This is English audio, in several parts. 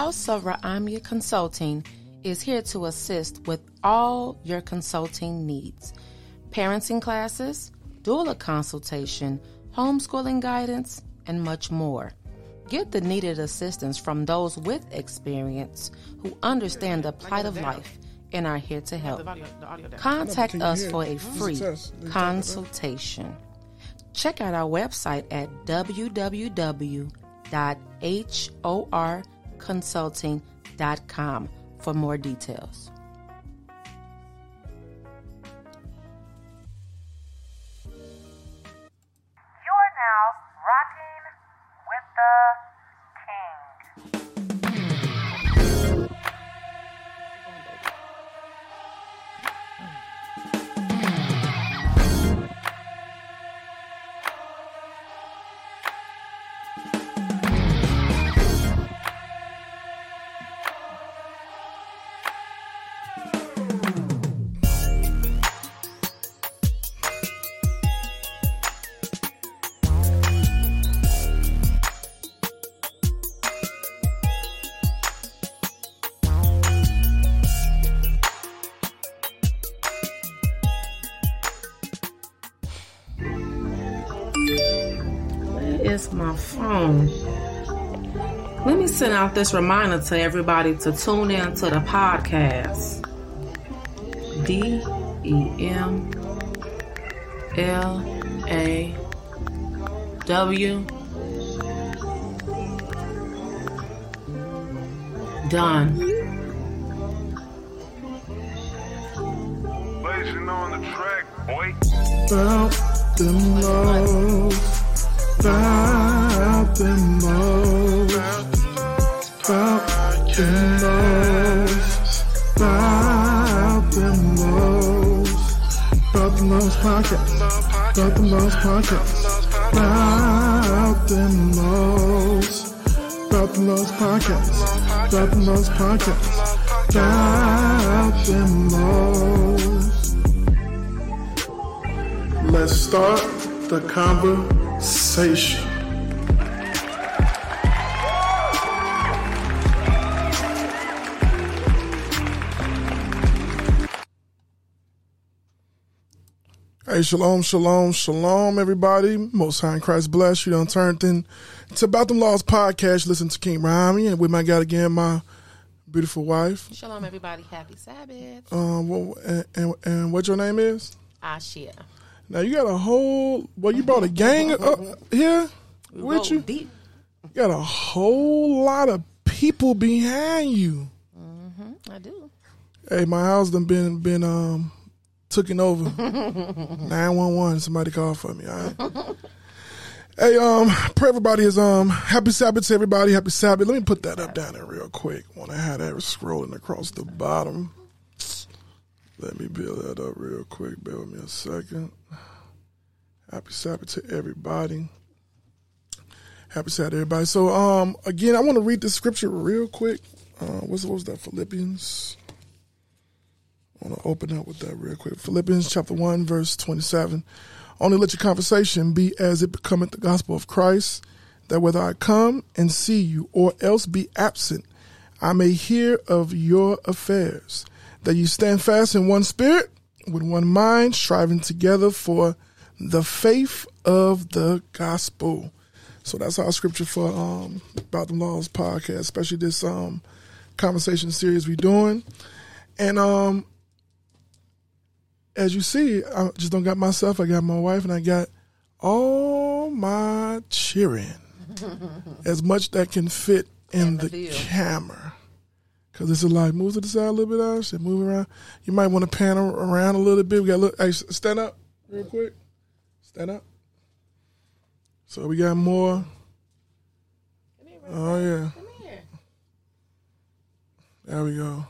House of Ra'amia Consulting is here to assist with all your consulting needs parenting classes, doula consultation, homeschooling guidance, and much more. Get the needed assistance from those with experience who understand the plight of life and are here to help. Contact us for a free consultation. Check out our website at www.horconsulting.com for more details. You're now rocking with the Let me send out this reminder to everybody to tune in to the podcast. D E M L A W Done. Blazing on the track, boy. About them lows, about them lows, about them lows, about them lows, about them lows podcast, about lows podcast, about them lows podcast, about them lows podcast, about them lows. Let's start the conversation. Hey, shalom, shalom, shalom, everybody. Most High in Christ bless you. Done turned in to About Them Laws podcast. Listen to King RaimYah and with my God again, my beautiful wife. Shalom, everybody. Happy Sabbath. Um, well, and, and, and what your name is? Ashia. Now you got a whole. Well, you brought a gang up here with you. deep. You got a whole lot of people behind you. I do. Hey, my house done been been um taken over. Nine one one. Somebody call for me. All right. hey, um, pray everybody is um happy Sabbath to everybody. Happy Sabbath. Let me put that up down there real quick. Want to have that scrolling across the bottom. Let me build that up real quick. Bear with me a second. Happy Sabbath to everybody. Happy Sabbath, everybody. So, um, again, I want to read the scripture real quick. Uh, what's what was that? Philippians. I want to open up with that real quick. Philippians chapter one, verse twenty-seven. Only let your conversation be as it becometh the gospel of Christ, that whether I come and see you or else be absent, I may hear of your affairs. That you stand fast in one spirit, with one mind, striving together for the faith of the gospel. So that's our scripture for um, about the laws podcast, especially this um, conversation series we're doing. And um, as you see, I just don't got myself. I got my wife, and I got all my cheering, as much that can fit in the view. camera. Cause it's a lot. Move to the side a little bit, Ash. and move around. You might want to pan around a little bit. We got look. Hey, stand up real quick. Stand up. So we got more. Here, Oh yeah. Come here. There we go.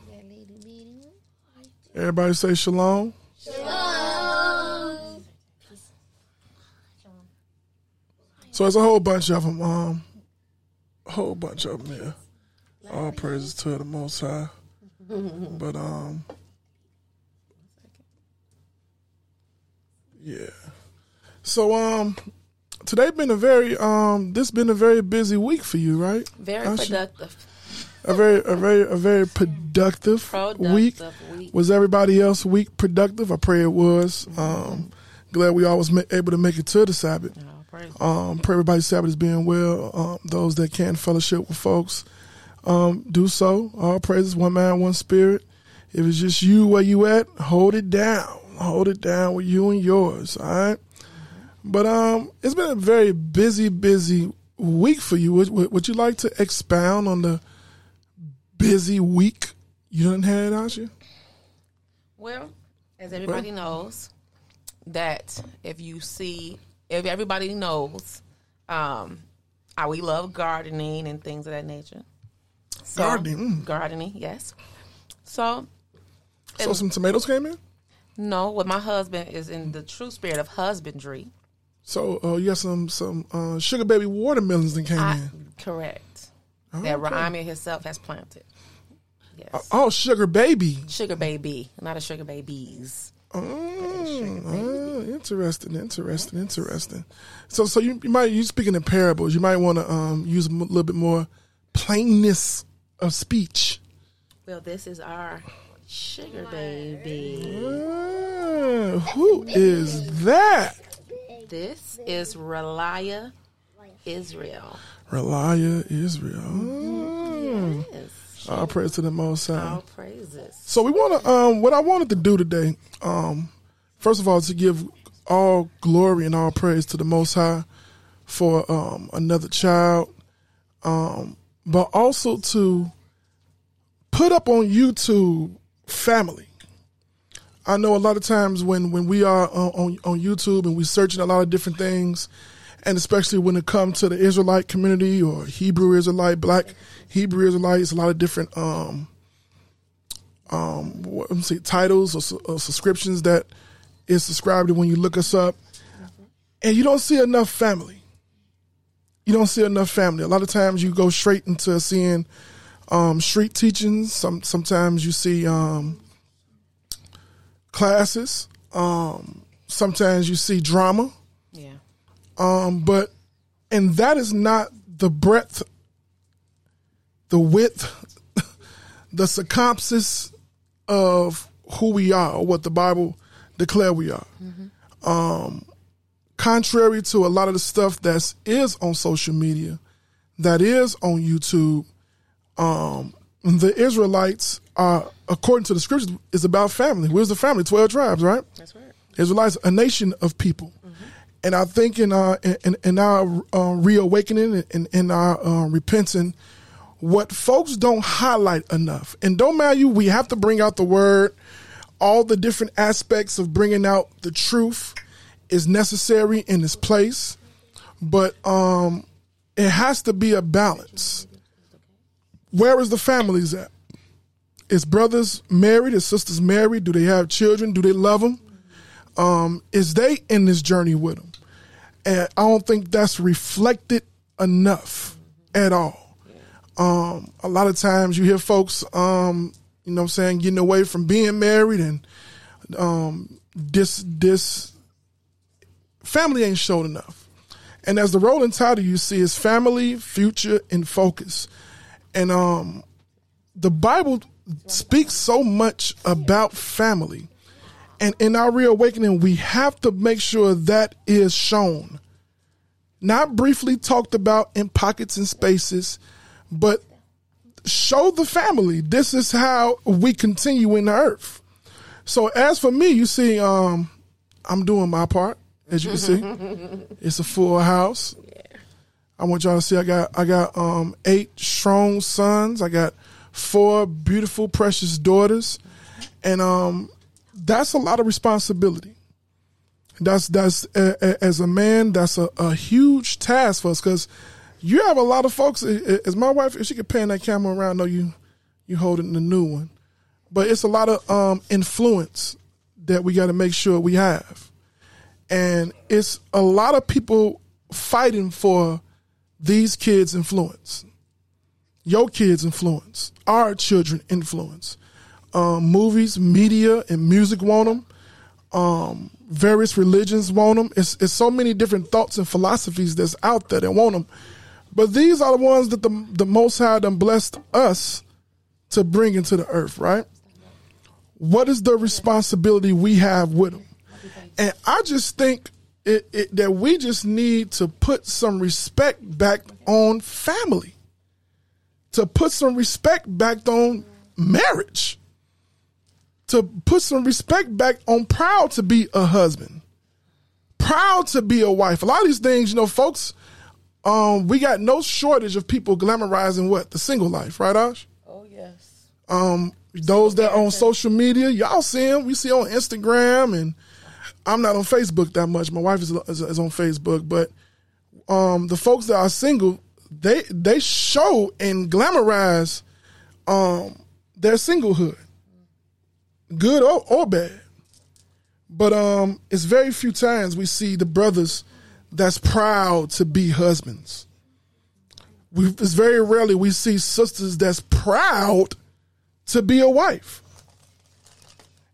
Everybody say shalom. So it's a whole bunch of them. Um, a whole bunch of them here. All praises to the Most High. But um, yeah. So um, today been a very um, this been a very busy week for you, right? Very Asha? productive. A very, a very, a very productive, Productive week. week. Was everybody else week productive? I pray it was. Um, glad we all was ma- able to make it to the Sabbath. Oh, praise Um, pray everybody's Sabbath is being well. Um, those that can fellowship with folks, um, do so. All praises, one man, one spirit. If it's just you where you at, hold it down. Hold it down with you and yours. All right. But um, it's been a very busy, busy week for you. Would, would you like to expound on the busy week you done had out you? Well, as everybody knows, that if you see, if everybody knows, um, how we love gardening and things of that nature. So, Gardening, mm. gardening, yes. So, So some tomatoes came in. no, what my husband is in the true spirit of husbandry. So uh, you got some some uh, sugar baby watermelons that came I, in. correct. Oh, That okay. Raimi himself has planted. Yes. Oh, sugar baby. sugar baby, not a sugar babies. Mm, ah, interesting, interesting, interesting. So, so you, you might you speaking in parables. You might want to um, use a m- little bit more plainness of speech. Well, this is our sugar baby. Ah, who is that? This is Relia Israel. Relia Israel. Mm. Yes. All praise to the Most High. All praises. So we want to. Um, what I wanted to do today, um, first of all, to give all glory and all praise to the Most High for um, another child, um, but also to put up on YouTube family. I know a lot of times when when we are on, on, on YouTube and we're searching a lot of different things, and especially when it comes to the Israelite community or Hebrew Israelite, Black Hebrew Israelites, a lot of different um, um, what, let titles or, or subscriptions that is subscribed to when you look us up, and you don't see enough family. You don't see enough family. A lot of times you go straight into seeing um, street teachings. Some sometimes you see um, classes. Um, sometimes you see drama. Yeah. Um, but and that is not the breadth, the width, the circumstances of who we are or what the Bible declare we are. Um, contrary to a lot of the stuff that is on social media, that is on YouTube, um, the Israelites are, according to the scriptures, is about family. Where's the family? Twelve tribes, right? That's right. Israelites, a nation of people. And I think in our in, in our uh, reawakening and in our uh, repenting, what folks don't highlight enough, and don't matter you, we have to bring out the word. All the different aspects of bringing out the truth is necessary in its place, but um, it has to be a balance. Where is the families at? Is brothers married? Is sisters married? Do they have children? Do they love them? um, is they in this journey with them. And I don't think that's reflected enough at all. Um, a lot of times you hear folks, um, you know I'm saying, getting away from being married and um, this, this family ain't showed enough. And as the rolling title you see is family, future, and focus. And um, the Bible speaks so much about family. And in our reawakening, we have to make sure that is shown. Not briefly talked about in pockets and spaces, but show the family. This is how we continue in the earth. So as for me, you see, um, I'm doing my part, as you can see. it's a full house. I want y'all to see I got I got um eight strong sons. I got four beautiful, precious daughters. And um that's a lot of responsibility. That's that's uh, uh, as a man, that's a, a huge task for us because you have a lot of folks. As my wife, if she could pan that camera around, know you you holding the new one, but it's a lot of um, influence that we got to make sure we have, and it's a lot of people fighting for these kids' influence, your kids' influence, our children' influence um, movies, media, and music want them. Um, various religions want them. It's, it's so many different thoughts and philosophies that's out there that want them. But these are the ones that the the Most High done blessed us to bring into the earth, right? What is the responsibility we have with them? And I just think it, it, that we just need to put some respect back on family, to put some respect back on marriage, to put some respect back on proud to be a husband, proud to be a wife. A lot of these things, you know, folks, um, we got no shortage of people glamorizing what the single life, right, Ash? Oh yes. Um, those that on social media, y'all see them. We see on Instagram, and I'm not on Facebook that much. My wife is, is, is on Facebook, but um, the folks that are single, they they show and glamorize um, their singlehood, good or, or bad. But um, it's very few times we see the brothers that's proud to be husbands. We, it's very rarely we see sisters that's proud to be a wife.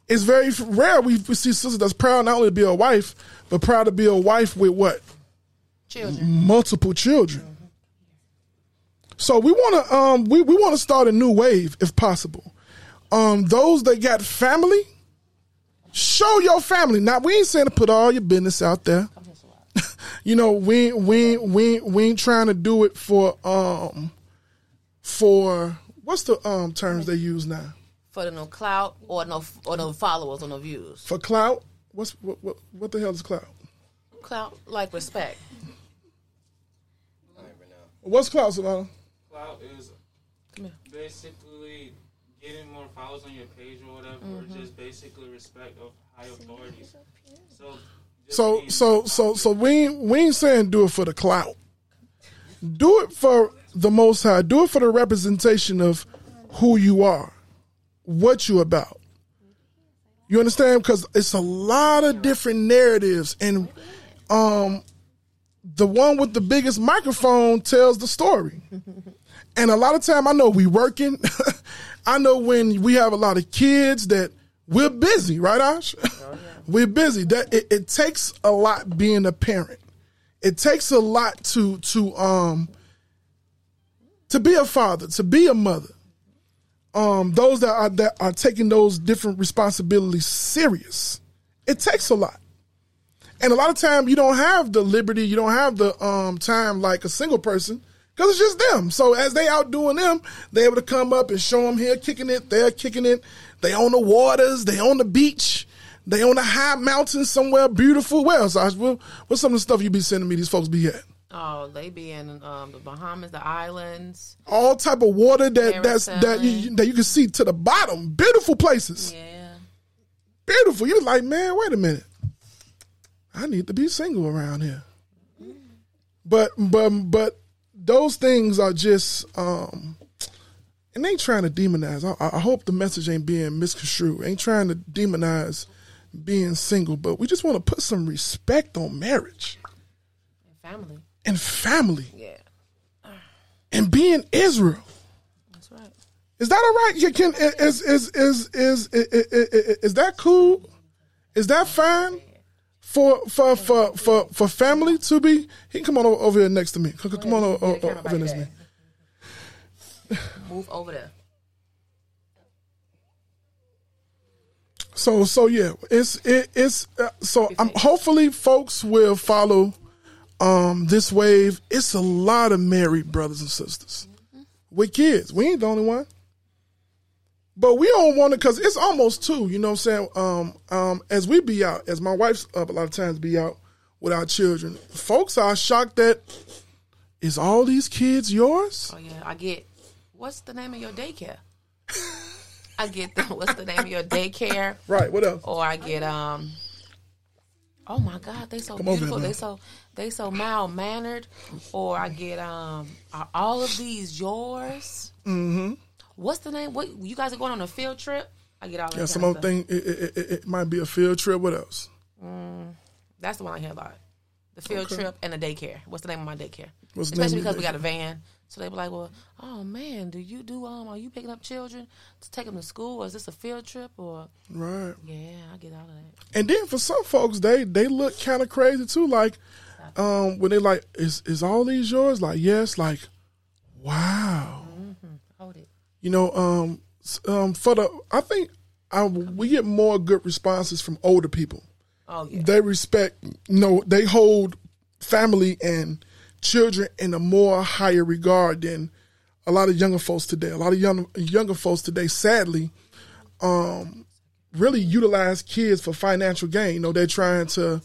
It's very rare we, we see sisters that's proud not only to be a wife, but proud to be a wife with what? Children. Multiple children. So we want to um we, we want to start a new wave if possible. Um those that got family, show your family. Now we ain't saying to put all your business out there. You know, we we we we ain't trying to do it for um for what's the um terms they use now? For the no clout or no or no followers or no views. For clout? What's what what, what the hell is clout? Clout like respect. I never know. What's clout, Savannah? Clout is basically getting more followers on your page or whatever, or just basically respect of high authorities. So, just So so so so we we ain't saying do it for the clout. Do it for the Most High. Do it for the representation of who you are, what you about. You understand? Because it's a lot of different narratives, and um, the one with the biggest microphone tells the story. And a lot of time, I know we working. I know when we have a lot of kids that we're busy, right, Ash? We're busy. That it, it takes a lot being a parent. It takes a lot to to um to be a father, to be a mother. Um, those that are that are taking those different responsibilities serious. It takes a lot. And a lot of time you don't have the liberty, you don't have the um, time like a single person because it's just them. So as they out doing them, they able to come up and show them here kicking it, they're kicking it. They on the waters, they on the beach, they on a high mountain somewhere beautiful. Where else? What, what's some of the stuff you be sending me? These folks be at Oh, they be in um, the Bahamas, the islands. all type of water that that's that you, that you can see to the bottom. Beautiful places, Yeah. beautiful. You're like man, wait a minute. I need to be single around here. But but but those things are just um and they ain't trying to demonize. I, I hope the message ain't being misconstrued. Ain't trying to demonize being single, but we just want to put some respect on marriage and Family. and family Yeah. and being Israel. That's right. Is that all right? You can is is is is is, is, is that cool? Is that fine for for for for for family to be? He can come on over, over here next to me. Come, come on over, over, over next to me. Move over there. So so yeah, it's it, it's uh, so um, hopefully folks will follow um this wave. It's a lot of married brothers and sisters with kids. We ain't the only one. But we don't want to because it's almost two. You know what I'm saying? Um, um, as we be out, as my wife's up a lot of times be out with our children, folks are shocked that is all these kids yours? Oh yeah, I get. What's the name of your daycare? I get the. What's the name of your daycare? Right. What else? Or I get um. Oh my God, they so Come beautiful. They so they so mild mannered. Or I get um. Are all of these yours? Mm-hmm. What's the name? What you guys are going on a field trip? I get all that. Yeah, some other thing. It, it, it, it might be a field trip. What else? That's the one I hear a lot. The field Okay. trip and the daycare. What's the name of my daycare? What's Especially because we got a van. So they be like, well, oh man, do you do um? Are you picking up children to take them to school, or is this a field trip? Or Right. yeah, I get all of that. And then for some folks, they they look kind of crazy too. Like, um, when they like, is is all these yours? Like, yes. Like, wow. Hold it. You know, um, um, for the, I think I, we get more good responses from older people. Oh yeah. They respect, you know, they hold family and children in a more higher regard than a lot of younger folks today. A lot of young younger folks today, sadly, um, really utilize kids for financial gain. You know, they're trying to,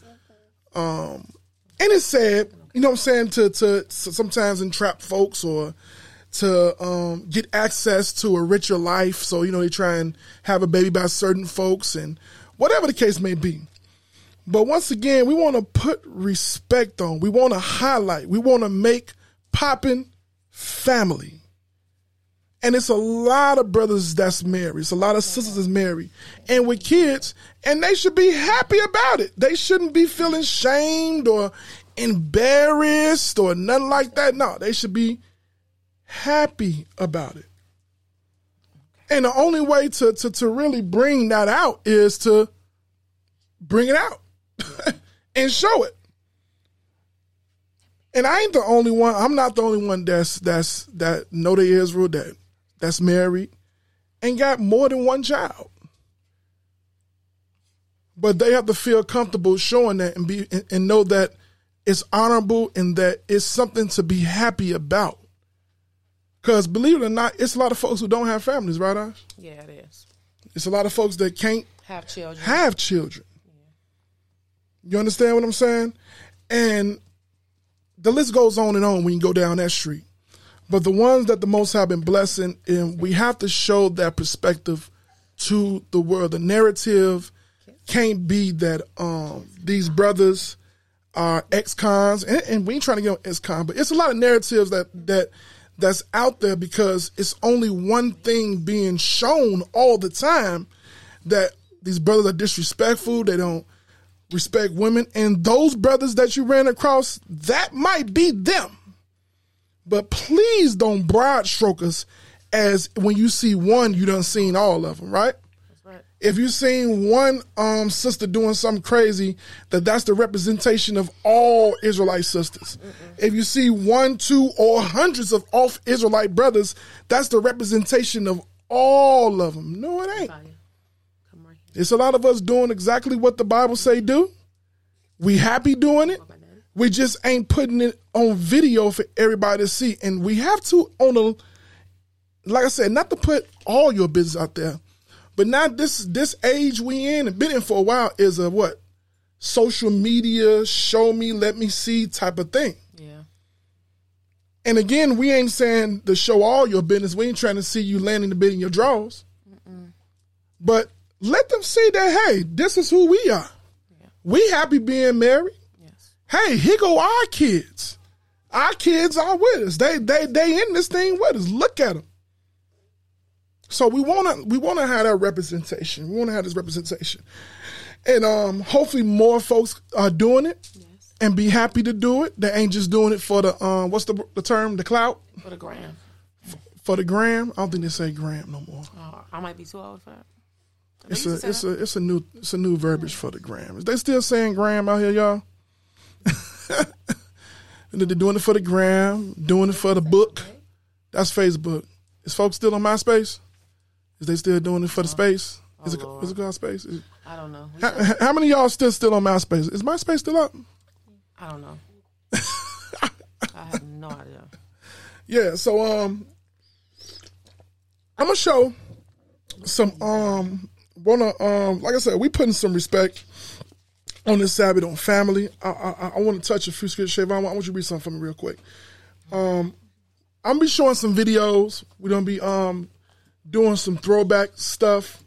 um, and it's sad. You know what I'm saying? To to, sometimes entrap folks or to um, get access to a richer life. So you know they try and have a baby by certain folks and whatever the case may be. But once again, we want to put respect on. We want to highlight. We want to make popping family. And it's a lot of brothers that's married. It's a lot of sisters that's married and with kids, and they should be happy about it. They shouldn't be feeling shamed or embarrassed or nothing like that. No, they should be happy about it. And the only way to, to, to really bring that out is to bring it out and show it. And I ain't the only one. I'm not the only one that's that's that know the Israel that that's married and got more than one child. But they have to feel comfortable showing that and be and, and know that it's honorable and that it's something to be happy about. Cause believe it or not, it's a lot of folks who don't have families, right? Ash? Yeah, it is. It's a lot of folks that can't Have children. have children. You understand what I'm saying? And the list goes on and on when you go down that street. But the ones that the most have been blessing, and we have to show that perspective to the world. The narrative can't be that um, these brothers are ex-cons, and, and we ain't trying to get on ex-con, but it's a lot of narratives that that that's out there because it's only one thing being shown all the time that these brothers are disrespectful. They don't respect women, and those brothers that you ran across, that might be them. But please don't broad stroke us as when you see one, you done seen all of them, right? right. If you seen one um, sister doing something crazy, that that's the representation of all Israelite sisters. If you see one, two, or hundreds of off Israelite brothers, that's the representation of all of them. No, it ain't. Fire. Come right here. It's a lot of us doing exactly what the Bible say do. We happy doing it. We just ain't putting it on video for everybody to see. And we have to on a like I said, not to put all your business out there, but now this this age we in and been in for a while is a what? Social media, show me, let me see type of thing. Yeah. And again, we ain't saying to show all your business. We ain't trying to see you landing the bid in your drawers. But let them see that, hey, this is who we are. We happy being married. Yes. Hey, here go our kids. Our kids are with us. They they they in this thing with us. Look at them. So we wanna we wanna have that representation. We wanna have this representation, and um, hopefully more folks are doing it and be happy to do it. They ain't just doing it for the um, what's the the term, the clout For the gram. for the gram. I don't think they say gram no more. Oh, I might be too old for that. It's a it's a it's a new it's a new verbiage for the gram. Is they still saying gram out here, y'all? and they're doing it for the gram, doing it for the book. That's Facebook. Is folks still on MySpace? Is they still doing it for the space? Is it Lord. it called space? Is- I don't know. How, how many of y'all still still on MySpace? Is MySpace still up? I don't know. I have no idea. Yeah, so um I'm gonna show some um wanna um like I said, we putting some respect on this Sabbath on family. I I, I want to touch a few scriptures. Shavon, I want you to read something for me real quick. Um I'm gonna be showing some videos. We're gonna be um doing some throwback stuff.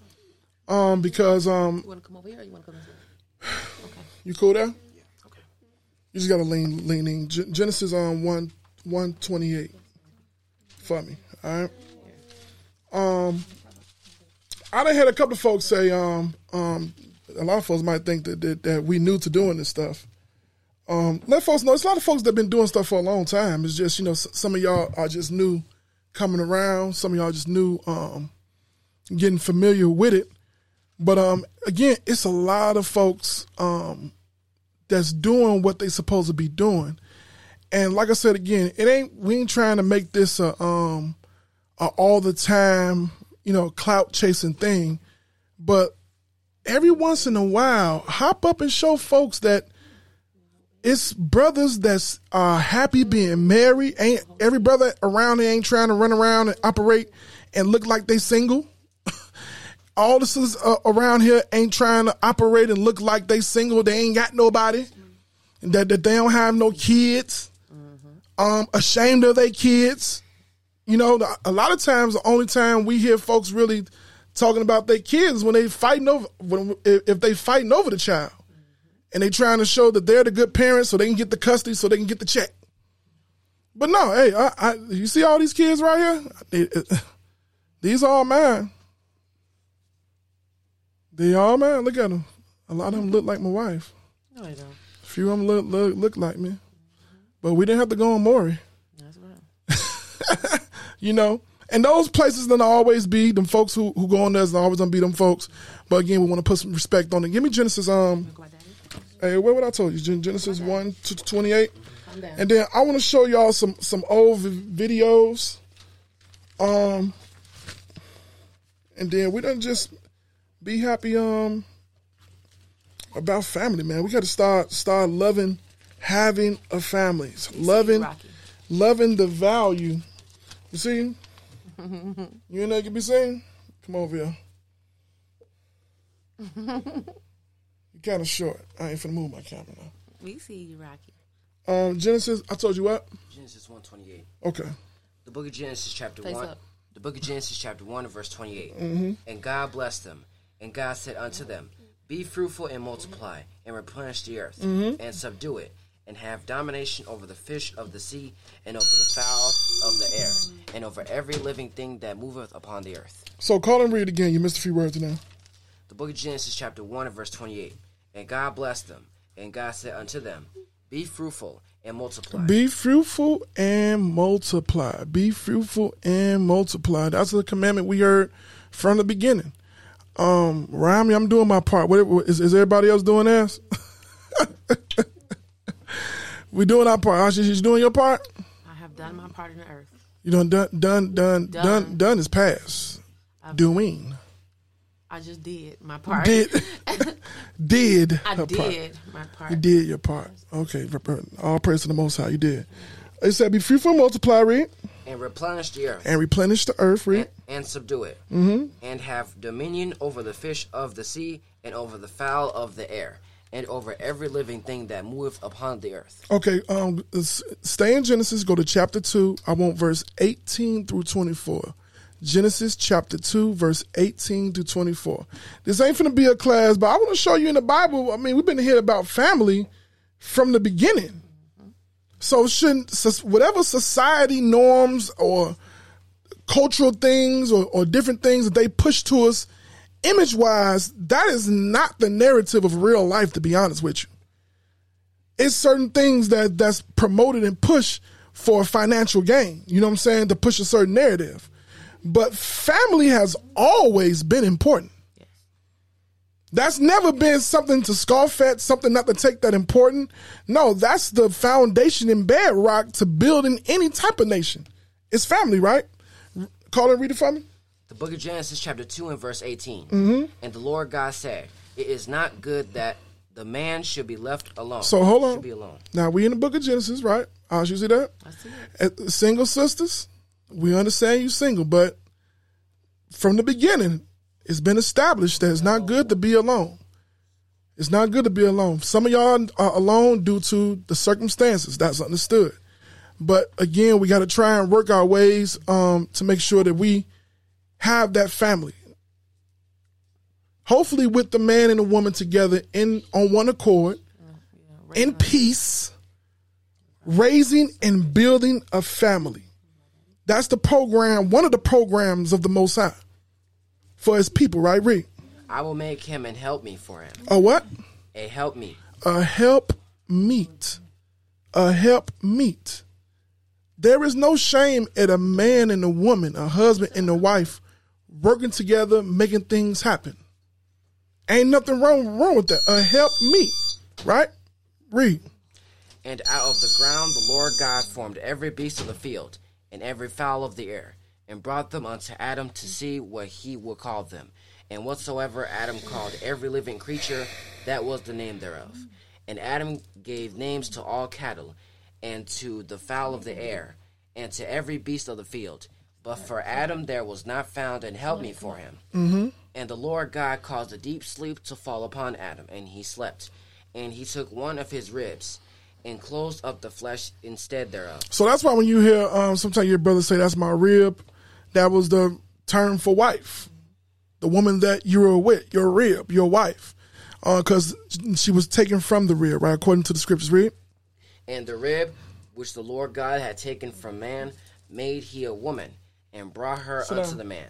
Um because um You want to come over here or you want to come this Okay. you cool there? Yeah. Okay. You just gotta lean lean in. Gen- Genesis on one one twenty eight for me. All right. Um, I done had a couple of folks say um um a lot of folks might think that that, that we new to doing this stuff. Um, let folks know it's a lot of folks that have been doing stuff for a long time. It's just you know s- some of y'all are just new coming around. Some of y'all just new um getting familiar with it. But um again, it's a lot of folks um that's doing what they supposed to be doing. And like I said again, it ain't we ain't trying to make this a um a all the time, you know, clout chasing thing, but every once in a while, hop up and show folks that it's brothers that's uh, happy being married. Ain't every brother around here ain't trying to run around and operate and look like they single. All the sisters uh, around here ain't trying to operate and look like they single. They ain't got nobody. That that they don't have no kids. Um, ashamed of their kids. You know, a lot of times the only time we hear folks really talking about their kids is when they fighting over when if if they fighting over the child and they trying to show that they're the good parents so they can get the custody so they can get the check. But no, hey, I, I, you see all these kids right here? They- these are all mine. They all mine. Look at them. A lot of them look like my wife. No, they don't. A few of them look look, look like me. But we didn't have to go on Maury. That's right. you know. And those places gonna always be them folks who who go on there's always gonna be them folks. But again, we want to put some respect on it. Give me Genesis. Um, hey, what would I told you? Genesis one to twenty eight. And then I want to show y'all some some old videos. Um, and then we don't just be happy. Um, about family, man. We got to start start loving having a family, loving loving the value. You see, you ain't you can be seen? "Come over here." you kind of short. I ain't finna move my camera now. We see you, Rocky. Um, Genesis. I told you what? Genesis 128. Okay. The book of Genesis, chapter Face 1. up. The book of Genesis, chapter 1, verse 28. Mm-hmm. And God blessed them. And God said unto them, Be fruitful and multiply, and replenish the earth, Mm-hmm. and subdue it, and have domination over the fish of the sea, and over the fowl of the air, and over every living thing that moveth upon the earth. So call and read again. You missed a few words now. The book of Genesis, chapter 1, and verse 28. And God blessed them. And God said unto them, Be fruitful and multiply. Be fruitful and multiply. Be fruitful and multiply. That's the commandment we heard from the beginning. Um, Rami, I'm doing my part. What is, is everybody else doing theirs? we doing our part. Asha, you doing your part? I have done my part in the earth. You done done done done done Done. done is past. Doing I just did my part. did did I her did part. my part. You did your part. Okay, all praise to the Most High. You did. It said, "Be fruitful, and multiply, read, and replenish the earth. and replenish the earth, read." and, and subdue it, mm-hmm. and have dominion over the fish of the sea, and over the fowl of the air, and over every living thing that moveth upon the earth. Okay, um, stay in Genesis. Go to chapter two. I want verse eighteen through twenty-four. Genesis chapter two, verse eighteen to twenty-four. This ain't finna be a class, but I want to show you in the Bible. I mean, we've been here about family from the beginning. So shouldn't whatever society norms or cultural things or, or different things that they push to us, image wise, that is not the narrative of real life. To be honest with you it's certain things that that's promoted and pushed for financial gain. You know what I'm saying? To push a certain narrative. But family has always been important. That's never been something to scoff at, something not to take that important. No, that's the foundation and bedrock to building any type of nation. It's family, right? Call and read it for me. The book of Genesis, chapter 2, and verse 18. Mm-hmm. And the Lord God said, It is not good that the man should be left alone. So hold on. Should be alone. Now we in the book of Genesis, right? I you see that? I see it. Uh, single sisters, we understand you single, but from the beginning, it's been established that it's not good to be alone. It's not good to be alone. Some of y'all are alone due to the circumstances. That's understood. But again, we got to try and work our ways um, to make sure that we have that family. Hopefully, with the man and the woman together in on one accord, in peace, raising and building a family. That's the program, one of the programs of the Most High for his people, right, Rick? I will make him and help me for him. A what? A help me. A help meet. A help meet. There is no shame at a man and a woman, a husband and a wife working together, making things happen. Ain't nothing wrong wrong with that. A help me, right? Read. And out of the ground the Lord God formed every beast of the field, and every fowl of the air, and brought them unto Adam to see what he would call them. And whatsoever Adam called every living creature, that was the name thereof. And Adam gave names to all cattle, and to the fowl of the air, and to every beast of the field. But for Adam there was not found an helpmeet for him. Mm-hmm. And the Lord God caused a deep sleep to fall upon Adam, and he slept. And he took one of his ribs, and closed up the flesh instead thereof. So that's why when you hear um, sometimes your brother say, "That's my rib," that was the term for wife, the woman that you were with, your rib, your wife, because she was taken from the rib, right? According to the scriptures, read. And the rib which the Lord God had taken from man made he a woman, and brought her Sit unto down. the man.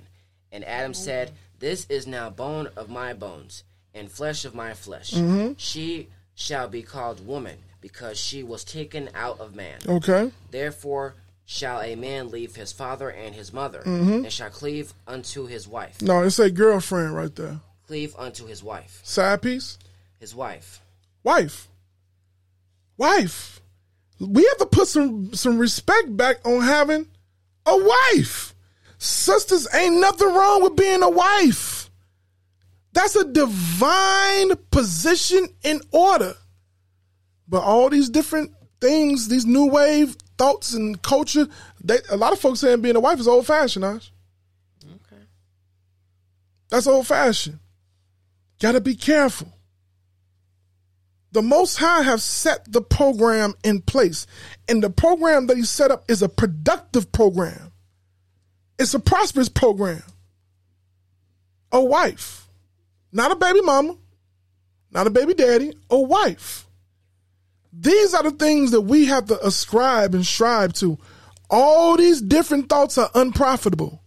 And Adam said, This is now bone of my bones, and flesh of my flesh. Mm-hmm. She shall be called woman, because she was taken out of man. Okay. Therefore shall a man leave his father and his mother, Mm-hmm. and shall cleave unto his wife. No, it's a girlfriend right there. Cleave unto his wife. Side piece. His wife. Wife. Wife. We have to put some some respect back on having a wife. Sisters, ain't nothing wrong with being a wife. That's a divine position in order. But all these different things, these new wave thoughts and culture, they, a lot of folks saying being a wife is old fashioned, Ash. Okay. That's old fashioned. Gotta be careful. The Most High have set the program in place, and the program that He set up is a productive program. It's a prosperous program. A wife, not a baby mama, not a baby daddy, a wife. These are the things that we have to ascribe and strive to. All these different thoughts are unprofitable.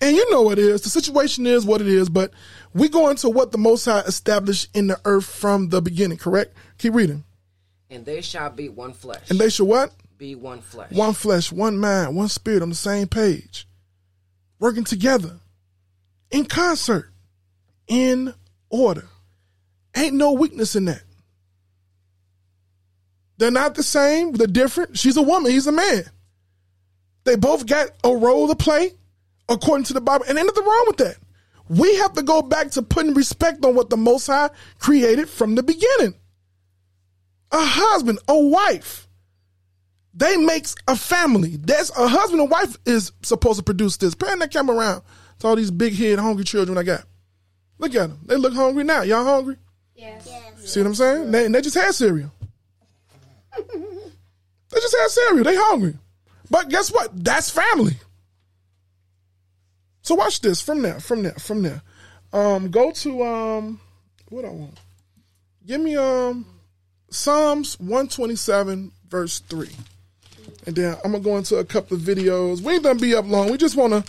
And you know what it is. The situation is what it is, but we go into what the Most High established in the earth from the beginning, correct? Keep reading. And they shall be one flesh. And they shall what? Be one flesh. One flesh, one mind, one spirit on the same page. Working together. In concert. In order. Ain't no weakness in that. They're not the same. They're different. She's a woman. He's a man. They both got a role to play according to the Bible. And ain't nothing wrong with that. We have to go back to putting respect on what the Most High created from the beginning. A husband, a wife. They makes a family. That's a husband and wife is supposed to produce this. Pan that camera around to all these big head hungry children I got. Look at them. They look hungry now. Y'all hungry? Yes. See what I'm saying? They, and they just had cereal. they just had cereal. They hungry. But guess what? That's family. So watch this from there, from there, from there. Um, go to um, what I want. Give me um, Psalms 127 verse three, and then I'm gonna go into a couple of videos. We ain't gonna be up long. We just wanna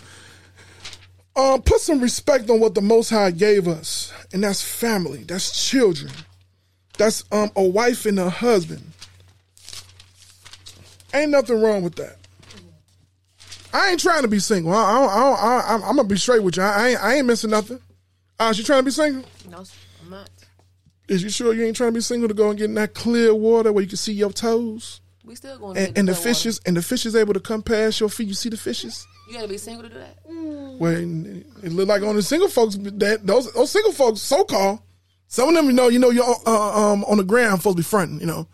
um, put some respect on what the Most High gave us, and that's family, that's children, that's um, a wife and a husband. Ain't nothing wrong with that. I ain't trying to be single. I, I, I, I, I'm gonna be straight with you. I, I ain't, I ain't missing nothing. Uh, you trying to be single? No, I'm not. Is you sure you ain't trying to be single to go and get in that clear water where you can see your toes? We still going And, get and the clear water. fishes and the fish is able to come past your feet. You see the fishes? You gotta be single to do that. Well, it look like on the single folks that those those single folks, so called. Some of them, you know, you know, you're uh, um on the ground supposed to be fronting. You know,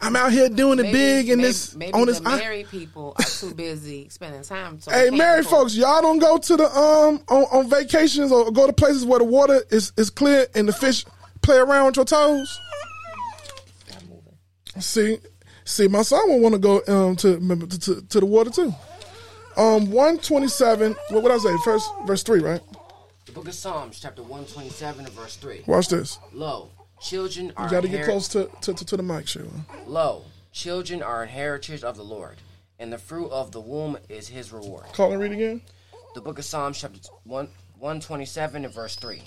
I'm out here doing it big and maybe, this maybe on the this. I- married people are too busy spending time. So hey, can't married afford- folks, y'all don't go to the um on, on vacations or go to places where the water is is clear and the fish play around with your toes. See, see, my son will want to go um to, to to the water too. Um, one twenty seven. What would I say? First verse three, right? The book of Psalms, chapter 127, and verse 3. Watch this. Lo, children are You got to get close to, to, to, to the mic, Sheila. Lo, children are an heritage of the Lord, and the fruit of the womb is his reward. Call and read again. The book of Psalms, chapter 1, 127, and verse 3.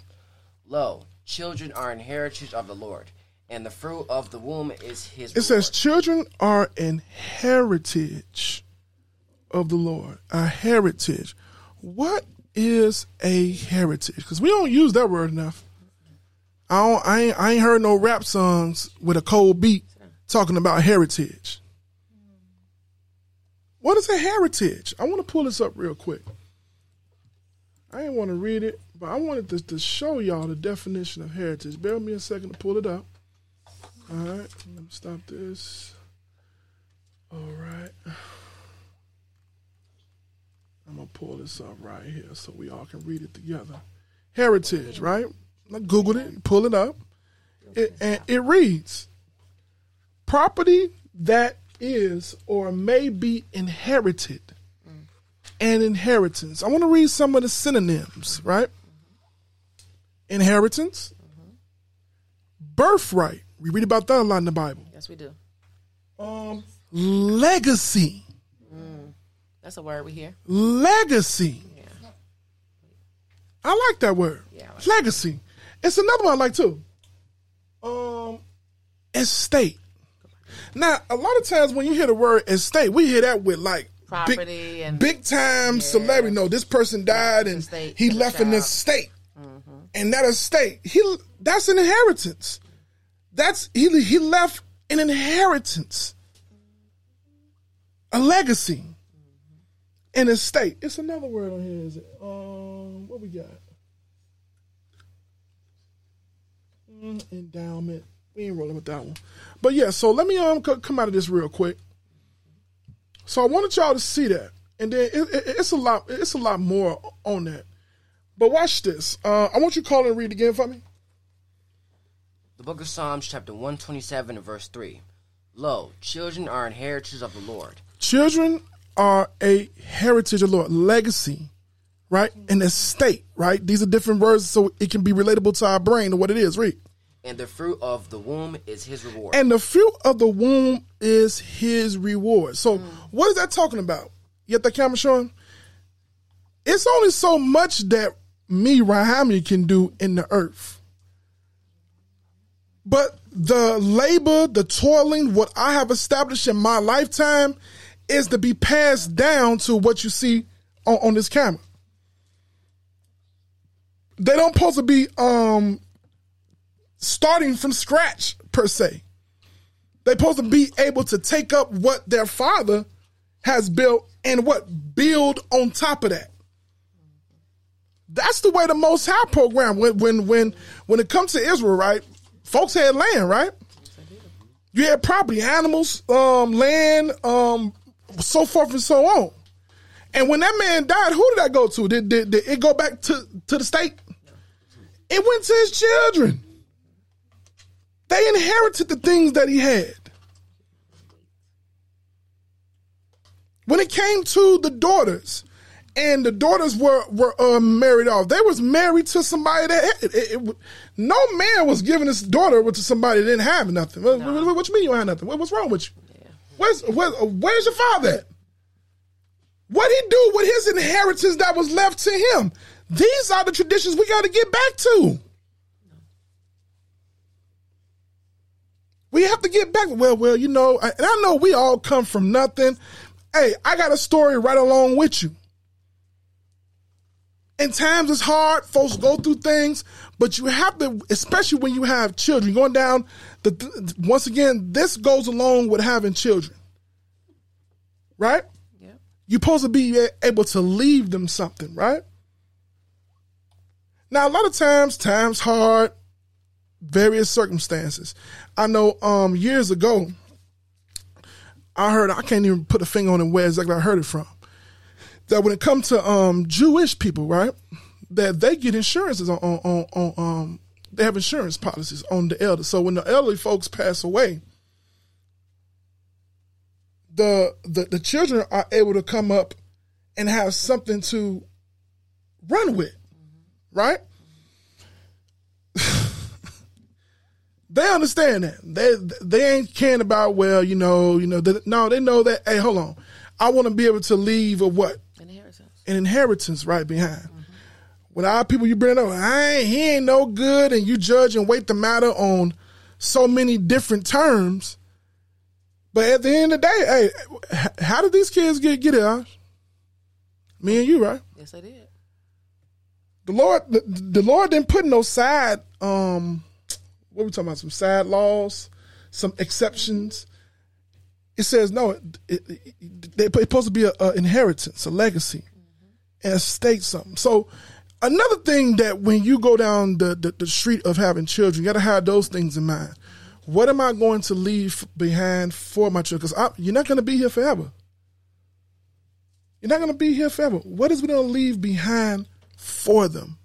Lo, children are an heritage of the Lord, and the fruit of the womb is his It reward. says, "Children are an heritage of the Lord." A heritage. What is a heritage? Because we don't use that word enough. I don't, I ain't, I ain't heard no rap songs with a cold beat talking about heritage. What is a heritage? I want to pull this up real quick. I didn't want to read it, but I wanted to, to show y'all the definition of heritage. Bear me a second to pull it up. All right, let me stop this. All right. I'm going to pull this up right here so we all can read it together. Heritage, right? I Googled it, pull it up. It, and it reads property that is or may be inherited and inheritance. I want to read some of the synonyms, right? Inheritance, mm-hmm. birthright. We read about that a lot in the Bible. Yes, we do. Um, legacy, That's a word we hear. legacy. I like that word. Yeah, like legacy. It's another one I like too. Um, estate. Now, a lot of times when you hear the word estate, we hear that with like Property big, and- big time celebrity. No, this person died and Estate he left an estate, and that estate he that's an inheritance. That's he he left an inheritance, a legacy, an estate. It's another word on here. Is it? Um, what we got? Mm, endowment. We ain't rolling with that one. But yeah, so let me um come out of this real quick. So I wanted y'all to see that, and then it, it, it's a lot. It's a lot more on that. But watch this. Uh, I want you to call and read again for me. The book of Psalms, chapter 127, and verse 3. Lo, children are inheritors of the Lord. Children are a heritage of the Lord, legacy, right? An estate, right? These are different words, so it can be relatable to our brain or what it is. Read. And the fruit of the womb is his reward. And the fruit of the womb is his reward. So, mm. what is that talking about? You got that camera showing? It's only so much that me, RaimYah, can do in the earth. But the labor, the toiling, what I have established in my lifetime is to be passed down to what you see on, on this camera. They don't supposed to be um starting from scratch per se. They're supposed to be able to take up what their father has built and what build on top of that. That's the way the Most High program when when when when it comes to Israel, right? Folks had land, right? You had property, animals, um, land, um, so forth and so on. And when that man died, who did that go to? Did, did, did it go back to, to the state? It went to his children. They inherited the things that he had. When it came to the daughters, and the daughters were were uh, married off, they was married to somebody that had, it, it- no man was giving his daughter to somebody that didn't have nothing. What, what, what you mean you don't have nothing? What, what's wrong with you? Where's where, where's your father at? What he do with his inheritance that was left to him? These are the traditions we got to get back to. We have to get back. Well, well, you know, I- and I know we all come from nothing. Hey, I got a story right along with you. And times it's hard. Folks go through things, but you have to, especially when you have children. Going down the once again, this goes along with having children, right? Yep. You're supposed to be able to leave them something, right? Now, a lot of times, times hard, various circumstances. I know um, years ago, I heard, I can't even put a finger on it where exactly I heard it from, that when it comes to um, Jewish people, right, that they get insurances on, on, on, on um, they have insurance policies on the elders. So when the elderly folks pass away, the, the the children are able to come up and have something to run with, right? they understand that they they ain't caring about well, you know, you know. They, no, they know that. Hey, hold on, I want to be able to leave or what. An inheritance right behind. When our people you bring up, I ain't, he ain't no good, and you judge and weight the matter on so many different terms. But at the end of the day, hey, how did these kids get get it? Me and you, right? Yes, they did. The Lord, the, the Lord didn't put no side um what we talking about? Some sad laws, some exceptions. It says no. It, it, it- it's supposed to be an inheritance, a legacy, and state something. So another thing that when you go down the, the, the street of having children, you got to have those things in mind. What am I going to leave behind for my children? Because you're not going to be here forever. You're not going to be here forever. What is we going to leave behind for them?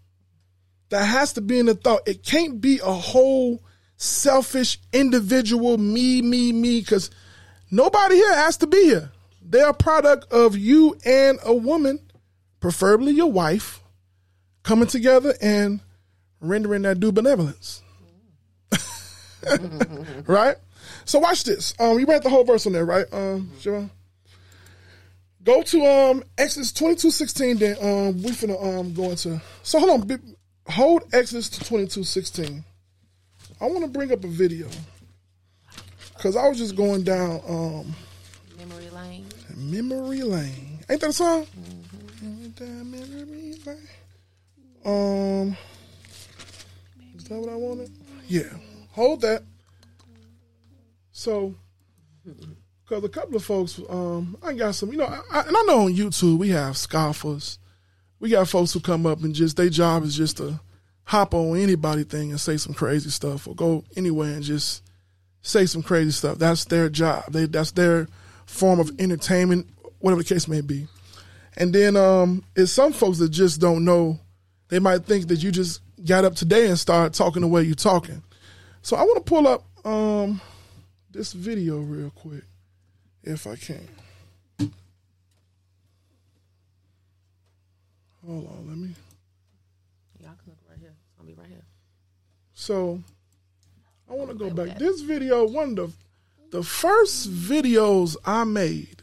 That has to be in the thought. It can't be a whole selfish individual me, me, me, because nobody here has to be here. They're a product of you and a woman, preferably your wife, coming together and rendering that due benevolence. right? So watch this. Um, you read the whole verse on there, right? Um, Shavon? Go to um Exodus twenty two sixteen. Then um we finna um go into. So hold on, hold Exodus to twenty two sixteen. I want to bring up a video because I was just going down um Memory lane. memory lane. Ain't that a song? Going down memory lane. Um, is that what I wanted? Yeah. Hold that. So, because a couple of folks, um, I got some, you know, I, I- and I know on YouTube we have scoffers. We got folks who come up and just their job is just to hop on anybody thing and say some crazy stuff, or go anywhere and just say some crazy stuff. That's their job. They that's their form of entertainment, whatever the case may be. And then um, it's some folks that just don't know. They might think that you just got up today and started talking the way you're talking. So I want to pull up um, this video real quick, if I can. Hold on, let me. Y'all can look right here. It's gonna be right here. So I want to go back. This video, one of the the first videos I made,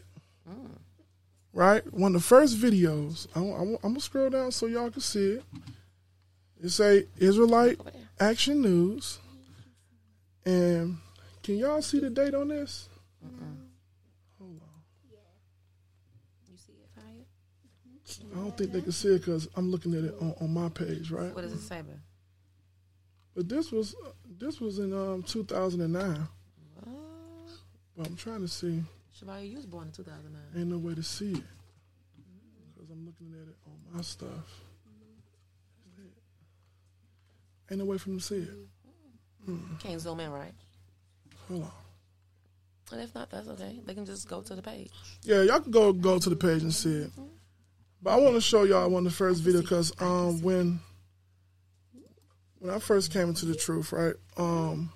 right? One of the first videos. I, am gonna scroll down so y'all can see it. It say Israelite Action News, and can y'all see the date on this? Uh. Hold on. Yeah. You see it, Fire? I don't think they can see it because I'm looking at it on, on my page, right? What does it say, man? But this was this was in um 2009. But I'm trying to see. Shabaya, you was born in 2009. Ain't no way to see it because I'm looking at it on my stuff. Ain't no way for them to see it. Can't zoom in, right? Hold on. And if not, that's okay. They can just go to the page. Yeah, y'all can go go to the page and see it. But I want to show y'all one of the first videos because um when when I first came into the truth, right? Um,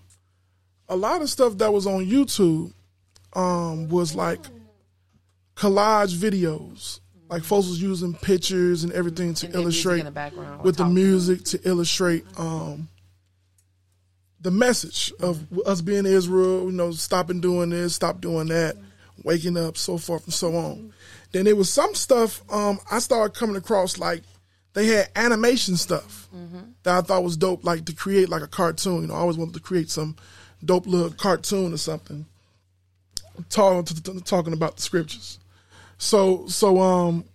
a lot of stuff that was on YouTube um was like collage videos. Like folks was using pictures and everything to And illustrate in the background with the music to illustrate um the message of us being Israel, you know, stopping doing this, stop doing that, waking up, so forth and so on. Then there was some stuff um, I started coming across like they had animation stuff that I thought was dope, like to create like a cartoon. You know, I always wanted to create some dope little cartoon or something, talking talking about the scriptures. So so um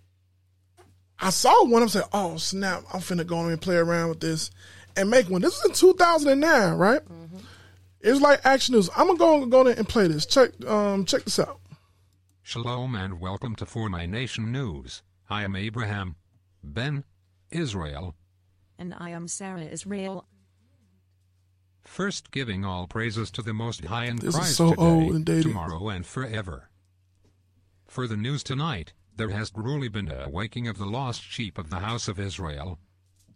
I saw one. I'm saying, oh snap! I'm finna go on and play around with this and make one. This was in 2009, right? It was like action news. I'm gonna go go in and play this. Check um check this out. Shalom and welcome to For My Nation News. I am Abraham Ben Israel, And I am Sarah Israel. First giving all praises to the Most High in This is Christ so today, old and dated. tomorrow and forever. For the news tonight, there has truly been a waking of the lost sheep of the house of Israel.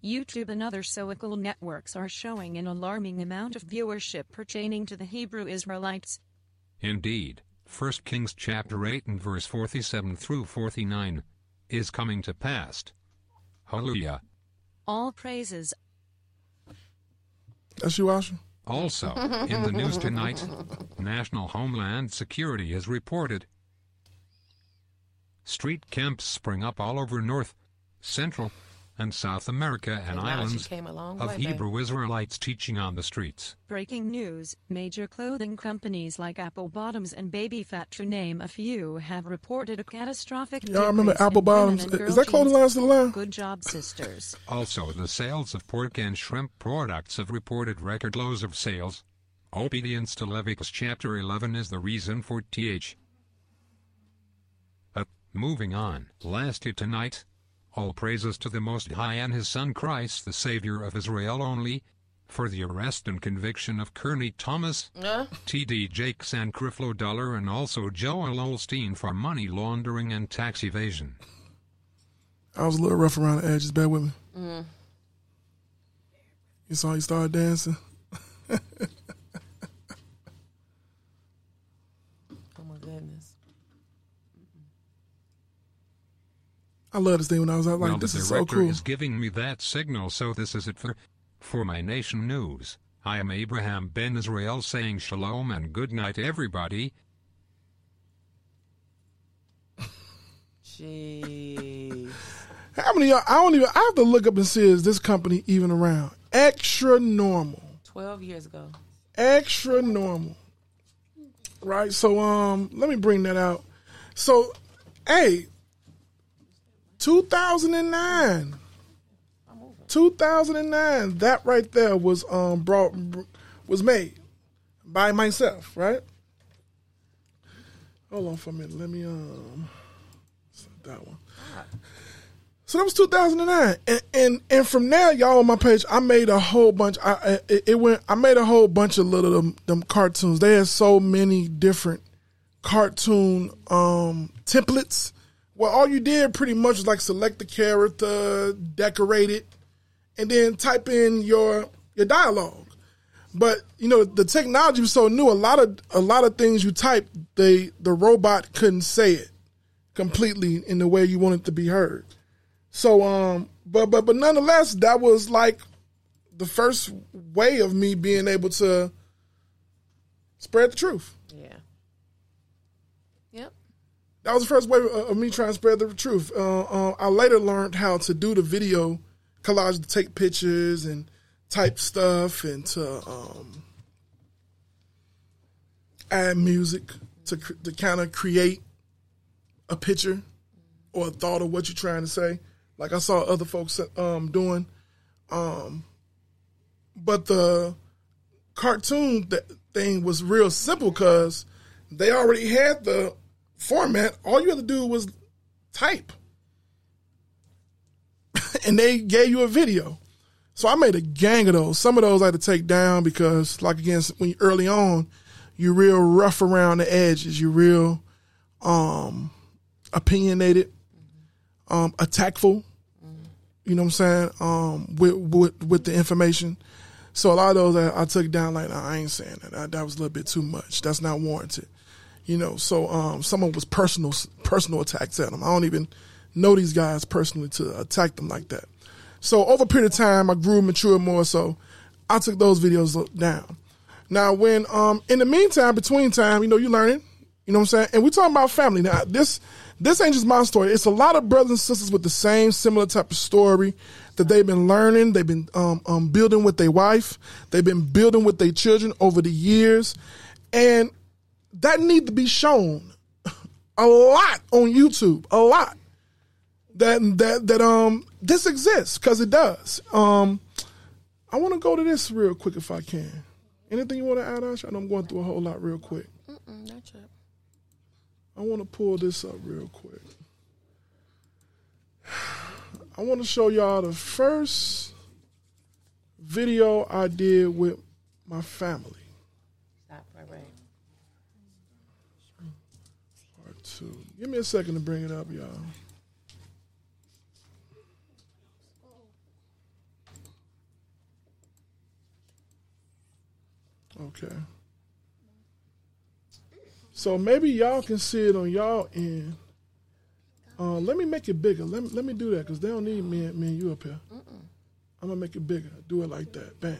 YouTube and other social networks are showing an alarming amount of viewership pertaining to the Hebrew Israelites. Indeed, 1 Kings chapter 8 and verse 47 through 49 is coming to pass. Hallelujah. All praises. Also, in the news tonight, National Homeland Security has reported street camps spring up all over North, Central, and South America and Technology islands came a long of way, babe. Hebrew Israelites teaching on the streets. Breaking news Major clothing companies like Apple Bottoms and Baby Phat, to name a few, have reported a catastrophic Y'all remember Apple Bottoms? Is that clothing jeans. line still alive? Good job, sisters. Also, the sales of pork and shrimp products have reported record lows of sales. Obedience to Leviticus chapter 11 is the reason for th. Uh, moving on. Lastly tonight, all praises to the Most High and His Son Christ, the Savior of Israel only, for the arrest and conviction of Kearney Thomas, Uh, T.D. Jakes and Creflo Dollar, and also Joel Osteen for money laundering and tax evasion. I was a little rough around the edges. Bear with me. mm, You saw he started dancing. oh my goodness. I love this thing when I was out like, well, this the is so director cool. is giving me that signal, so this is it for for my nation news. I am Abraham Ben Israel saying shalom and good night, everybody. Jeez. How many? of y'all- I don't even. I have to look up and see is this company even around? Xtranormal. 12 years ago. Xtranormal. Right. So um, let me bring that out. So, hey, 2009. 2009. That right there was um brought was made by myself. Right. Hold on for a minute. Let me um. That one. So that was 2009, and and, and from there, y'all on my page, I made a whole bunch. I, I it, it went. I made a whole bunch of little them, them cartoons. They had so many different cartoon um templates. Well, all you did pretty much was like select the character, decorate it, and then type in your your dialogue. But you know the technology was so new. A lot of a lot of things you type, they the robot couldn't say it completely in the way you want it to be heard. So um but but but nonetheless that was like the first way of me being able to spread the truth. Yeah. Yep. That was the first way of, of me trying to spread the truth. Uh, uh, I later learned how to do the video collage to take pictures and type stuff and to um, add music to to kind of create a picture or a thought of what you're trying to say. Like I saw other folks um, doing. Um, but the cartoon th- thing was real simple because they already had the format. All you had to do was type. and they gave you a video. So I made a gang of those. Some of those I had to take down because, like again, when you early on, you're real rough around the edges. You're real um, opinionated, um, attackful. You know what I'm saying? Um, with, with with the information. So a lot of those I, I took down like nah, I ain't saying that. that. That was a little bit too much. That's not warranted. You know. So um, someone was personal personal attacks at them. I don't even know these guys personally to attack them like that. So over a period of time, I grew matured more. So I took those videos down. Now, when um, in the meantime, between time, you know, you're learning. You know what I'm saying? And we talking about family now. This this ain't just my story. It's a lot of brothers and sisters with the same similar type of story that they've been learning. They've been um, um, building with their wife. They've been building with their children over the years, and that need to be shown a lot on YouTube. A lot that that that um this exists because it does. Um, I want to go to this real quick if I can. Anything you want to add, Ash? I know I'm going through a whole lot real quick. Mm-mm, not yet. I want to pull this up real quick. I want to show y'all the first video I did with my family. Stop right, right. Part two. Give me a second to bring it up, y'all. Okay. So maybe y'all can see it on y'all end. Uh, let me make it bigger. Let me, let me do that because they don't need me, and- me and you up here. I'm gonna make it bigger. Do it like that. Bam.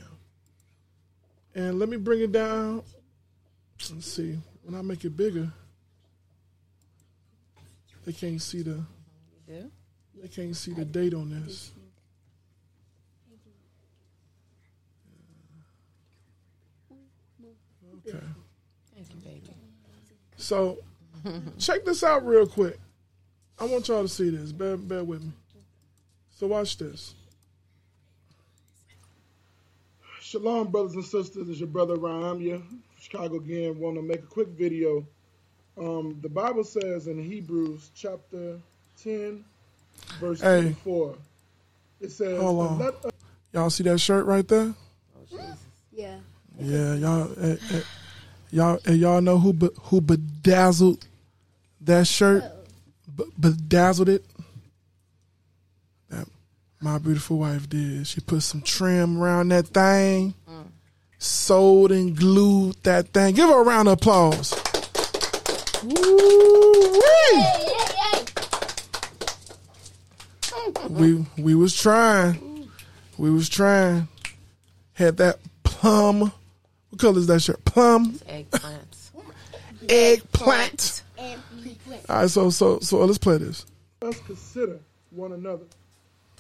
And let me bring it down. Let's see. When I make it bigger, they can't see the. Yeah. They can't see the date on this. Okay. Thank you, baby. So, check this out real quick. I want y'all to see this. Bear, bear with me. So, watch this. Shalom, brothers and sisters. It's your brother Ryan. I'm here Chicago again. Want to make a quick video um, the Bible says in Hebrews chapter 10, verse Hey. 24, it says, Hold on. "Let us Y'all see that shirt right there? Yeah. Yeah, y'all, eh, eh, y'all, eh, y'all know who be, who bedazzled that shirt? B- bedazzled it. That my beautiful wife did. She put some trim around that thing, sewed and glued that thing. Give her a round of applause. Woo-wee. we we was trying. We was trying. Had that plum. What color is that shirt? Plum. Eggplants. Eggplant. All right, so so so let's play this. Let's consider one another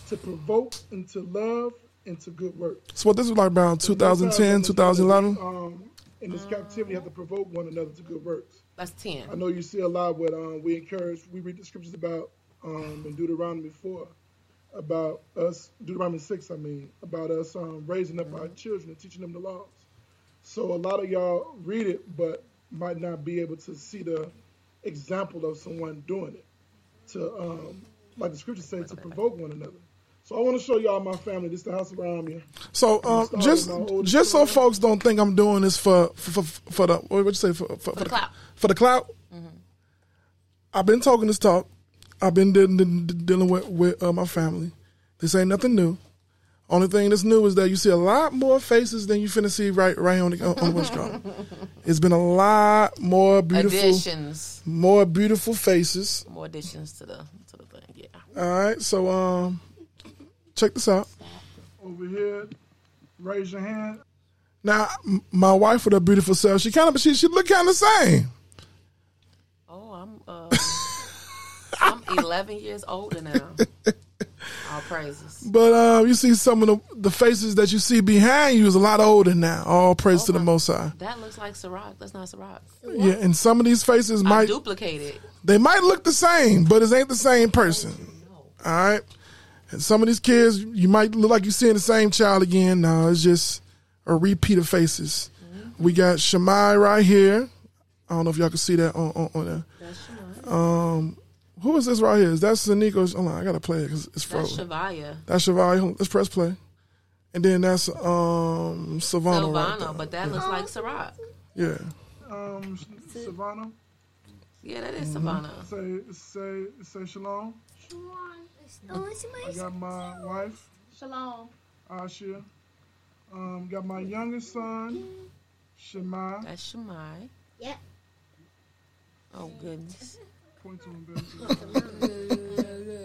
to provoke into love and to good work. So what this was like around 2010, 2011. Um, in this captivity, you have to provoke one another to good works. That's 10. I know you see a lot what um, we encourage. We read the scriptures about um, in Deuteronomy four about us Deuteronomy six. I mean about us um, raising up our children and teaching them the laws. So a lot of y'all read it, but might not be able to see the example of someone doing it. To um, like the scripture say, to provoke one another. So I want to show y'all my family. This is the house around me. So um, just just so son. folks don't think I'm doing this for for, for, for the what would you say for for, for the clout. for the clout. I've been talking this talk. I've been de- de- de- dealing with with uh, my family. This ain't nothing new. Only thing that's new is that you see a lot more faces than you finna see right right on the on the West Coast. It's been a lot more beautiful, Additions. more beautiful faces. More additions to the to the thing. Yeah. All right, so um, check this out. Over here, raise your hand. Now, my wife with her beautiful self, she kind of she she look kind of the same. Oh, I'm uh, I'm 11 years older now. All praises. But uh, you see some of the, the faces that you see behind you is a lot older now. All praise to the Most High. That looks like Ciroc. That's not Ciroc. Yeah, and some of these faces I might it. they might look the same, but it ain't the same person. All right, and some of these kids you might look like you're seeing the same child again. No, it's just a repeat of faces. We got Shemai right here. I don't know if y'all can see that on on, on there. That's um, who is this right here? Is that Sanico? Hold on, I gotta play it because it's That's frozen. Shavaya. That's Shivai. Hold on, Let's press play. And then that's um Savannah. right there. But that looks like Ciroc. yeah. Um, Savannah, Yeah, that is Mm-hmm. Savannah. say say say shalom. I got my wife, Shalom. Ashia. Um, got my youngest son, Shema. That's Shemai. Yeah. Oh goodness. Point to him, baby.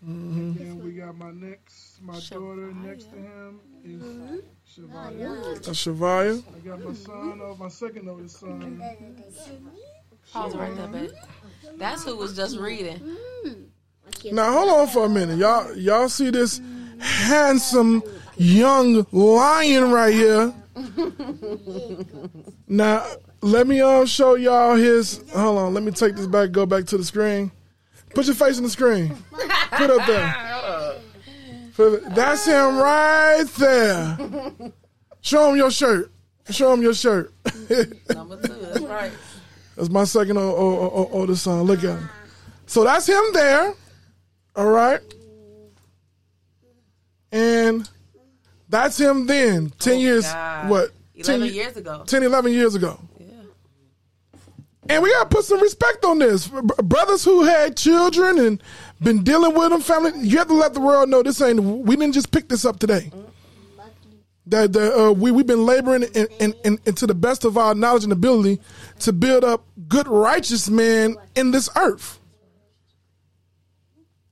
And then we got my next, my daughter next to him is Shavaya. That's Shavaya. I got my son, oh, my second oldest son. Pause right there, baby. That's who was just reading. Now hold on for a minute, y'all. Y'all see this handsome young lion right here? Now let me um show y'all his. Hold on, let me take this back. Go back to the screen. Put your face in the screen. Put up there. Put That's him right there. Show him your shirt. Show him your shirt. Number two. That's right. That's my second o- o- o- oldest son. Look at him. So that's him there. All right. And that's him then. 10 years. Oh, God. What? 10 11 ye- years ago. 10, 11 years ago. Yeah. And we got to put some respect on this. Brothers who had children and been dealing with them, family, you have to let the world know this ain't, we didn't just pick this up today. That that, uh, we, we've been laboring in, in, in, in to the best of our knowledge and ability to build up good, righteous men in this earth.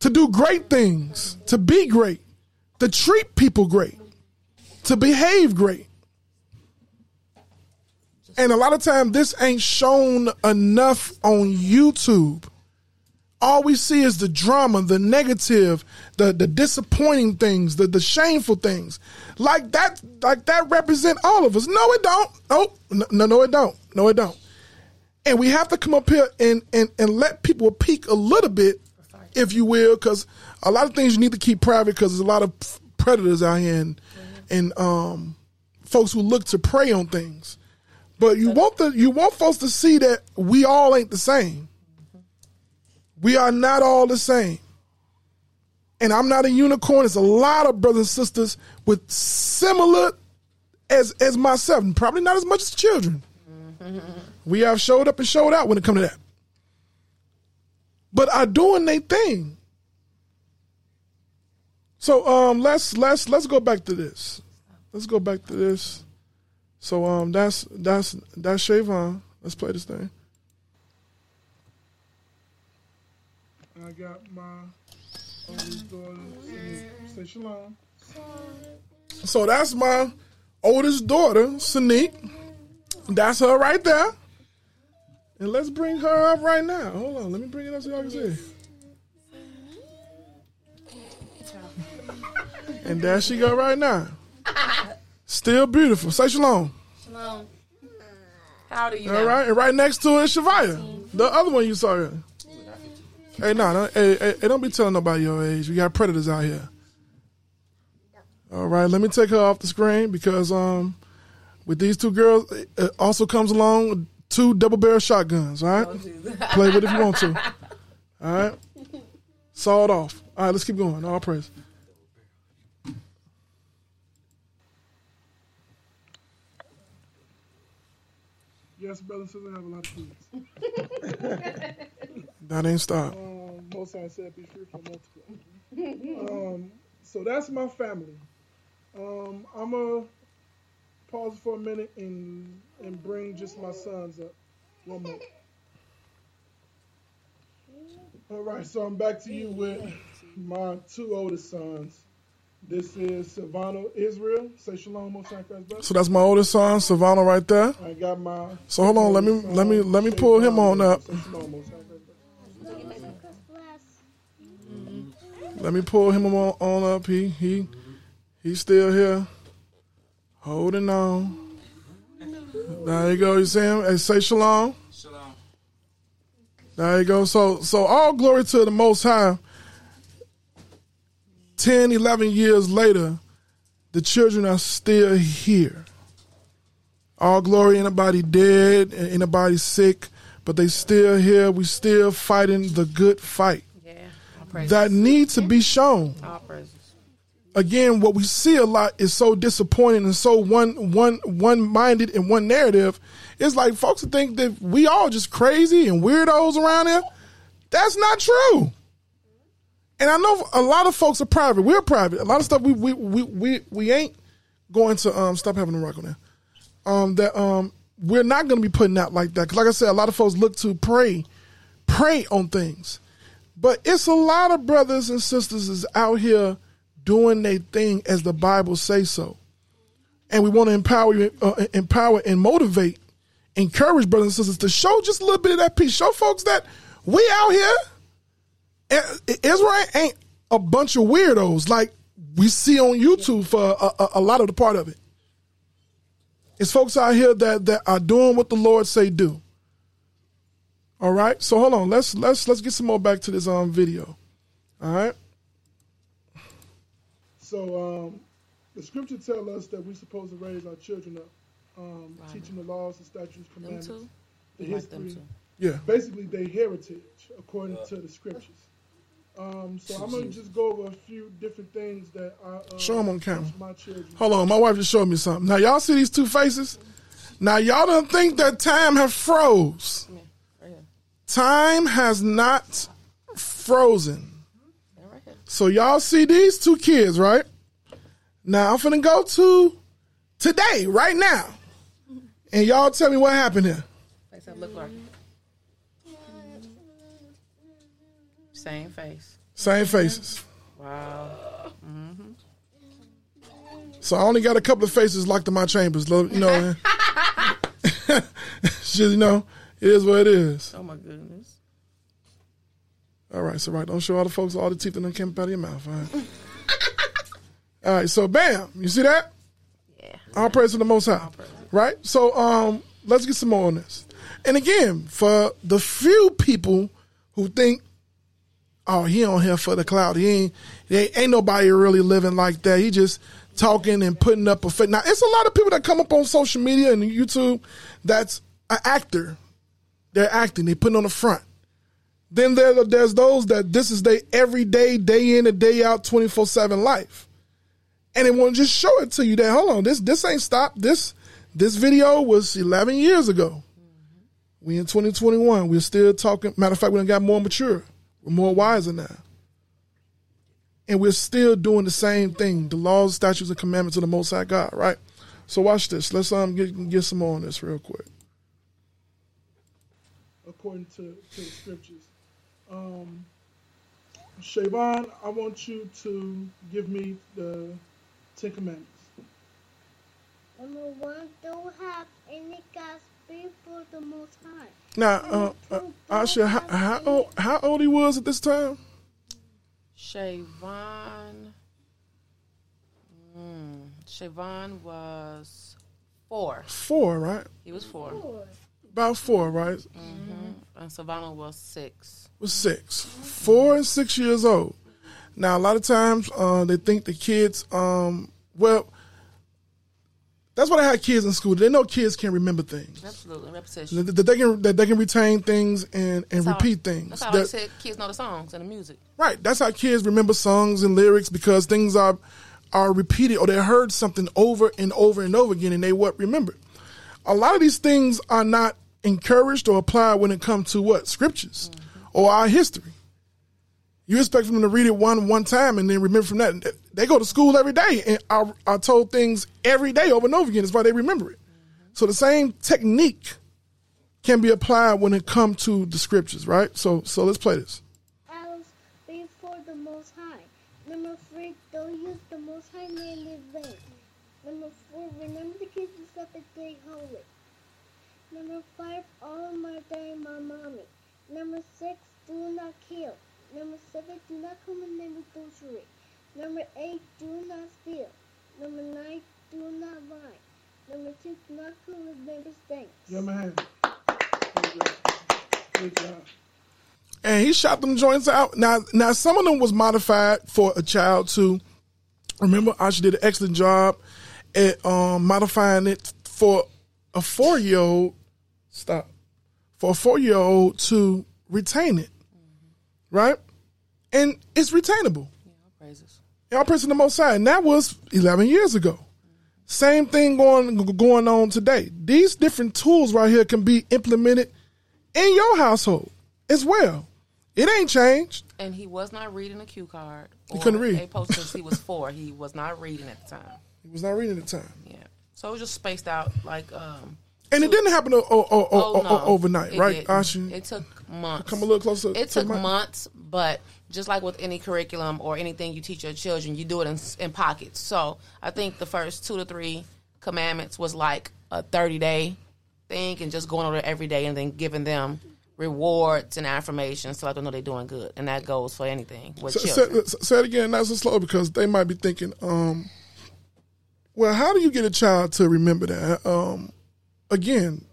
To do great things, to be great, to treat people great, to behave great. And a lot of time, this ain't shown enough on YouTube. all we see is the drama, the negative, the the disappointing things, the the shameful things. Like that, like that represent all of us. No, it don't. Oh, no, no, it don't. No, it don't. And we have to come up here and and and let people peek a little bit, if you will, because a lot of things you need to keep private because there's a lot of predators out here and mm-hmm. and um folks who look to prey on things. But you want the you want folks to see that we all ain't the same. Mm-hmm. We are not all the same. And I'm not a unicorn. There's a lot of brothers and sisters with similar as as myself, and probably not as much as children. Mm-hmm. We have showed up and showed out when it comes to that. But are doing their thing. So um let's let's let's go back to this. Let's go back to this. So um that's that's that's Shavon. Let's play this thing. I got my oldest daughter. Say shalom. So that's my oldest daughter, Sanique. That's her right there. And let's bring her up right now. Hold on, let me bring it up so y'all can see. And there she go right now. Still beautiful. Say shalom. Shalom. How do you All right, and right next to it is Shavaya, the other one you saw here. Hey, no, no hey, hey, hey, don't be telling nobody your age. We got predators out here. All right, let me take her off the screen because um, with these two girls, it also comes along two double barrel shotguns. All right, play with it if you want to. All right, sawed off. All right, let's keep going. All praise. Yes, brother and sister, I have a lot of kids. that ain't stop. Um, most I said be free from multiple. um, so that's my family. Um, I'm gonna pause for a minute and and bring just my sons up. One more. All right, so I'm back to you with my two oldest sons. This is Savannah Israel. Say shalom, most So that's my oldest son, Savannah, right there. I got my. So hold on, let me let me let me pull him on up. Shalom, most high Christ, brother. Let me pull him on, on up. He he he's still here, holding on. There you go. You see him? Hey, say shalom. Shalom. There you go. So so all glory to the Most High. 10, 11 years later, the children are still here. All glory, anybody dead, anybody sick, but they still here. We still fighting the good fight. Yeah. That needs to be shown. All praises. Again, what we see a lot is so disappointing and so one one one minded and one narrative. It's like folks think that we all just crazy and weirdos around here. That's not true. And I know a lot of folks are private. We're private. A lot of stuff we we we we, we ain't going to um stop having a rock on there. Um that um we're not going to be putting out like that. Cause like I said, a lot of folks look to pray, pray on things. But it's a lot of brothers and sisters is out here doing their thing as the Bible says so. And we want to empower uh, empower and motivate, encourage brothers and sisters to show just a little bit of that peace. Show folks that we out here Israel ain't a bunch of weirdos like we see on YouTube for a, a, a, lot of the part of it. It's folks out here that, that are doing what the Lord say do. All right, so hold on. Let's let's let's get some more back to this um video. All right. So um, the scripture tell us that we're supposed to raise our children up, um, right. teaching the laws, the statutes, commandments, the history. Yeah. Basically, their heritage according to the scriptures. Um, so I'm gonna just go over a few different things that I uh, show them on camera. My children. Hold on, my wife just showed me something. Now y'all see these two faces. Now y'all don't think that time has froze. Time has not frozen. So y'all see these two kids, right? Now I'm finna go to today, right now, and y'all tell me what happened here. Look like. Same face. Same faces. Wow. Mm-hmm. So I only got a couple of faces locked in my chambers. You know, just, you know, it is what it is. Oh my goodness. All right, so right, don't show all the folks all the teeth that done came up out of your mouth. All right. all right, so bam, you see that? Yeah. All praise to the Most High, right? So um, let's get some more on this. And again, for the few people who think, oh, he on here for the cloud, he ain't, there ain't nobody really living like that. He just talking and putting up a fit. Now, it's a lot of people that come up on social media and YouTube that's an actor. They're acting. They putting on the front. Then there, there's those that this is their everyday, day in and day out, 24 seven life, and they want to just show it to you that hold on, this this ain't stopped. This this video was 11 years ago. We in 2021. We're still talking. Matter of fact, we done got more mature. We're more wiser now. And we're still doing the same thing. The laws, statutes, and commandments of the Most High God, right? So watch this. Let's um get, get some more on this real quick. According to, to the scriptures. Um, Shavon, I want you to give me the Ten Commandments. Number one, don't have any gods before the Most High. Now, uh, uh, Asha, how, how old how old he was at this time? Shavon. Mm, Shavon was four. Four, right? He was four. About four, right? hmm And Savannah was six. was six, four and six years old. Now, a lot of times uh, they think the kids, um, well, that's why they had kids in school. They know kids can remember things. Absolutely. Repetition. That they can that they can retain things and, and That's how- repeat things. That's how That- I said kids know the songs and the music. Right. That's how kids remember songs and lyrics because things are are repeated or they heard something over and over and over again and they what remember. A lot of these things are not encouraged or applied when it comes to what scriptures mm-hmm. or our history. You expect them to read it one one time and then remember from that. They go to school every day and are, are told things every day over and over again. That's why they remember it. Mm-hmm. So the same technique can be applied when it comes to the scriptures, right? So so let's play this. Else before the Most High. Number three, don't use the Most High name in vain. Number four, remember to keep the Sabbath day holy. Number five, all my day, my mommy. Number six, do not kill. Number seven, do not commit adultery. Number eight, do not steal. Number nine, do not lie. Number ten, do not commit mistakes. Yeah, man. Good job. And he shot them joints out. Now, now some of them was modified for a child to remember. Asha did an excellent job at um, modifying it for a four year old. Stop. For a four year old to retain it, right? And it's retainable. Yeah, praises. Y'all praising the Most High. And that was 11 years ago. Same thing going going on today. These different tools right here can be implemented in your household as well. It ain't changed. And he was not reading a cue card. He couldn't read. A post since he was four. He was not reading at the time. He was not reading at the time. Yeah. So it was just spaced out like um And it didn't happen o- o- o- Oh, no, overnight, it right? didn't. Asha? It took months. Come a little closer. It took mic. months, but just like with any curriculum or anything you teach your children, you do it in, in pockets. So I think the first two to three commandments was like a 30 day thing and just going over it every day and then giving them rewards and affirmations to let them know they're doing good. And that goes for anything with Say, children. say, say it again, not so slow, because they might be thinking, um, well, how do you get a child to remember that? Um, again,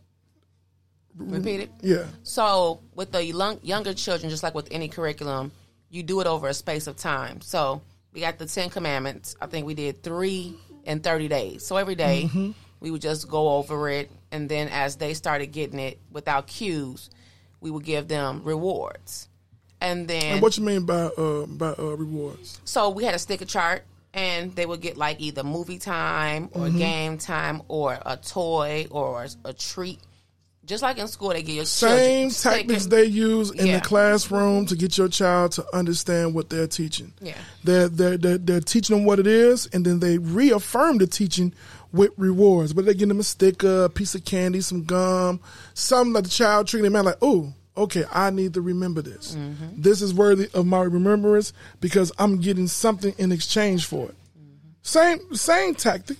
Repeat it. yeah. So with the young, younger children, just like with any curriculum, you do it over a space of time. So we got the Ten Commandments. I think we did three in thirty days. So every day, Mhm. we would just go over it, and then as they started getting it without cues, we would give them rewards. And then And what you mean by uh, by uh, rewards? so we had a sticker chart, and they would get like either movie time or Mhm. game time or a toy or a treat. Just like in school, they give you Same children tactics stickers. they use in Yeah. the classroom to get your child to understand what they're teaching. Yeah. They're, they're, they're, they're teaching them what it is, and then they reaffirm the teaching with rewards. But they give them a sticker, a piece of candy, some gum, something that the child treating them like, oh, okay, I need to remember this. Mm-hmm. This is worthy of my remembrance because I'm getting something in exchange for it. Same same tactic.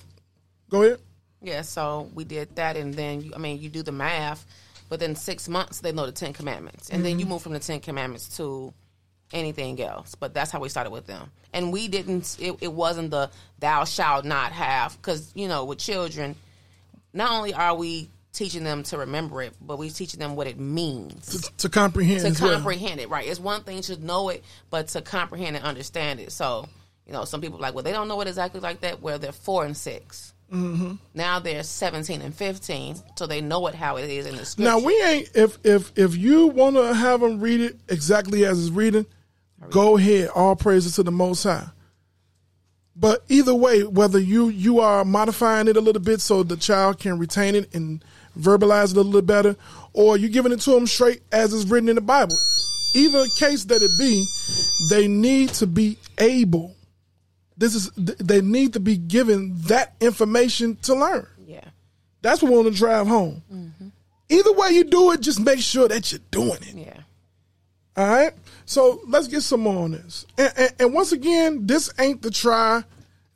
Go ahead. Yeah, so we did that, and then you, I mean, you do the math. Within six months, they know the Ten Commandments, and then you Mhm. move from the Ten Commandments to anything else. But that's how we started with them. And we didn't. It, it wasn't the thou shalt not have because you know with children, not only are we teaching them to remember it, but we're teaching them what it means to, to comprehend. to as well. comprehend it. Right? It's one thing to know it, but to comprehend and understand it. So you know, some people are like, well, they don't know it exactly like that. Where they're four and 6 Mhm. Now they're seventeen and fifteen, so they know it how it is in the scripture. Now we ain't if if if you want to have them read it exactly as it's reading, go ahead. All praises to the Most High. But either way, whether you you are modifying it a little bit so the child can retain it and verbalize it a little bit better, or you're giving it to them straight as it's written in the Bible, either case that it be, they need to be able. This is they need to be given that information to learn. Yeah. That's what we want to drive home. Mm-hmm. Either way you do it, just make sure that you're doing it. Yeah. All right. So let's get some more on this. And, and, and once again, this ain't the try.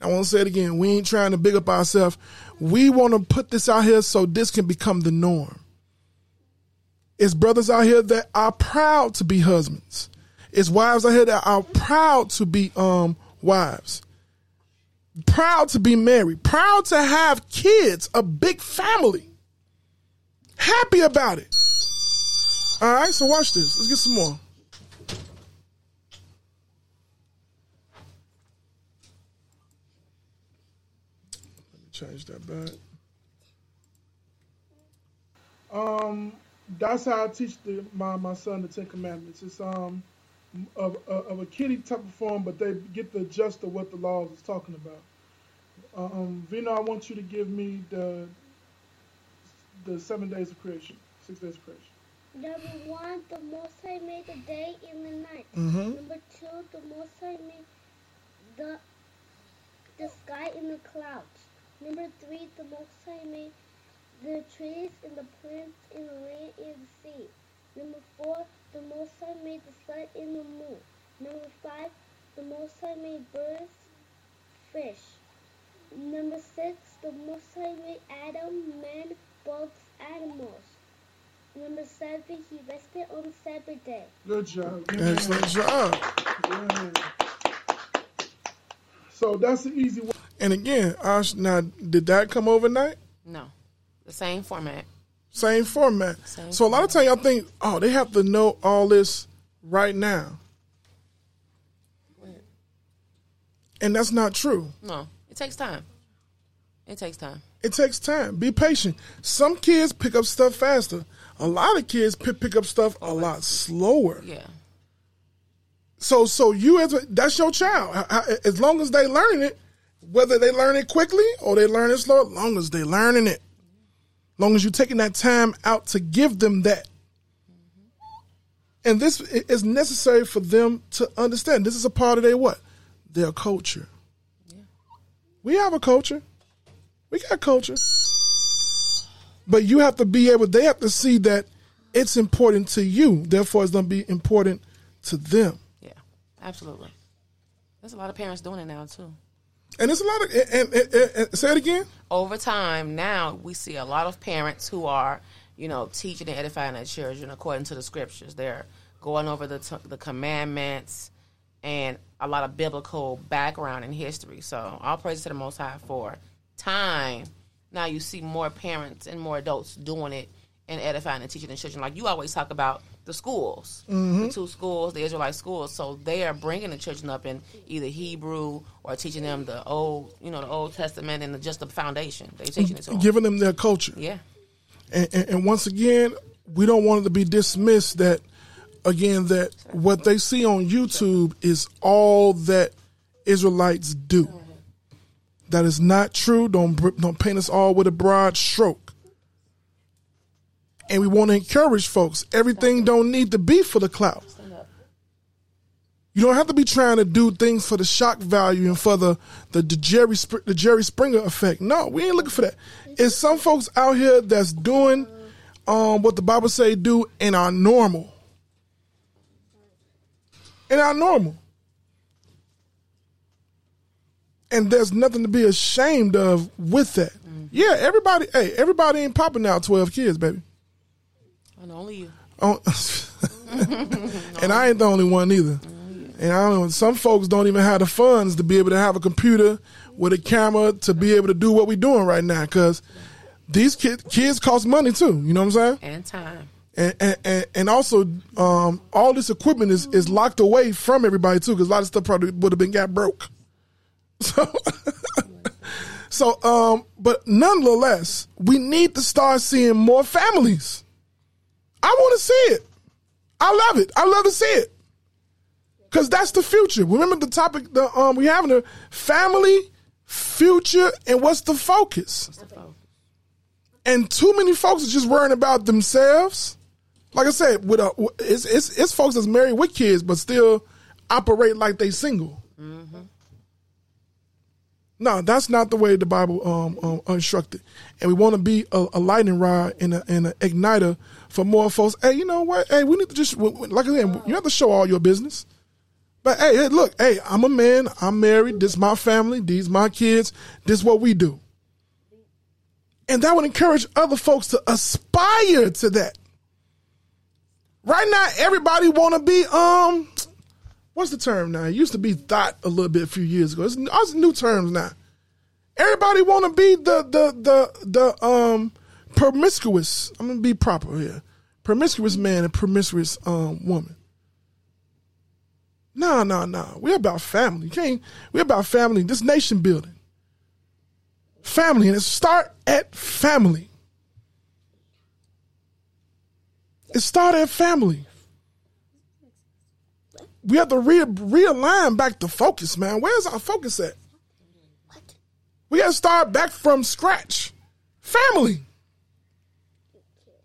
I want to say it again. We ain't trying to big up ourselves. We want to put this out here so this can become the norm. It's brothers out here that are proud to be husbands. It's wives out here that are proud to be um wives. Proud to be married. Proud to have kids, a big family. Happy about it. All right, so watch this. Let's get some more. Change that back. Um, that's how I teach the, my my son the Ten Commandments. It's um of, of a kiddie type of form, but they get the gist of what the laws is talking about. Um, Vino, I want you to give me the the seven days of creation, six days of creation. Number one, the Most High made the day and the night. Mhm. Number two, the Most High made the the sky and the clouds. Number three, the Most High made the trees and the plants and the land and the sea. Number four, the Most High made the sun and the moon. Number five, the Most High made birds, fish. Number six, the Most High made Adam, man, bugs, animals. Number seven, he rested on the Sabbath day. Good job. Excellent job. Yeah. So that's the easy one. And again, Ash, now did that come overnight? No, the same format. Same format. Same so a lot of times y'all think, oh, they have to know all this right now. And that's not true. No, it takes time. It takes time. It takes time. Be patient. Some kids pick up stuff faster. A lot of kids pick, pick up stuff a lot slower. Yeah. So so you as a, that's your child. As long as they learn it, whether they learn it quickly or they learn it slow, as long as they learning it, long as you're taking that time out to give them that. And this is necessary for them to understand. This is a part of their what? Their culture. We have a culture. We got culture. But you have to be able, they have to see that it's important to you. Therefore, it's going to be important to them. Yeah, absolutely. There's a lot of parents doing it now too. And it's a lot of, and, and, and- say it again. Over time, now we see a lot of parents who are, you know, teaching and edifying their children according to the scriptures. They're going over the t- the commandments and a lot of biblical background and history. So, all praise to the Most High for time. Now you see more parents and more adults doing it and edifying and teaching the children. Like you always talk about the schools, Mm-hmm. the two schools, the Israelite schools. So they are bringing the children up in either Hebrew or teaching them the old, you know, the Old Testament and the, just the foundation. They're teaching it to them. Giving them their culture. Yeah. And, and, and once again, we don't want it to be dismissed that, again, that what they see on YouTube is all that Israelites do. That is not true. Don't don't paint us all with a broad stroke. And we want to encourage folks. Everything don't need to be for the clout. You don't have to be trying to do things for the shock value and for the the, the Jerry the Jerry Springer effect. No, we ain't looking for that. It's some folks out here that's doing um, what the Bible say do and are normal. And are normal. And there's nothing to be ashamed of with that. Yeah, everybody. Hey, everybody ain't popping out twelve kids, baby. And only you. Oh, and I ain't the only one either. And I don't know, some folks don't even have the funds to be able to have a computer with a camera to be able to do what we're doing right now. Because these kid, kids cost money too. You know what I'm saying? And time. And and, and, and also, um, all this equipment is, is locked away from everybody too. Because a lot of stuff probably would have been got broke. So, so, um, but nonetheless, we need to start seeing more families. I want to see it. I love it. I love to see it. Cause that's the future. Remember the topic the um we having a family, future, and what's the focus? And too many folks are just worrying about themselves. Like I said, with a it's it's, it's folks that's married with kids, but still operate like they single. No, that's not the way the Bible um, um instructed. And we want to be a, a lightning rod and an igniter for more folks. Hey, you know what? Hey, we need to just like I said, you have to show all your business. But hey, look, hey, I'm a man. I'm married. This my family. These my kids. This what we do. And that would encourage other folks to aspire to that. Right now, everybody want to be um, what's the term now? It used to be thought a little bit a few years ago. It's, it's new terms now. Everybody want to be the the the the um promiscuous. I'm gonna be proper here. Promiscuous man and promiscuous um woman. Nah, nah, nah. We're about family. You can't. We're about family. This nation building. Family, and it start at family. It started at family. We have to re- realign back to focus, man. Where's our focus at? We got to start back from scratch. Family.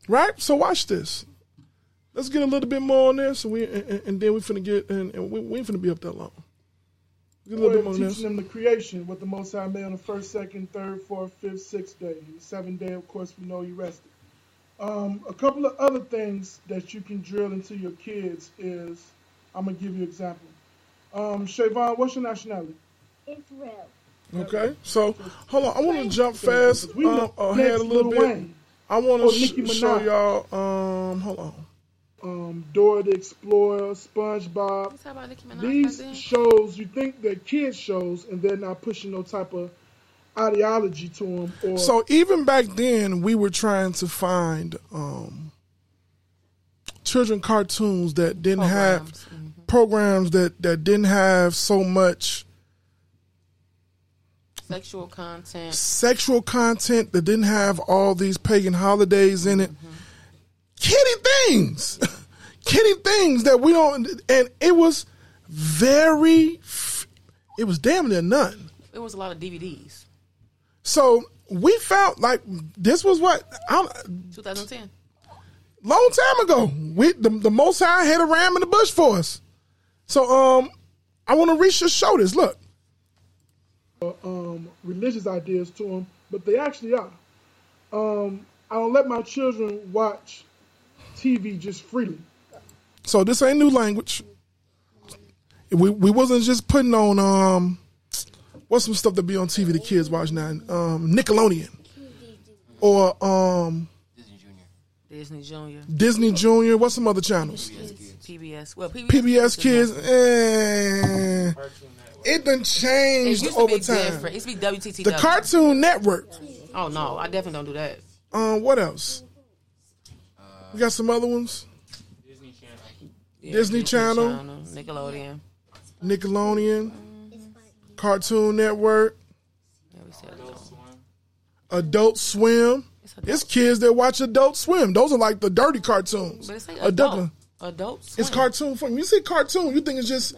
Right? So watch this. Let's get a little bit more on this, and we and, and then we're finna get and, and we, we ain't finna be up that long. Get a little bit more on teaching this. them the creation, what the Most High made on the first, second, third, fourth, fifth, sixth day. The seventh day, of course, we know He rested. Um, a couple of other things that you can drill into your kids is, I'm gonna give you an example. Um, Shavon, what's your nationality? Israel. Okay, so hold on. I want to jump fast We um, ahead a little Lil bit. Wayne. I want Oh, to Nicki sh- show y'all. Um, hold on. Um, Dora the Explorer, SpongeBob. Talk about Nicki Minaj These shows, you think they're kids shows, and they're not pushing no type of ideology to them. Or So even back then, we were trying to find um, children cartoons that didn't have programs that that didn't have so much Sexual content. sexual content that didn't have all these pagan holidays in it. Kitty things. Kitty things that we don't and it was very it was damn near none. It was a lot of DVDs. So we found like this was what I'm 2010. long time ago. We the, the most high had a ram in the bush for us. So um I want to reach just show this. Look. um, religious ideas to them, but they actually are. Um, I don't let my children watch TV just freely. So this ain't new language. We we wasn't just putting on um what's some stuff that be on TV the kids watch now? Um Nickelodeon. Or um Disney Junior. Disney Junior. What's some other channels? PBS. Well, PBS, PBS Kids. is Eh, it done It changed used to over be time. different. It used to be WTTW. The Cartoon Network. Oh no, I definitely don't do that. Um, what else? We got some other ones. Disney Channel. Yeah, Disney Channel. Nickelodeon. Nickelodeon, Cartoon Network, Adult Swim. Adult Swim. It's kids that watch Adult Swim. Those are like the dirty cartoons. But it's like Adult- adult. Adult. It's cartoon fun. You see cartoon, you think it's just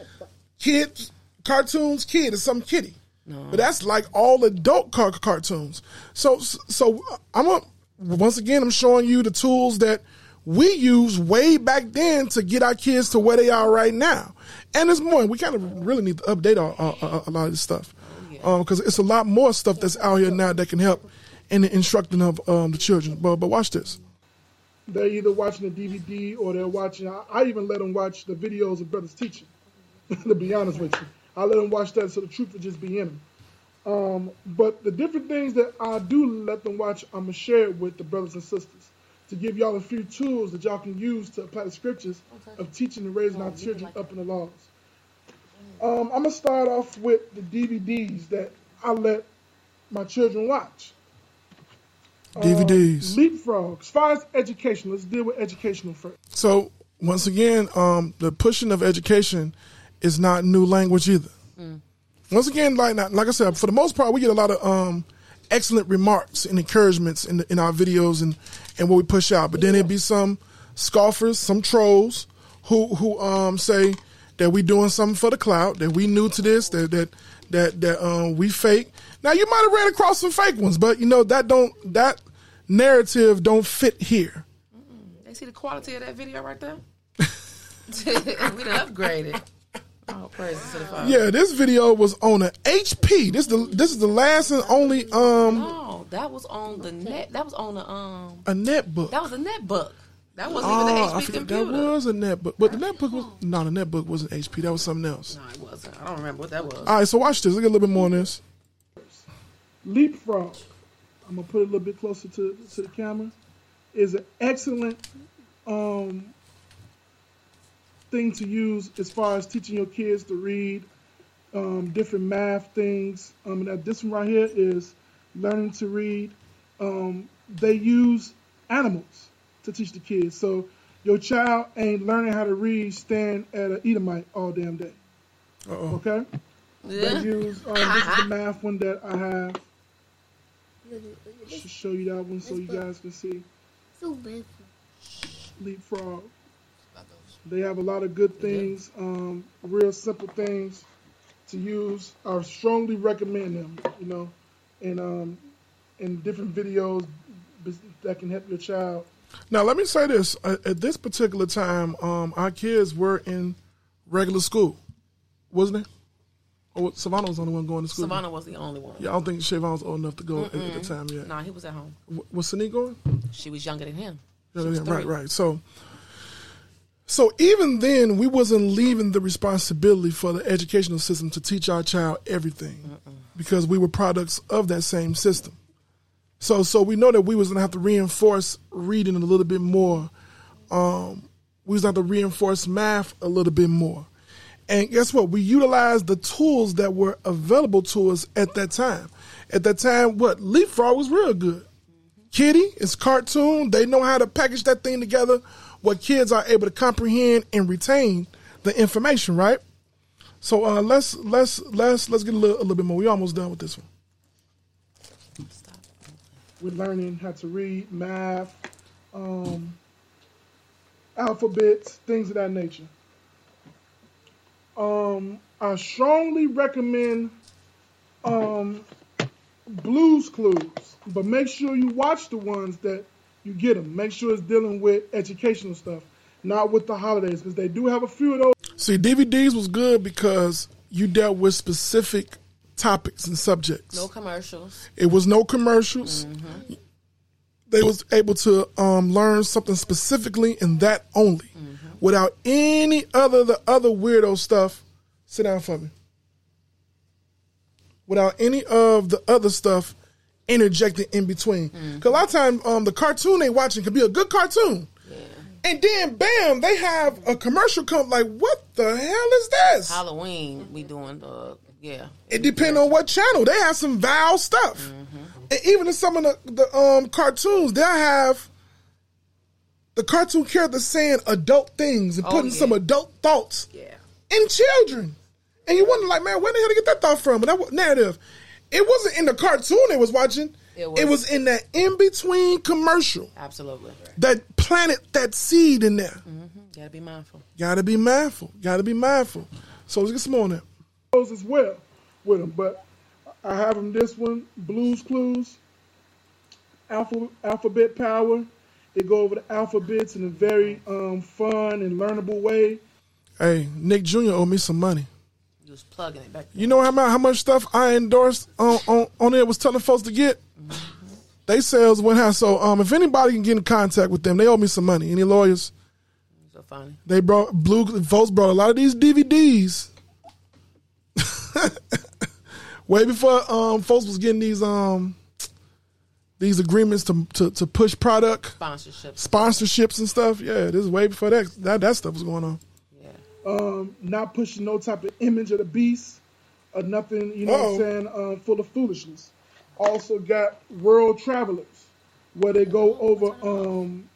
kids, cartoons, kid, it's some kitty. But that's like all adult car- cartoons. So, so I'm a, once again, I'm showing you the tools that we used way back then to get our kids to where they are right now. And there's more. We kind of really need to update our, our, our- a lot of this stuff because it's a lot more stuff that's out here now that can help in the instructing of um, the children. But but watch this. They're either watching a DVD or they're watching. I, I even let them watch the videos of brothers teaching. to be honest with you, I let them watch that so the truth would just be in them. Um, but the different things that I do let them watch, I'm gonna share it with the brothers and sisters to give y'all a few tools that y'all can use to apply the scriptures of teaching and raising our children up in the laws. Um, I'm gonna start off with the DVDs that I let my children watch. DVDs. Uh, Leapfrog. As far as education, let's deal with educational first. So once again, um, the pushing of education is not new language either. Once again, like like I said, for the most part, we get a lot of um, excellent remarks and encouragements in, the, in our videos and, and what we push out. But then there'd be some scoffers, some trolls who who um, say that we doing something for the clout, that we new to this, that that that that um, we fake. Now you might have ran across some fake ones, but you know that don't that narrative don't fit here. They see the quality of that video right there. we done upgraded. Praises to. Yeah, this video was on an HP. This the this is the last and only um No, that was on the net. That was on the um. a netbook. That was a netbook. That wasn't Oh, even I the HP forget, computer. that was a netbook, but the netbook was no, the netbook wasn't HP. That was something else. No, it wasn't. I don't remember what that was. All right, so watch this. Look at a little bit more on this. Leapfrog. I'm gonna put it a little bit closer to to the camera. Is an excellent um, thing to use as far as teaching your kids to read um, different math things. Um, now this one right here is learning to read. Um, they use animals to teach the kids. So your child ain't learning how to read stand at an Edomite all damn day. Uh-oh. Okay. They use um, this is the math one that I have. Just show you that one so you guys can see. So bad. Leapfrog. They have a lot of good things, um, real simple things to use. I strongly recommend them, you know, and um, in different videos that can help your child. Now let me say this: Uh, at this particular time, um, our kids were in regular school, wasn't it? Or was- Savannah was the only one going to school. Savannah was the only one. Yeah, I don't think Shavon was old enough to go at, at the time yet. Nah, he was at home. W- Was Sanique going? She was younger than him. Yeah, She was yeah, right, right. So, so even then, we wasn't leaving the responsibility for the educational system to teach our child everything, because we were products of that same system. So, so we know that we was gonna have to reinforce reading a little bit more. Um, we was gonna have to reinforce math a little bit more. And guess what? We utilized the tools that were available to us at that time. At that time, what Leapfrog was real good. Kitty, it's cartoon. They know how to package that thing together where kids are able to comprehend and retain the information, right? So uh, let's let's let's let's get a little, a little bit more. We almost done with this one. We're learning how to read, math, um, alphabets, things of that nature. Um, I strongly recommend um, Blues Clues, but make sure you watch the ones that you get them. Make sure it's dealing with educational stuff, not with the holidays, because they do have a few of those. See, DVDs was good because you dealt with specific topics and subjects. No commercials. It was no commercials. They was able to um, learn something specifically and that only, without any other the other weirdo stuff. Sit down for me. Without any of the other stuff interjected in between. Because a lot of times um, the cartoon they watching could be a good cartoon. And then, bam, they have a commercial come. Like, what the hell is this? Halloween, we doing the yeah. It depends on what channel. They have some vile stuff. And even in some of the, the um, cartoons, they'll have the cartoon character saying adult things and Oh, putting yeah. some adult thoughts Yeah. in children. And you wonder, like, man, where the hell did they get that thought from? But that narrative, it wasn't in the cartoon they was watching. It It was- was in that in between commercial Absolutely. that planted that seed in there. Gotta be mindful. Gotta be mindful. Gotta be mindful. So let's get some more on that. those as well with them. But I have them this one, Blues Clues, Alpha, Alphabet Power. They go over the alphabets in a very um, fun and learnable way. Hey, Nick Jr. owe me some money. You was plugging it back. You know how much, how much stuff I endorsed on, on, on there was telling folks to get? They sales went high. So um, if anybody can get in contact with them, they owe me some money. Any lawyers? So funny. They brought blue folks brought a lot of these DVDs. Way before um, folks was getting these um, these agreements to, to to push product Sponsorships. sponsorships and stuff. Yeah, this is way before that that, that stuff was going on. Um, not pushing no type of image of the beast or nothing, you know Uh-oh. I'm saying, um, full of foolishness. Also got world travelers where they go over um,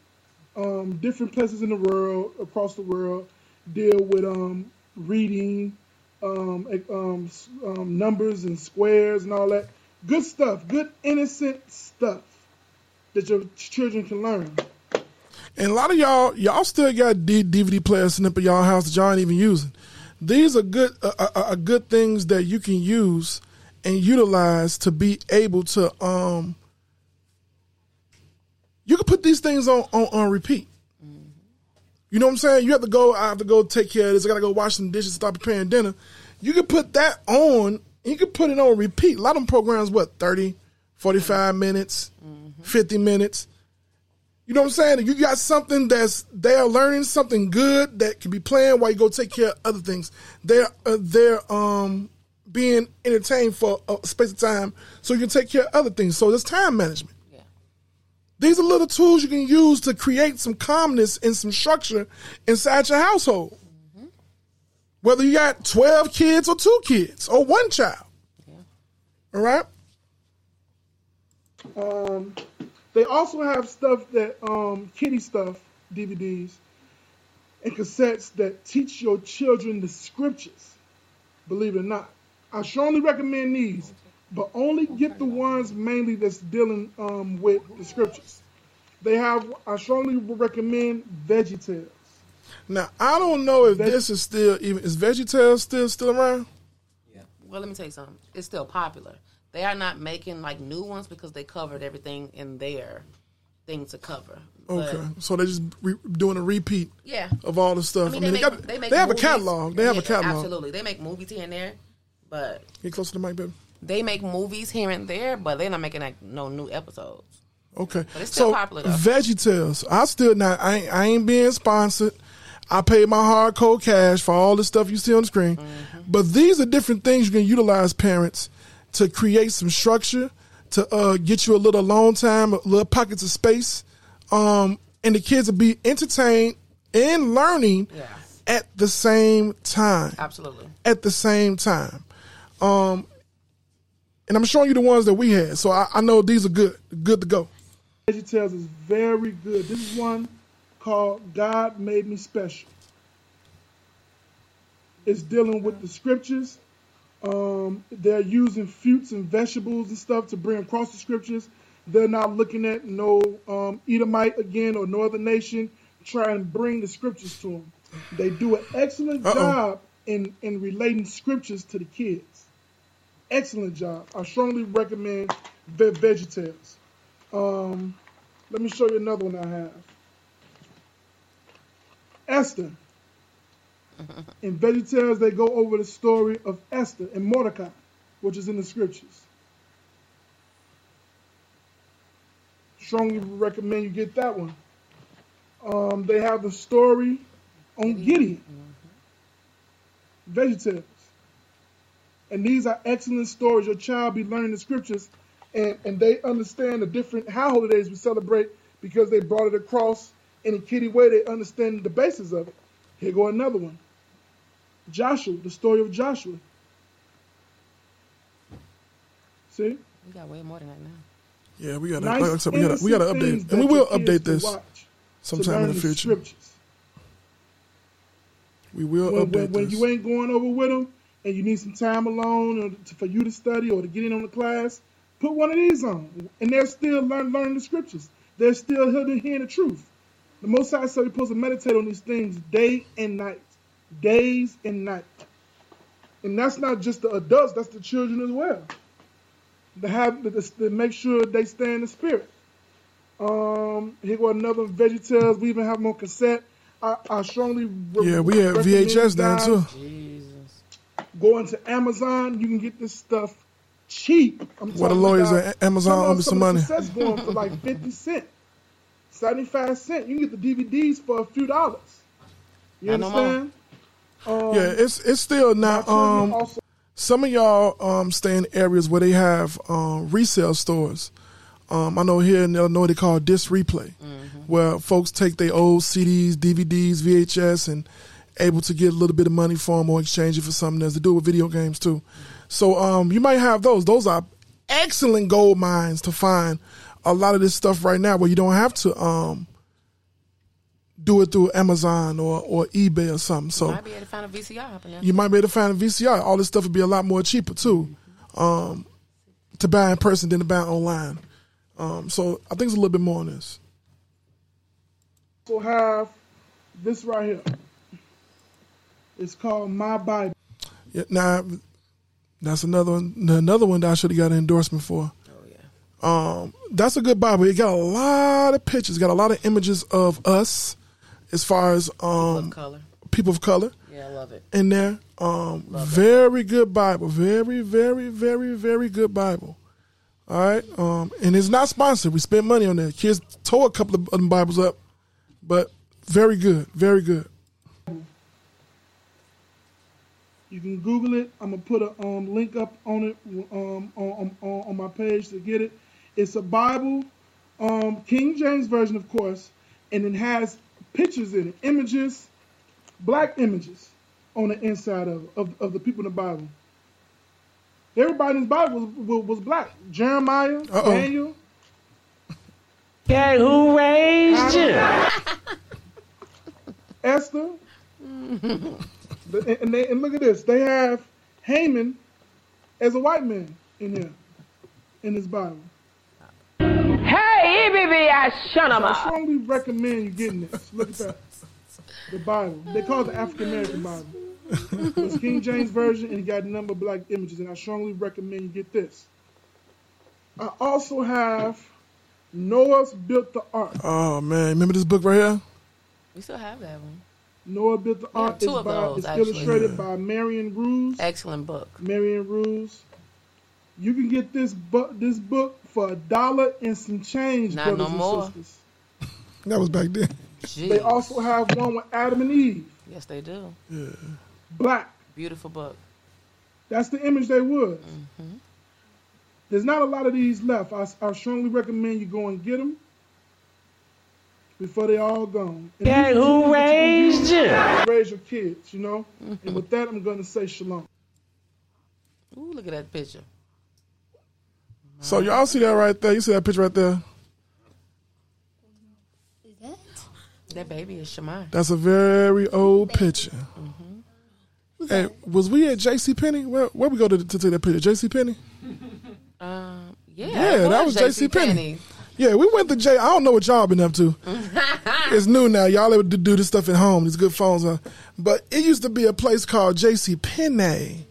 um, different places in the world, across the world, deal with um, reading, um, um, um, numbers and squares and all that. Good stuff, good innocent stuff that your children can learn. And a lot of y'all, y'all still got D- DVD players sitting up at y'all house that y'all ain't even using. These are good, uh, uh, uh, good things that you can use and utilize to be able to. Um, you can put these things on on, on repeat. You know what I'm saying? You have to go. I have to go take care of this. I got to go wash some dishes, start preparing dinner. You can put that on. You can put it on repeat. A lot of them programs, what 30, 45 minutes, 50 minutes. You know what I'm saying? You got something that's they are learning something good that can be playing while you go take care of other things. They're uh, they're um being entertained for a space of time, so you can take care of other things. So there's time management. Yeah. These are little tools you can use to create some calmness and some structure inside your household. Whether you got 12 kids or two kids or one child. Yeah. All right? Um, they also have stuff that um, kitty stuff DVDs and cassettes that teach your children the scriptures. Believe it or not, I strongly recommend these, but only get the ones mainly that's dealing um, with the scriptures. They have. I strongly recommend VeggieTales. Now, I don't know if this is still even is VeggieTales still still around? Yeah. Well, let me tell you something. It's still popular. They are not making like new ones because they covered everything in their thing to cover. But, Okay, so they're just re- doing a repeat Yeah. of all the stuff. I I mean, mean, they, they, make, got, they, make they have movies. a catalog. They have Yeah, a catalog. Absolutely, they make movies here and there, but Get closer to the mic, baby. they make movies here and there, but they're not making like no new episodes. Okay. But it's still so popular, though. VeggieTales, I still not. I ain't, I ain't being sponsored. I paid my hardcore cash for all the stuff you see on the screen. Mm-hmm. But these are different things you can utilize, parents, to create some structure, to uh, get you a little alone time, a little pockets of space, um, and the kids will be entertained and learning Yeah. at the same time Absolutely. at the same time. Um, and I'm showing you the ones that we had, so I, I know these are good, good to go. VeggieTales is very good. This is one called God Made Me Special. It's dealing with the scriptures. Um, they're using fruits and vegetables and stuff to bring across the scriptures. They're not looking at no um, Edomite again or no other nation try and bring the scriptures to them. They do an excellent Uh-oh. job in, in relating scriptures to the kids. Excellent job. I strongly recommend Ve- VeggieTales. Um, let me show you another one I have. Esther. In VeggieTales, they go over the story of Esther and Mordecai, which is in the scriptures. Strongly recommend you get that one. Um, they have the story on Gideon. VeggieTales. And these are excellent stories. Your child be learning the scriptures and, and they understand the different how holidays we celebrate because they brought it across in a kiddie way. They understand the basis of it. Here go another one. Joshua, the story of Joshua. See? We got way more than that now. Yeah, we gotta, Nice, like said, we gotta, we gotta update, and we will update this sometime in the future. Scriptures. We will When, update when, when you ain't going over with them and you need some time alone or to, for you to study or to get in on the class, put one of these on. And they're still learn, learning the scriptures. They're still hearing, hearing the truth. The Most High said we're supposed to meditate on these things day and night. Days and night. And that's not just the adults, that's the children as well. To have to, to make sure they stay in the spirit. Um, here go another VeggieTales. We even have them on cassette. I, I strongly re- yeah, we have VHS down too. Jesus. Go into Amazon. You can get this stuff cheap. I'm What the talking lawyers about- at Amazon owe me some money. Some of cassettes going for like fifty cent, seventy five cent. You can get the DVDs for a few dollars. You Not no more. understand? Um, Yeah, it's it's still not. Um, also some of y'all um stay in areas where they have um resale stores. Um, I know here in Illinois they call disc replay, Mm-hmm. where folks take their old CDs, DVDs, VHS, and able to get a little bit of money for them or exchange it for something else to do with video games too. So um, you might have those. Those are excellent gold mines to find a lot of this stuff right now where you don't have to um, do it through Amazon or, or eBay or something. So you Might be able to find a VCR up there. you might be able to find a VCR. All this stuff would be a lot more cheaper too, um, to buy in person than to buy online. Um, so I think it's a little bit more on this. So have this right here. It's called My Bible. Yeah, now that's another one. Another one that I should have got an endorsement for. Um, that's a good Bible. It got a lot of pictures, got a lot of images of us, as far as um, color. people of color Yeah, I love it. in there. Um, very good Bible. Very, very, very, very good Bible. All right. Um, and it's not sponsored. We spent money on that. Kids tore a couple of them Bibles up, but very good. Very good. You can Google it. I'm gonna put a um, link up on it um, on, on, on my page to get it. It's a Bible, um, King James version, of course, and it has pictures and images, black images on the inside of of, of the people in the Bible. Everybody in the Bible was, was, was black. Jeremiah, Uh-oh. Daniel. Okay, who raised you? Esther. The- and, they, and look at this. They have Haman as a white man in here, in this Bible. Hey, baby, I shut him I up. strongly recommend you getting this. Look at that. The Bible. They call it the African American Bible. It's King James Version and it got a number of black images, and I strongly recommend you get this. I also have Noah's Built the Ark. Oh man, remember this book right here? We still have that one. Noah Built the Ark two is of by, those, it's actually. illustrated by Marion Ruse. Excellent book. Marion Ruse. You can get this book this book for a dollar and some change, Not brothers no and more. sisters. That was back then. Jeez. They also have one with Adam and Eve, Yes, they do. black. Beautiful book. That's the image they would. Mm-hmm. There's not a lot of these left. I, I strongly recommend you go and get them before they all gone. And Okay, who tools you raised you? Raise your kids, you know. Mm-hmm. And with that, I'm going to say shalom. Ooh, look at that picture. So y'all see that right there? You see that picture right there? That baby is Shemai. That's a very old picture. Hey, was we at J.C. Penney? Where where we go to, to take that picture? J.C. Penney? Um, yeah, Yeah, it that was J.C. JCPenney. Penney. Yeah, we went to J. I don't know what y'all been up to. it's new now. Y'all able to do this stuff at home. These good phones are. But it used to be a place called J.C. Penney,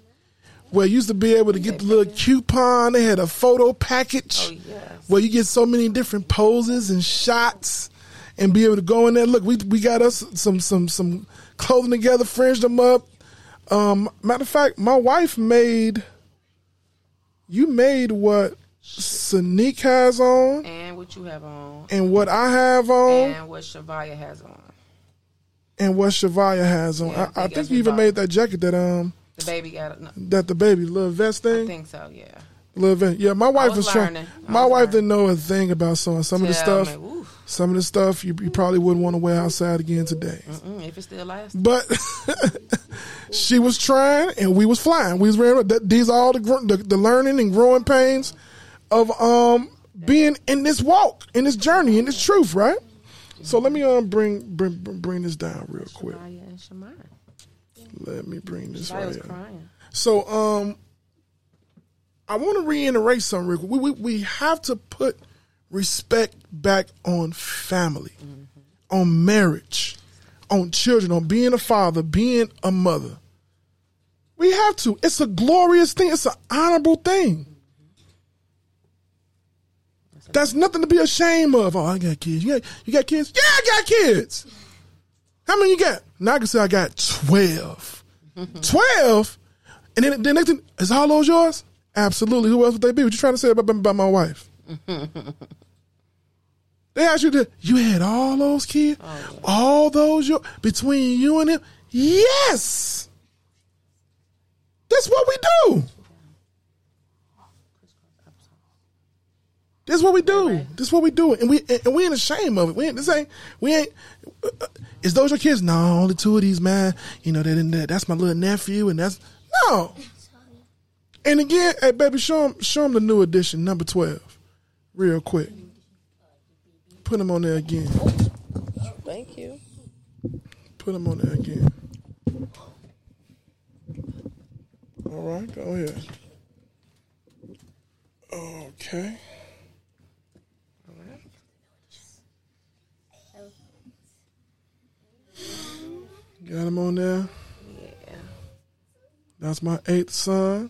where you used to be able to get the little coupon. They had a photo package Oh, yes. where you get so many different poses and shots, and be able to go in there. Look, we we got us some some some clothing together, fringed them up. Um, matter of fact, my wife made. You made what Sanique has on, And what you have on. and what I have on, And what Shavaya has on. and what Shavaya has on. Yeah, I, I think you even bought. made that jacket that um The baby got it. No, that the baby little vest thing. I think so, yeah. little vest. Yeah, my wife was was, trying. My was wife learning. didn't know a thing about sewing. Some of the stuff, me, some of the stuff you, you probably wouldn't want to wear outside again today. Mm-mm, if it still lasts. But she was trying, and we was flying. We was wearing. These are all the, the the learning and growing pains of um being in this walk, in this journey, in this truth, right? So let me um bring bring bring this down real quick. Shavaya and Shemai. Let me bring this Shavaya right was here. crying. So um, I want to reiterate something. Real quick. We, we we have to put respect back on family, on marriage, on children, on being a father, being a mother. We have to. It's a glorious thing. It's an honorable thing. That's nothing to be ashamed of. Oh, I got kids. You got, you got kids? Yeah, I got kids. How many you got? Now I can say I got 12. Mm-hmm. 12? And then the next thing, is all those yours? Absolutely. Who else would they be? What you trying to say about, about my wife? they asked you to, you had all those kids? Oh, all those your, between you and him? Yes. That's what we do. This This is what we do. This is what we do, and we and we ain't ashamed of it. We ain't this ain't we ain't. Uh, uh, Is those your kids? No, only two of these, man. You know that, that that's my little nephew, and that's no. And again, hey baby, show him show him the new edition, number twelve, real quick. Put him on there again. Thank you. Put him on there again. All right, go ahead. Okay. Got him on there. Yeah. That's my eighth son.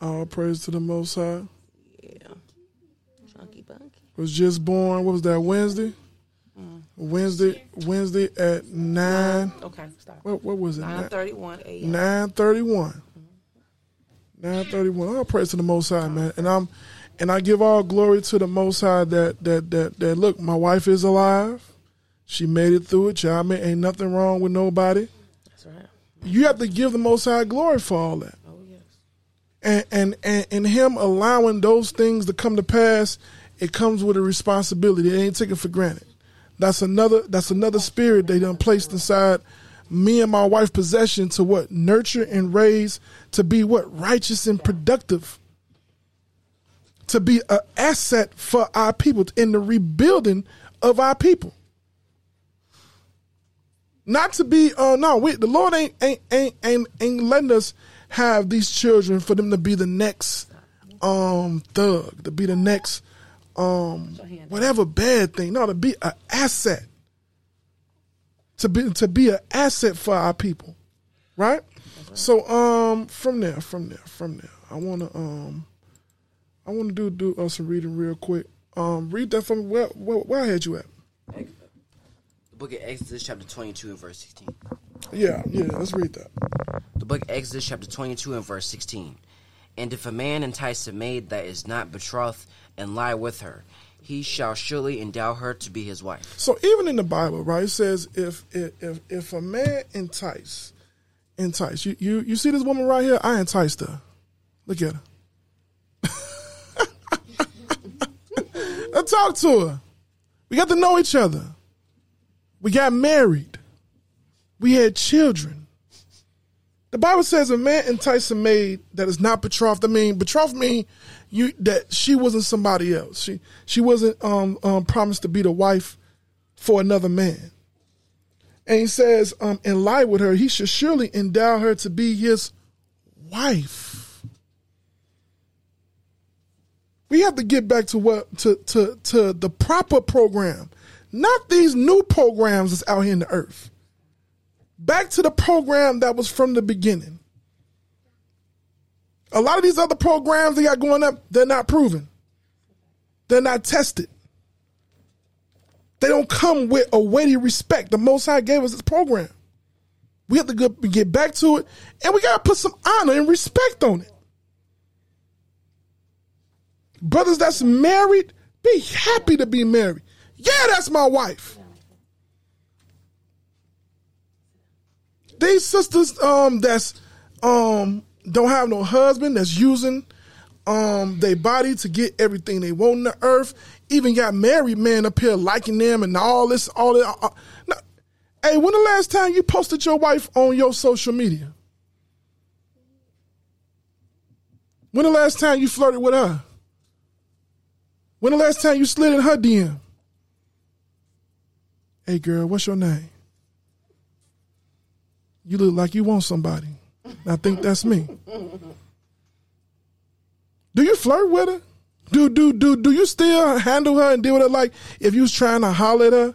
All praise to the Most High. Yeah. Chunky bunky. Was just born. What was that? Wednesday. Mm. Wednesday. Wednesday at nine. Okay, stop. What, what was it? 9:31 a.m. Nine thirty-one. Nine thirty-one. All praise to the Most High, man. And I'm, and I give all glory to the Most High that that that that. Look, my wife is alive. She made it through it. Man, ain't nothing wrong with nobody. That's right. You have to give the Most High glory for all that. Oh yes. And and and, and Him allowing those things to come to pass, it comes with a responsibility. It ain't taken for granted. That's another. That's another spirit they done placed inside me and my wife possession to what nurture and raise to be what righteous and productive to be an asset for our people in the rebuilding of our people not to be uh no we, the lord ain't ain't ain't ain't, ain't letting us have these children for them to be the next um thug to be the next um whatever bad thing no to be an asset to be to be an asset for our people, right? So um from there, from there, from there, I wanna um I wanna do do uh, some reading real quick. Um, read that from where where, where I had you at? Book of Exodus, chapter 22 and verse 16. Yeah, yeah. Let's read that. The book of Exodus, chapter 22 and verse 16. And if a man entice a maid that is not betrothed and lie with her, he shall surely endow her to be his wife. So even in the Bible, right, it says if if if, if a man entice, entice you, you you see this woman right here, I enticed her. Look at her. I talked to her. We got to know each other. We got married. We had children. The Bible says a man entice a maid that is not betrothed. I mean, betrothed mean you that she wasn't somebody else. She she wasn't um, um promised to be the wife for another man. And he says, um, in lie with her, he should surely endow her to be his wife. We have to get back to what to to to the proper program, not these new programs that's out here in the earth. Back to the program that was from the beginning. A lot of these other programs they got going up, they're not proven. They're not tested. They don't come with a weighty respect. The Most High gave us this program. We have to get back to it, and we got to put some honor and respect on it. Brothers that's married, be happy to be married. Yeah, that's my wife. These sisters um, that's um, don't have no husband that's using um their body to get everything they want on the earth. Even got married men up here liking them and all this, all that. Uh, now, hey, when the last time you posted your wife on your social media? When the last time you flirted with her? When the last time you slid in her DM? Hey girl, what's your name? You look like you want somebody. I think that's me. Do you flirt with her? Do do do do you still handle her and deal with her like if you was trying to holler at her?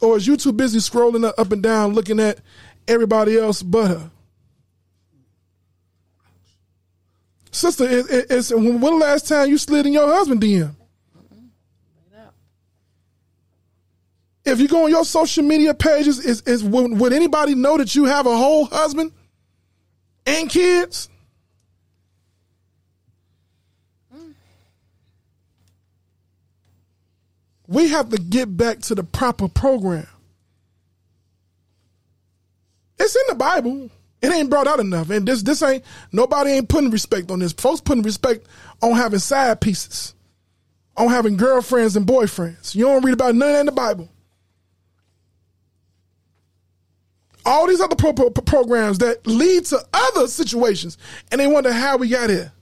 Or is you too busy scrolling up and down looking at everybody else but her? Sister, it, it, it's when the last time you slid in your husband DM? If you go on your social media pages, is is would, would anybody know that you have a whole husband and kids? We have to get back to the proper program. It's in the Bible. It ain't brought out enough. And this this ain't nobody ain't putting respect on this. Folks putting respect on having side pieces, on having girlfriends and boyfriends. You don't read about none in the Bible. All these other pro- pro- programs that lead to other situations, and they wonder how we got here.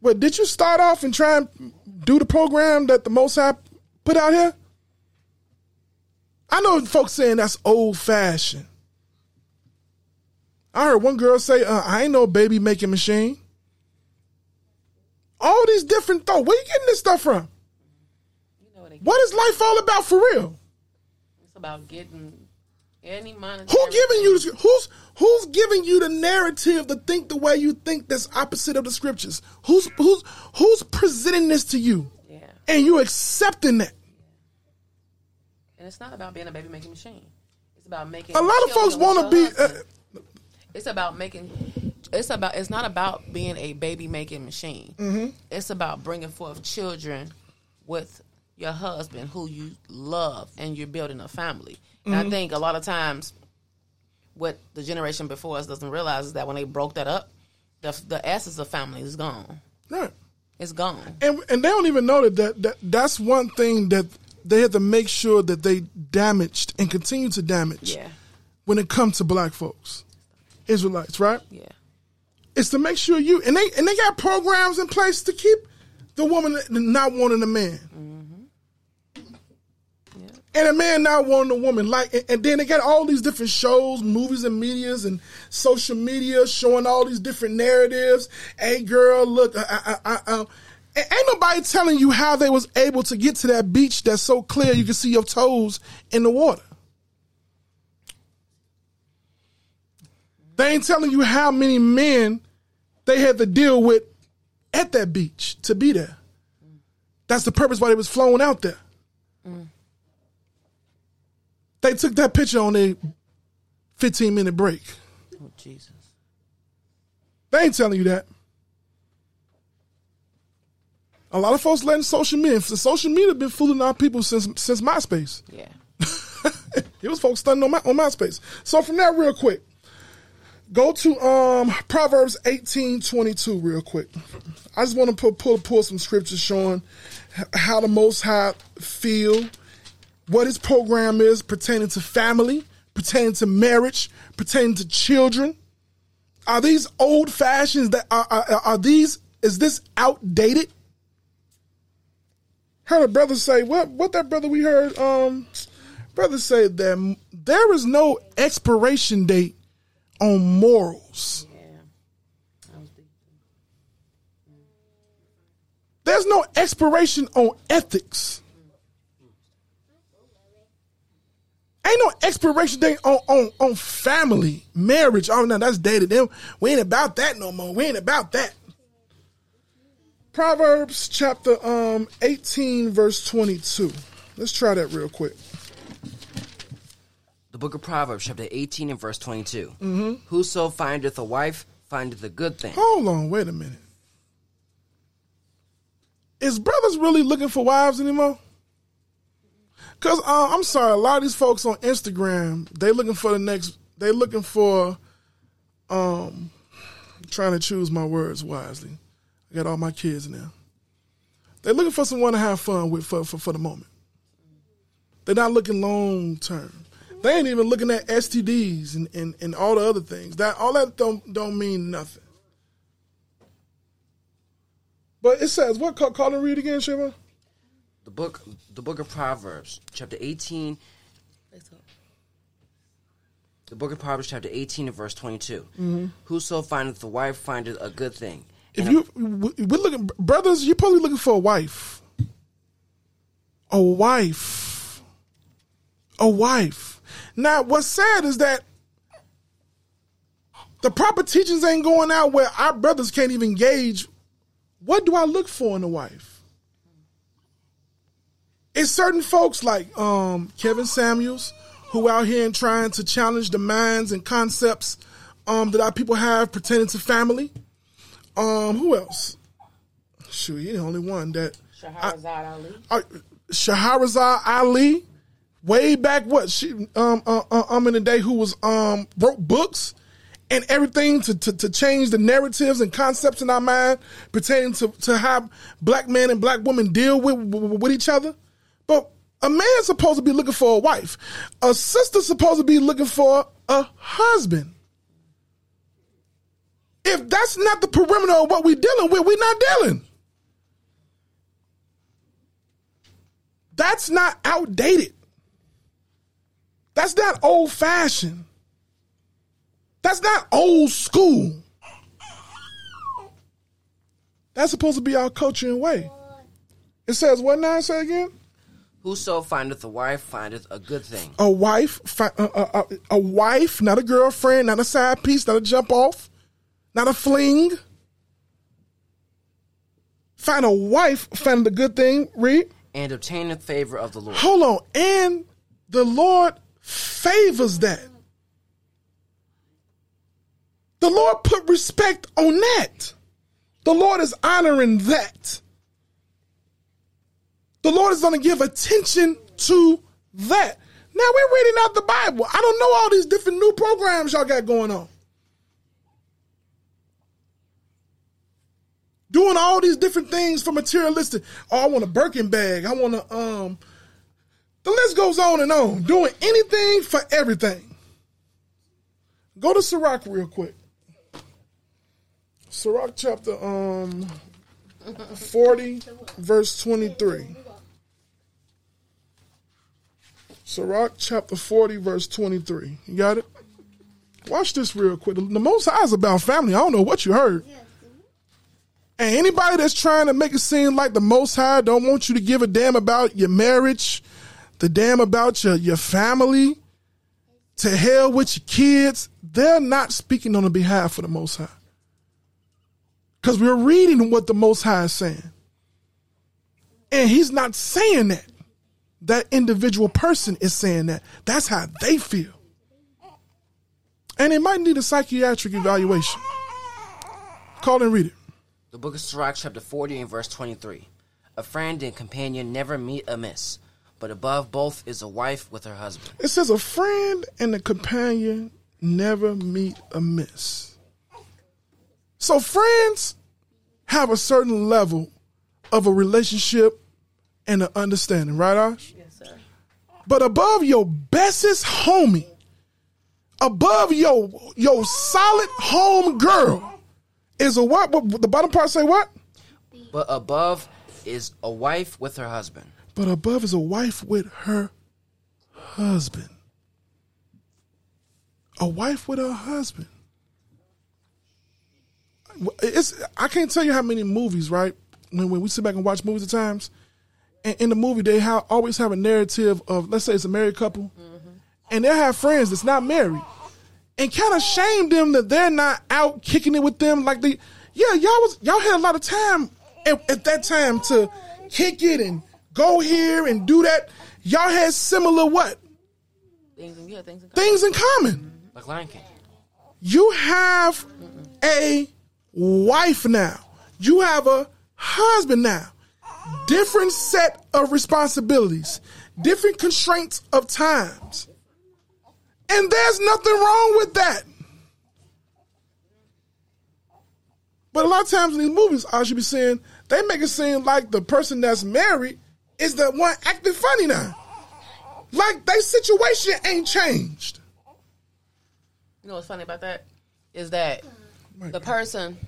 Well, did you start off and try and do the program that the Most High put out here? I know folks saying that's old fashioned. I heard one girl say, uh, "I ain't no baby making machine." All these different thoughts. Where you getting this stuff from? What is life all about for real? About getting any money. Who giving you who's who's giving you the narrative to think the way you think that's opposite of the scriptures? Who's who's who's presenting this to you? Yeah. And you accepting that? And it's not about being a baby making machine. It's about making. A lot of folks want to be. Uh. It's about making. It's about. It's not about being a baby making machine. Mhm. It's about bringing forth children with your husband who you love, and you're building a family. And I Mhm. think a lot of times, what the generation before us doesn't realize is that when they broke that up, the the essence of family is gone. right. It's gone. And and they don't even know that, that that that's one thing that they have to make sure that they damaged and continue to damage Yeah. when it comes to black folks, Israelites, right? Yeah. It's to make sure you and they and they got programs in place to keep the woman not wanting a man. And a man not wanting a woman, like, and, and then they got all these different shows, movies, and medias, and social media showing all these different narratives. Hey, girl, look, I, I, I, um, and ain't nobody telling you how they was able to get to that beach that's so clear you can see your toes in the water. They ain't telling you how many men they had to deal with at that beach to be there. That's the purpose why they was flown out there. Mm. They took that picture on a 15 minute break. Oh Jesus. They ain't telling you that. A lot of folks letting social media. Social media been fooling our people since since MySpace. Yeah. It was folks stunning on my on MySpace. So from that, real quick, go to um Proverbs eighteen twenty two, real quick. I just want to pull, pull pull some scriptures showing how the Most High feel, what His program is pertaining to family, pertaining to marriage, pertaining to children. Are these old fashions that are, are are these? Is this outdated? Heard a brother say what? What that brother we heard? Um, brother said that there is no expiration date on morals. There's no expiration on ethics. Ain't no expiration date on, on, on family, marriage. Oh no, that's dated. Them we ain't about that no more. We ain't about that. Proverbs chapter um 18 verse 22. Let's try that real quick. The book of Proverbs, chapter 18 and verse 22. Mhm. Whoso findeth a wife findeth a good thing. Hold on, wait a minute. Is brothers really looking for wives anymore? Cause uh, I'm sorry, a lot of these folks on Instagram, they looking for the next. They looking for, um, trying to choose my words wisely. I got all my kids now. They're looking for someone to have fun with for for, for the moment. They're not looking long term. They ain't even looking at STDs and, and, and all the other things. That all that don't don't mean nothing. But it says what? Call, call and read again, Shiva. The book, the book of Proverbs, chapter 18. The book of Proverbs, chapter 18 and verse 22. Mhm. Whoso findeth a wife findeth a good thing. If you we- we're looking, brothers, you're probably looking for a wife. A wife. A wife. Now, what's sad is that the proper teachings ain't going out where our brothers can't even gauge what do I look for in a wife. It's certain folks like um, Kevin Samuels who out here and trying to challenge the minds and concepts um, that our people have pertaining to family. Um, who else? Shoot, he the only one that Shahrazad Ali. uh, Shahrazad Ali, way back what she um uh, uh, um in the day who was um wrote books and everything to, to, to change the narratives and concepts in our mind pertaining to, to how black men and black women deal with, with each other. But a man's supposed to be looking for a wife. A sister's supposed to be looking for a husband. If that's not the perimeter of what we're dealing with, we're not dealing. That's not outdated. That's not old fashioned. That's not old school. That's supposed to be our culture and way. It says what now? Say again. Whoso findeth a wife findeth a good thing. A wife, fi- a, a, a, a wife, not a girlfriend, not a side piece, not a jump off, not a fling. Find a wife, find a good thing. Read. And obtaineth favor of the Lord. Hold on, and the Lord favors that. The Lord put respect on that. The Lord is honoring that. The Lord is going to give attention to that. Now we're reading out the Bible. I don't know all these different new programs y'all got going on. Doing all these different things for materialistic. Oh, I want a Birkin bag. I want to um the list goes on and on. Doing anything for everything. Go to Sirach real quick. Sirach chapter um 40 verse 23. Sirach chapter 40 verse 23. You got it? Watch this real quick. The Most High is about family. I don't know what you heard. And anybody that's trying to make it seem like the Most High don't want you to give a damn about your marriage, the damn about your, your family, to hell with your kids, they're not speaking on the behalf of the Most High. Because we're reading what the Most High is saying. And he's not saying that. That individual person is saying that. That's how they feel. And it might need a psychiatric evaluation. Call and read it. The book of Sirach, chapter 40 and verse 23. A friend and companion never meet amiss, but above both is a wife with her husband. It says a friend and a companion never meet amiss. So friends have a certain level of a relationship and an understanding, right, Ash? Yes, sir. But above your bestest homie, above your your solid home girl, is a what? what the bottom part say what? But above is a wife with her husband. But above is a wife with her husband. A wife with her husband. It's I can't tell you how many movies, right? When, when we sit back and watch movies at times, and in the movie they ha- always have a narrative of let's say it's a married couple, mm-hmm. and they have friends that's not married, and kind of shame them that they're not out kicking it with them like they, yeah, y'all was y'all had a lot of time at, at that time to kick it and go here and do that. Y'all had similar what Things in, yeah, things in things in common. Mm-hmm. Like Lion King. You have a wife now. You have a husband now. Different set of responsibilities, different constraints of times. And there's nothing wrong with that. But a lot of times in these movies, I should be saying, they make it seem like the person that's married is the one acting funny now. Like their situation ain't changed. You know what's funny about that is that the person.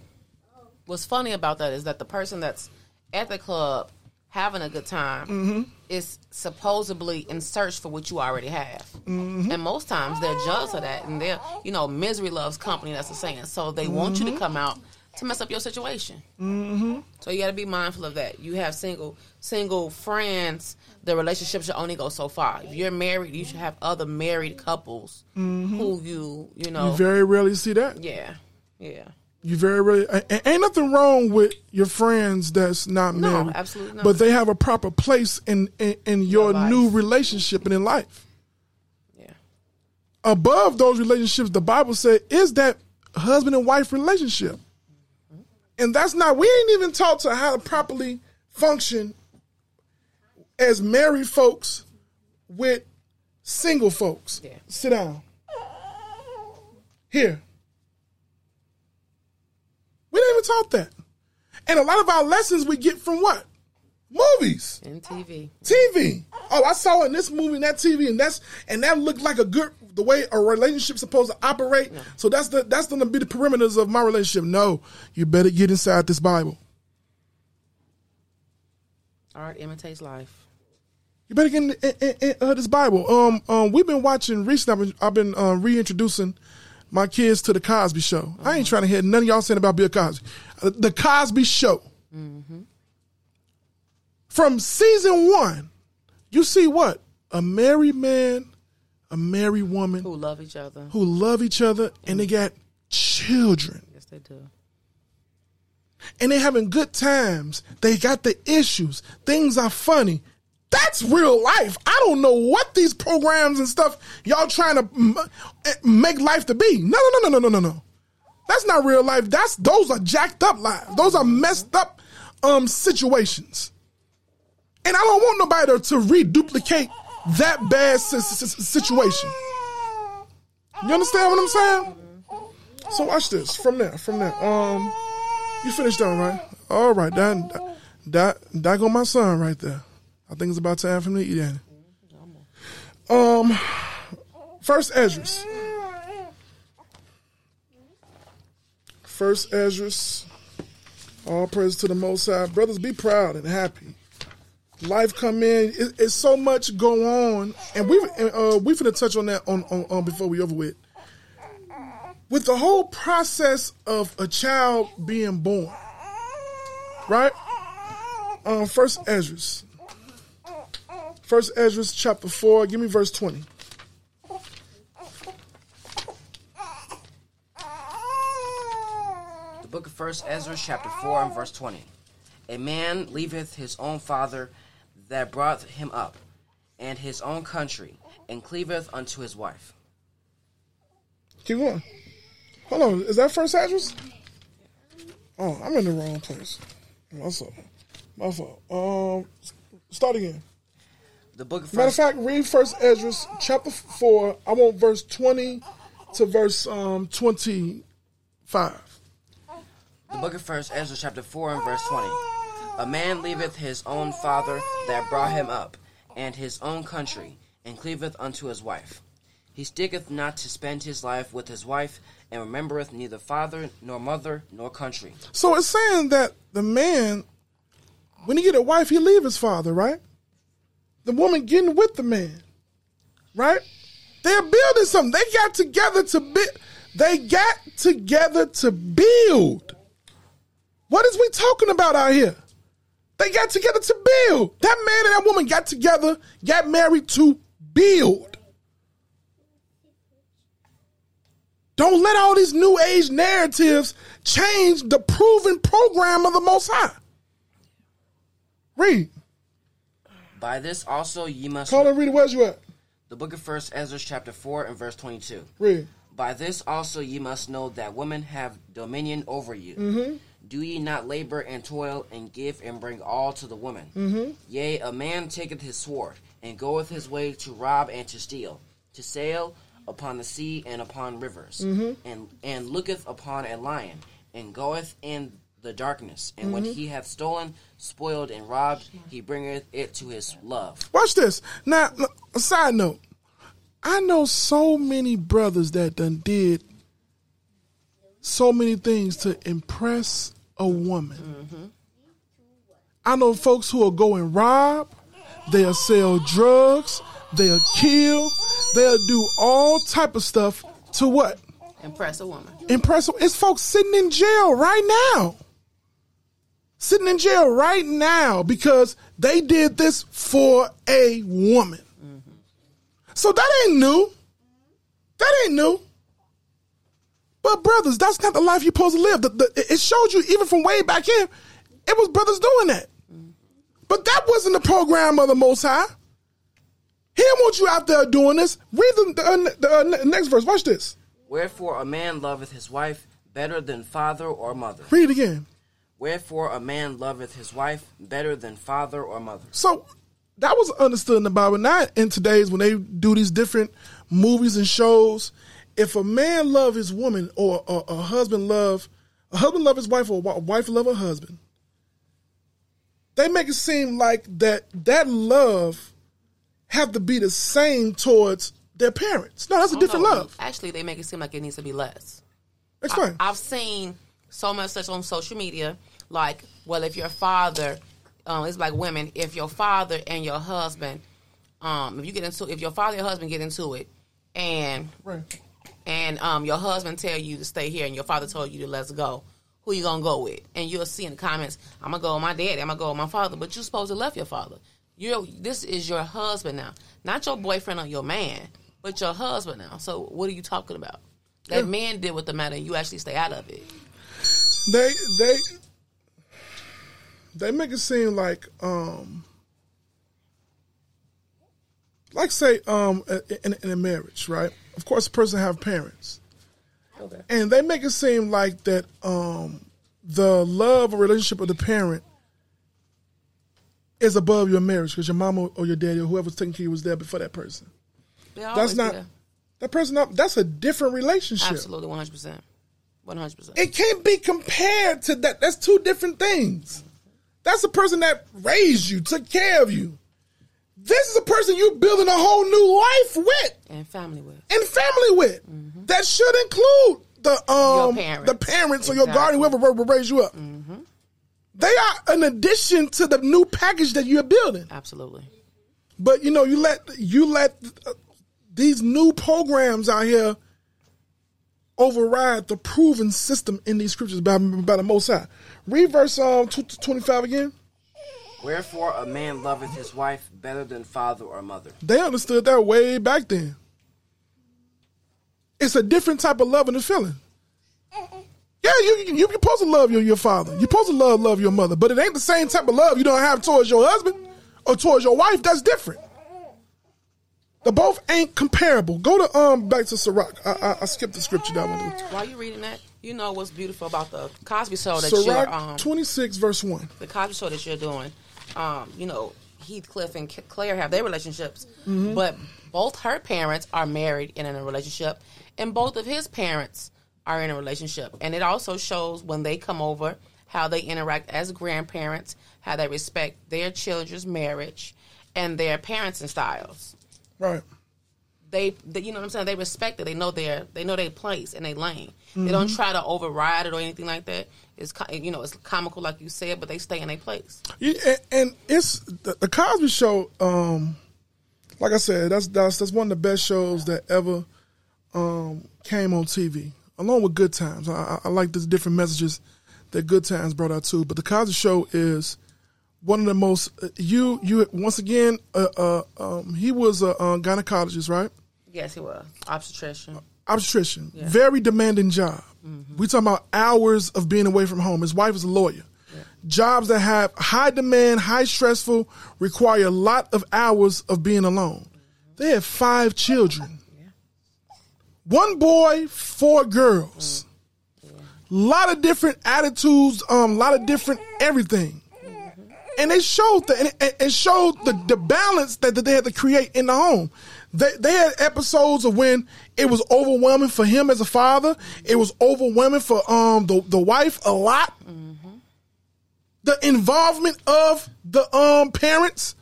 What's funny about that is that the person that's at the club having a good time Mm-hmm. is supposedly in search for what you already have, Mm-hmm. and most times they're jealous of that, and they're you know misery loves company. That's the saying. So they want you to Mhm. come out to mess up your situation. Mm-hmm. So you got to be mindful of that. You have single single friends. The relationship should only go so far. If you're married, you should have other married couples Mhm. who you you know. You very rarely see that. yeah, yeah. You very a- Ain't nothing wrong with your friends that's not No, married. absolutely not. But they have a proper place in in, in your new relationship and in life. Yeah. Above those relationships, the Bible said is that husband and wife relationship, and that's not. We ain't even taught to how to properly function as married folks with single folks. Sit down. Here. We didn't even taught that. And a lot of our lessons we get from what? Movies. And TV. TV. Oh, I saw it in this movie and that TV, and that's and that looked like a good the way a relationship's supposed to operate. So that's the that's gonna be the perimeters of my relationship. No, you better get inside this Bible. Art imitates life. You better get in, in, in, in uh, this Bible. Um, um, we've been watching recently. I've been, I've been uh, reintroducing my kids to the Cosby Show. I ain't trying to hear none of y'all saying about Bill Cosby. Uh, The Cosby Show. From season one, you see what a married man, a married woman Who love each other. who love each other, and they got children, Yes, they do. and they having good times. They got the issues. Things are funny. That's real life. I don't know what these programs and stuff y'all trying to m- make life to be. No, no, no, no, no, no, no. no. That's not real life. That's those are jacked up lives. Those are messed up um situations. And I don't want nobody to, to reduplicate that bad si- si- si- situation. You understand what I'm saying? So watch this from there. From there. Um, you finished that, right? All right, that that that go my son right there. I think it's about time for me to eat at Um, first Esdras. First Esdras. All praise to the Most High. Brothers, be proud and happy. Life come in. It, it's so much go on, and we uh, we finna touch on that on, on, on before we over with. With the whole process of a child being born, right? Um, First Esdras. First Esdras chapter four. Give me verse twenty. The book of First Ezra, chapter 4, and verse 20. A man leaveth his own father that brought him up, and his own country, and cleaveth unto his wife. Keep going. Hold on. Is that First Esdras? Oh, I'm in the wrong place. My fault. My fault. Um, start again. The book of Matter of fact, read First Esdras chapter four. I want verse twenty to verse um twenty five. the book of First Ezra, chapter 4, and verse 20. A man leaveth his own father that brought him up, and his own country, and cleaveth unto his wife. He sticketh not to spend his life with his wife, and remembereth neither father, nor mother, nor country. So it's saying that the man, when he get a wife, he leave his father, right? The woman getting with the man, right? They're building something. They got together to build. They got together to build. What is we talking about out here? They got together to build. That man and that woman got together, got married to build. Don't let all these new age narratives change the proven program of the Most High. Read. By this also ye must Call and read it. Where's you at? the book of First Ezra chapter four and verse twenty two. Read. By this also ye must know that women have dominion over you. Mhm. Do ye not labor and toil and give and bring all to the woman? Mhm. Yea, a man taketh his sword and goeth his way to rob and to steal, to sail upon the sea and upon rivers, Mhm. and and looketh upon a lion and goeth in the darkness, and when Mhm. he hath stolen, spoiled, and robbed, he bringeth it to his love. Watch this. Now, a side note. I know so many brothers that done did so many things to impress a woman. I know folks who will go and rob, they'll sell drugs, they'll kill, they'll do all type of stuff to what? Impress a woman. Impress. It's folks sitting in jail right now. Sitting in jail right now because they did this for a woman. So that ain't new. That ain't new. But brothers, that's not the life you're supposed to live. The- the- it showed you even from way back in, it was brothers doing that. But that wasn't the program of the Most High. He want you out there doing this. Read the, the, uh, the uh, next verse. Watch this. Wherefore a man loveth his wife better than father or mother. Read it again. Wherefore a man loveth his wife better than father or mother. So that was understood in the Bible. Not in today's when they do these different movies and shows. If a man love his woman or a, a husband love a husband love his wife or a wife love her husband, they make it seem like that that love have to be the same towards their parents. No, that's a Oh, different no. love. Actually, they make it seem like it needs to be less. Explain. I, have seen so much such on social media, like, well, if your father, um, it's like women, if your father and your husband, um, if you get into, if your father and your husband get into it, and and um, your husband tell you to stay here, and your father told you to let's go, who you gonna go with? And you'll see in the comments, I'm gonna go with my daddy, I'm gonna go with my father, but you supposed to love your father. You, this is your husband now, not your boyfriend or your man, but your husband now. So what are you talking about? That Yeah. man did with the matter, and you actually stay out of it. they they they make it seem like um like say um in, in a marriage right of course a person have parents Okay. and they make it seem like that um the love or relationship of the parent is above your marriage because your mama or your daddy or whoever's taking care of you was there before that person that's not do that. person not, that's a different relationship absolutely one hundred percent, one hundred percent. it can't be compared to that. That's two different things. That's the person that raised you, took care of you. This is a person you're building a whole new life with And family with. and family with. That should include the um parents. the parents or your guardian, whoever will raise you up. They are an addition to the new package that you're building. Absolutely. But you know, you let you let uh, these new programs out here override the proven system in these scriptures by, by the Most High. Read verse um tw- tw- 25 again. Wherefore a man loveth his wife better than father or mother. They understood that way back then. It's a different type of love and a feeling. Yeah, you you you're supposed to love your, your father. You're supposed to love love your mother, but it ain't the same type of love you don't have towards your husband or towards your wife. That's different. The both ain't comparable. Go to um back to Sirach. I, I, I skipped the scripture that one. While you reading that, you know what's beautiful about the Cosby Show that you're Sirach um, 26 verse 1. the Cosby Show that you're doing. Um, you know, Heathcliff and Claire have their relationships, Mhm. but both her parents are married and in a relationship, and both of his parents are in a relationship. And it also shows when they come over how they interact as grandparents, how they respect their children's marriage and their parents' and styles. Right. They, they, you know what I'm saying? They respect it. They know their, they know their place and they lane. They don't try to override it or anything like that. It's, you know, it's comical like you said, but they stay in their place. Yeah, and, and it's the, the Cosby Show. Um, like I said, that's that's that's one of the best shows that ever um, came on TV, along with Good Times. I, I, I like the different messages that Good Times brought out too. But the Cosby Show is one of the most uh, you you once again. Uh, uh, um, he was a, uh gynecologist, right? Yes, he was obstetrician. Obstetrician, Yeah. very demanding job. We talking about hours of being away from home. His wife is a lawyer. Jobs that have high demand, high stressful, require a lot of hours of being alone. They have five children. One boy, four girls. a lot of different attitudes, um, lot of different everything. And they showed the, and showed the, the balance that, that they had to create in the home. They, they had episodes of when it was overwhelming for him as a father. It was overwhelming for um the, the wife a lot. The involvement of the um parents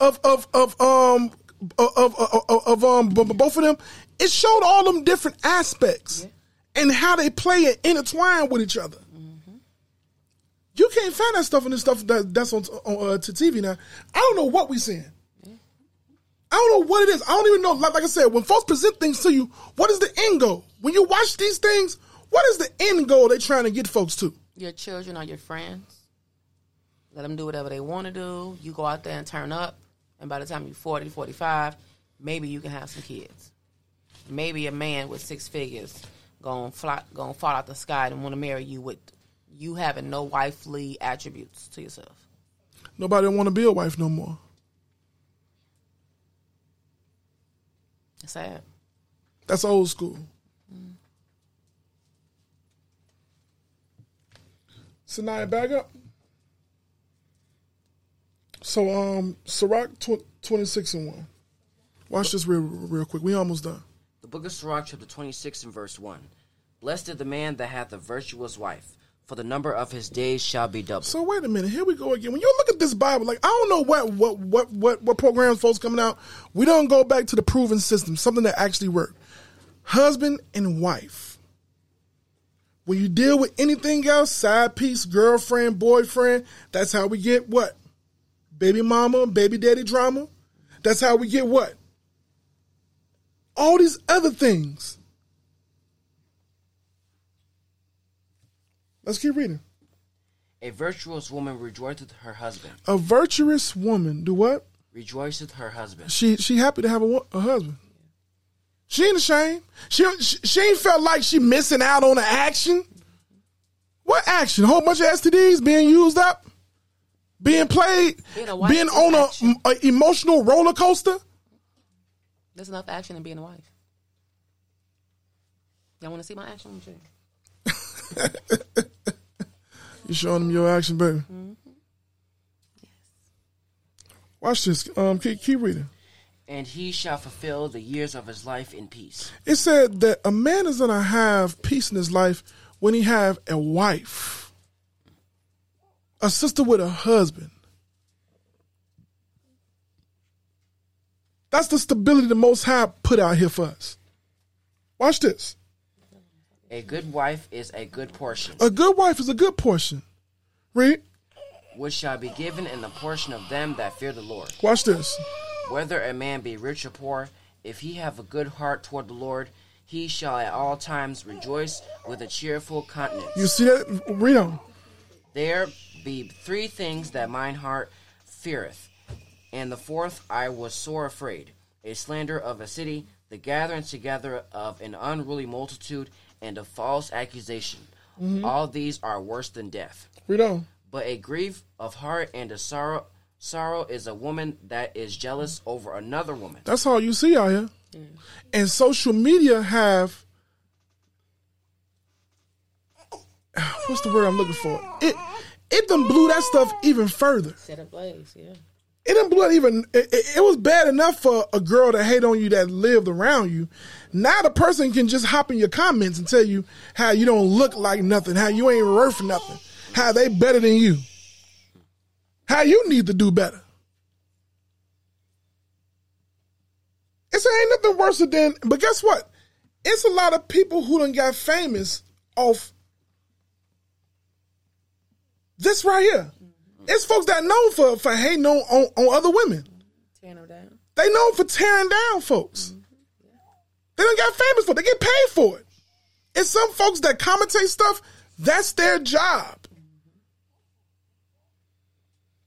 of of of um of of, of, of um both of them. It showed all them different aspects and how they play and intertwine with each other. You can't find that stuff in the stuff that that's on, on uh, to TV now. I don't know what we seeing. I don't know what it is. I don't even know. Like, like I said, when folks present things to you, what is the end goal? When you watch these things, what is the end goal they're trying to get folks to? Your children or your friends. Let them do whatever they want to do. You go out there and turn up, and by the time you're 40, 45, maybe you can have some kids. Maybe a man with six figures gonna fly, gonna fall out the sky and want to marry you with you having no wifely attributes to yourself. Nobody want to be a wife no more. It's sad. That's old school. Sanaya, back up. So, um, Sirach tw- 26 and 1. Watch this real, real quick. We almost done. The book of Sirach, chapter 26 and verse 1. Blessed is the man that hath a virtuous wife, for the number of his days shall be doubled. So wait a minute, here we go again. When you look at this Bible, like I don't know what what what what what programs folks coming out. We don't go back to the proven system, something that actually worked. Husband and wife. When you deal with anything else, side piece, girlfriend, boyfriend, that's how we get what? Baby mama, baby daddy drama. That's how we get what? All these other things. Let's keep reading. A virtuous woman rejoiceth her husband. A virtuous woman do what? Rejoiceth her husband. She she happy to have a, a husband. She ain't ashamed. She, she she ain't felt like she missing out on the action. What action? A whole bunch of STDs being used up, being played, Being a being on a, a emotional roller coaster. There's enough action in being a wife. Y'all want to see my action? I'm. You showing them your action, baby. Mm-hmm. Watch this. Um, keep, keep reading. And he shall fulfill the years of his life in peace. It said that a man is gonna have peace in his life when he have a wife, a sister with a husband. That's the stability the Most High put out here for us. Watch this. A good wife is a good portion, A good wife is a good portion. Read. which shall be given in the portion of them that fear the Lord. Watch this. Whether a man be rich or poor, if he have a good heart toward the Lord, he shall at all times rejoice with a cheerful countenance. You see that? Read on. There be three things that mine heart feareth, and the fourth I was sore afraid: a slander of a city, the gathering together of an unruly multitude, and a false accusation. Mhm. All these are worse than death. Read on. But a grief of heart and a sorrow sorrow is a woman that is jealous over another woman. That's all you see out here. And social media have what's the word I'm looking for? It it done blew that stuff even further. Set ablaze, yeah. It blew it even. It, it- it was bad enough for a girl to hate on you that lived around you. Now the person can just hop in your comments and tell you how you don't look like nothing, how you ain't worth nothing, how they better than you, how you need to do better. It's ain't nothing worse than. But guess what? It's a lot of people who done got famous off this right here. It's folks that known for for hating on, on, on other women. Tearing her down. They known for tearing down folks. They don't get famous for it. They get paid for it. It's some folks that commentate stuff. That's their job.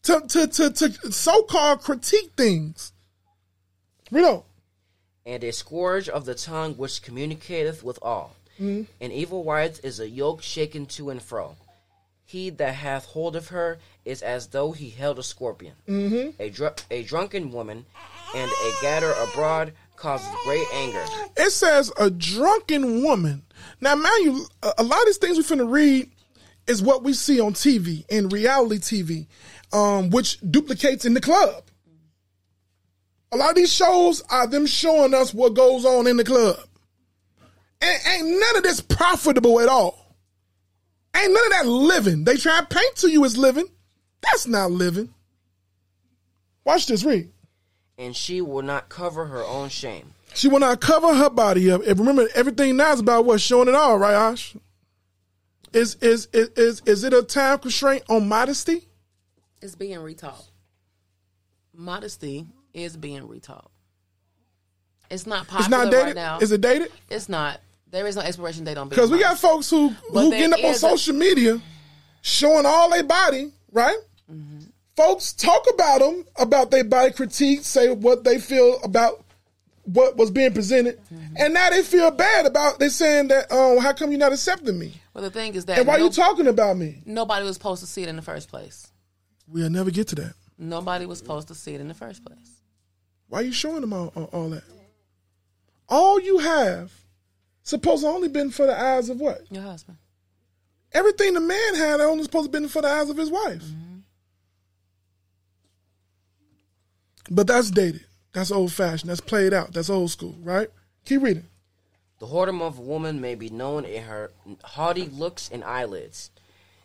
To to to, to so called critique things. Read on. and a scourge of the tongue which communicateth with all. Mhm. An evil wife is a yoke shaken to and fro. He that hath hold of her is as though he held a scorpion. Mm-hmm. A, dr- a drunken woman and a gatter abroad causes great anger. It says a drunken woman. Now, mind you, a lot of these things we're finna read is what we see on TV in reality TV, um, which duplicates in the club. A lot of these shows are them showing us what goes on in the club. And ain't none of this profitable at all. Ain't none of that living. They try to paint to you as living. That's not living. Watch this, read. And she will not cover her own shame. She will not cover her body up. And remember, everything now is about what showing it all, right, Ash? Is is is is, is it a time constraint on modesty? It's being retaught. Modesty is being retaught. It's not popular It's not dated. right now. Is it dated? It's not. There is no expiration date on Because we got folks who But who getting up on is a- social media, showing all their body, right? Mm-hmm. Folks talk about them, about their body critique, say what they feel about what was being presented, Mm-hmm. and now they feel bad about they saying that, oh, how come you're not accepting me? Well, the thing is that And why no- you talking about me? nobody was supposed to see it in the first place. We'll never get to that. Nobody was supposed to see it in the first place. Why are you showing them all, all, all that? All you have supposed to only been for the eyes of what? Your husband. Everything the man had only supposed to been for the eyes of his wife. Mm-hmm. But that's dated. That's old fashioned. That's played out. That's old school, right? Keep reading. The whoredom of a woman may be known in her haughty looks and eyelids,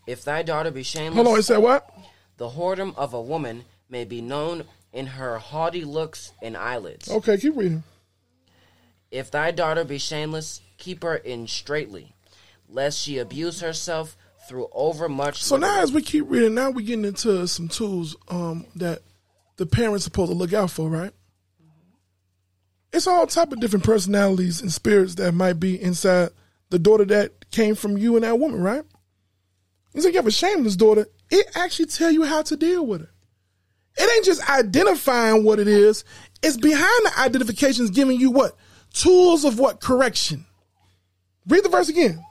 If thy daughter be shameless, Hold on, it said what? the whoredom of a woman may be known in her haughty looks and eyelids. Okay, keep reading. If thy daughter be shameless, keep her in straightly, lest she abuse herself through overmuch. So now, as we keep reading, now we're getting into some tools um, that the parents supposed to look out for, right? It's all type of different personalities and spirits that might be inside the daughter that came from you and that woman, right? You say you have a shameless daughter, it actually tell you how to deal with her. It ain't just identifying what it is; it's behind the identifications giving you what tools of what correction. Read the verse again.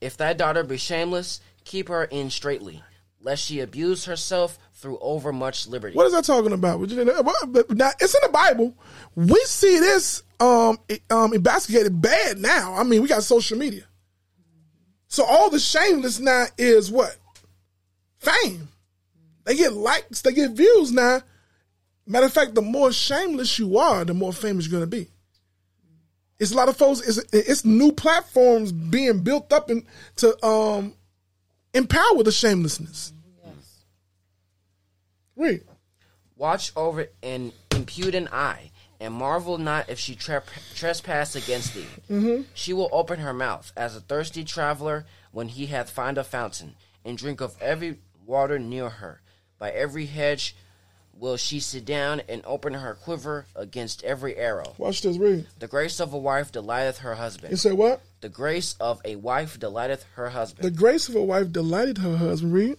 If thy daughter be shameless, keep her in straitly, lest she abuse herself through overmuch liberty. What is that talking about? Now it's in the Bible. We see this um um investigated bad now. I mean, we got social media. So all the shameless now is what? Fame. They get likes, they get views now. Matter of fact, the more shameless you are, the more famous you're gonna be. It's a lot of folks. It's, it's new platforms being built up and to um empower the shamelessness. Read. Watch over an impudent eye, and marvel not if she tre- trespass against thee. Mm-hmm. She will open her mouth as a thirsty traveler when he hath found a fountain, and drink of every water near her. By every hedge will she sit down and open her quiver against every arrow. Watch this. Read. The grace of a wife delighteth her husband. You said what? The grace of a wife delighteth her husband. The grace of a wife delighted her husband. Read.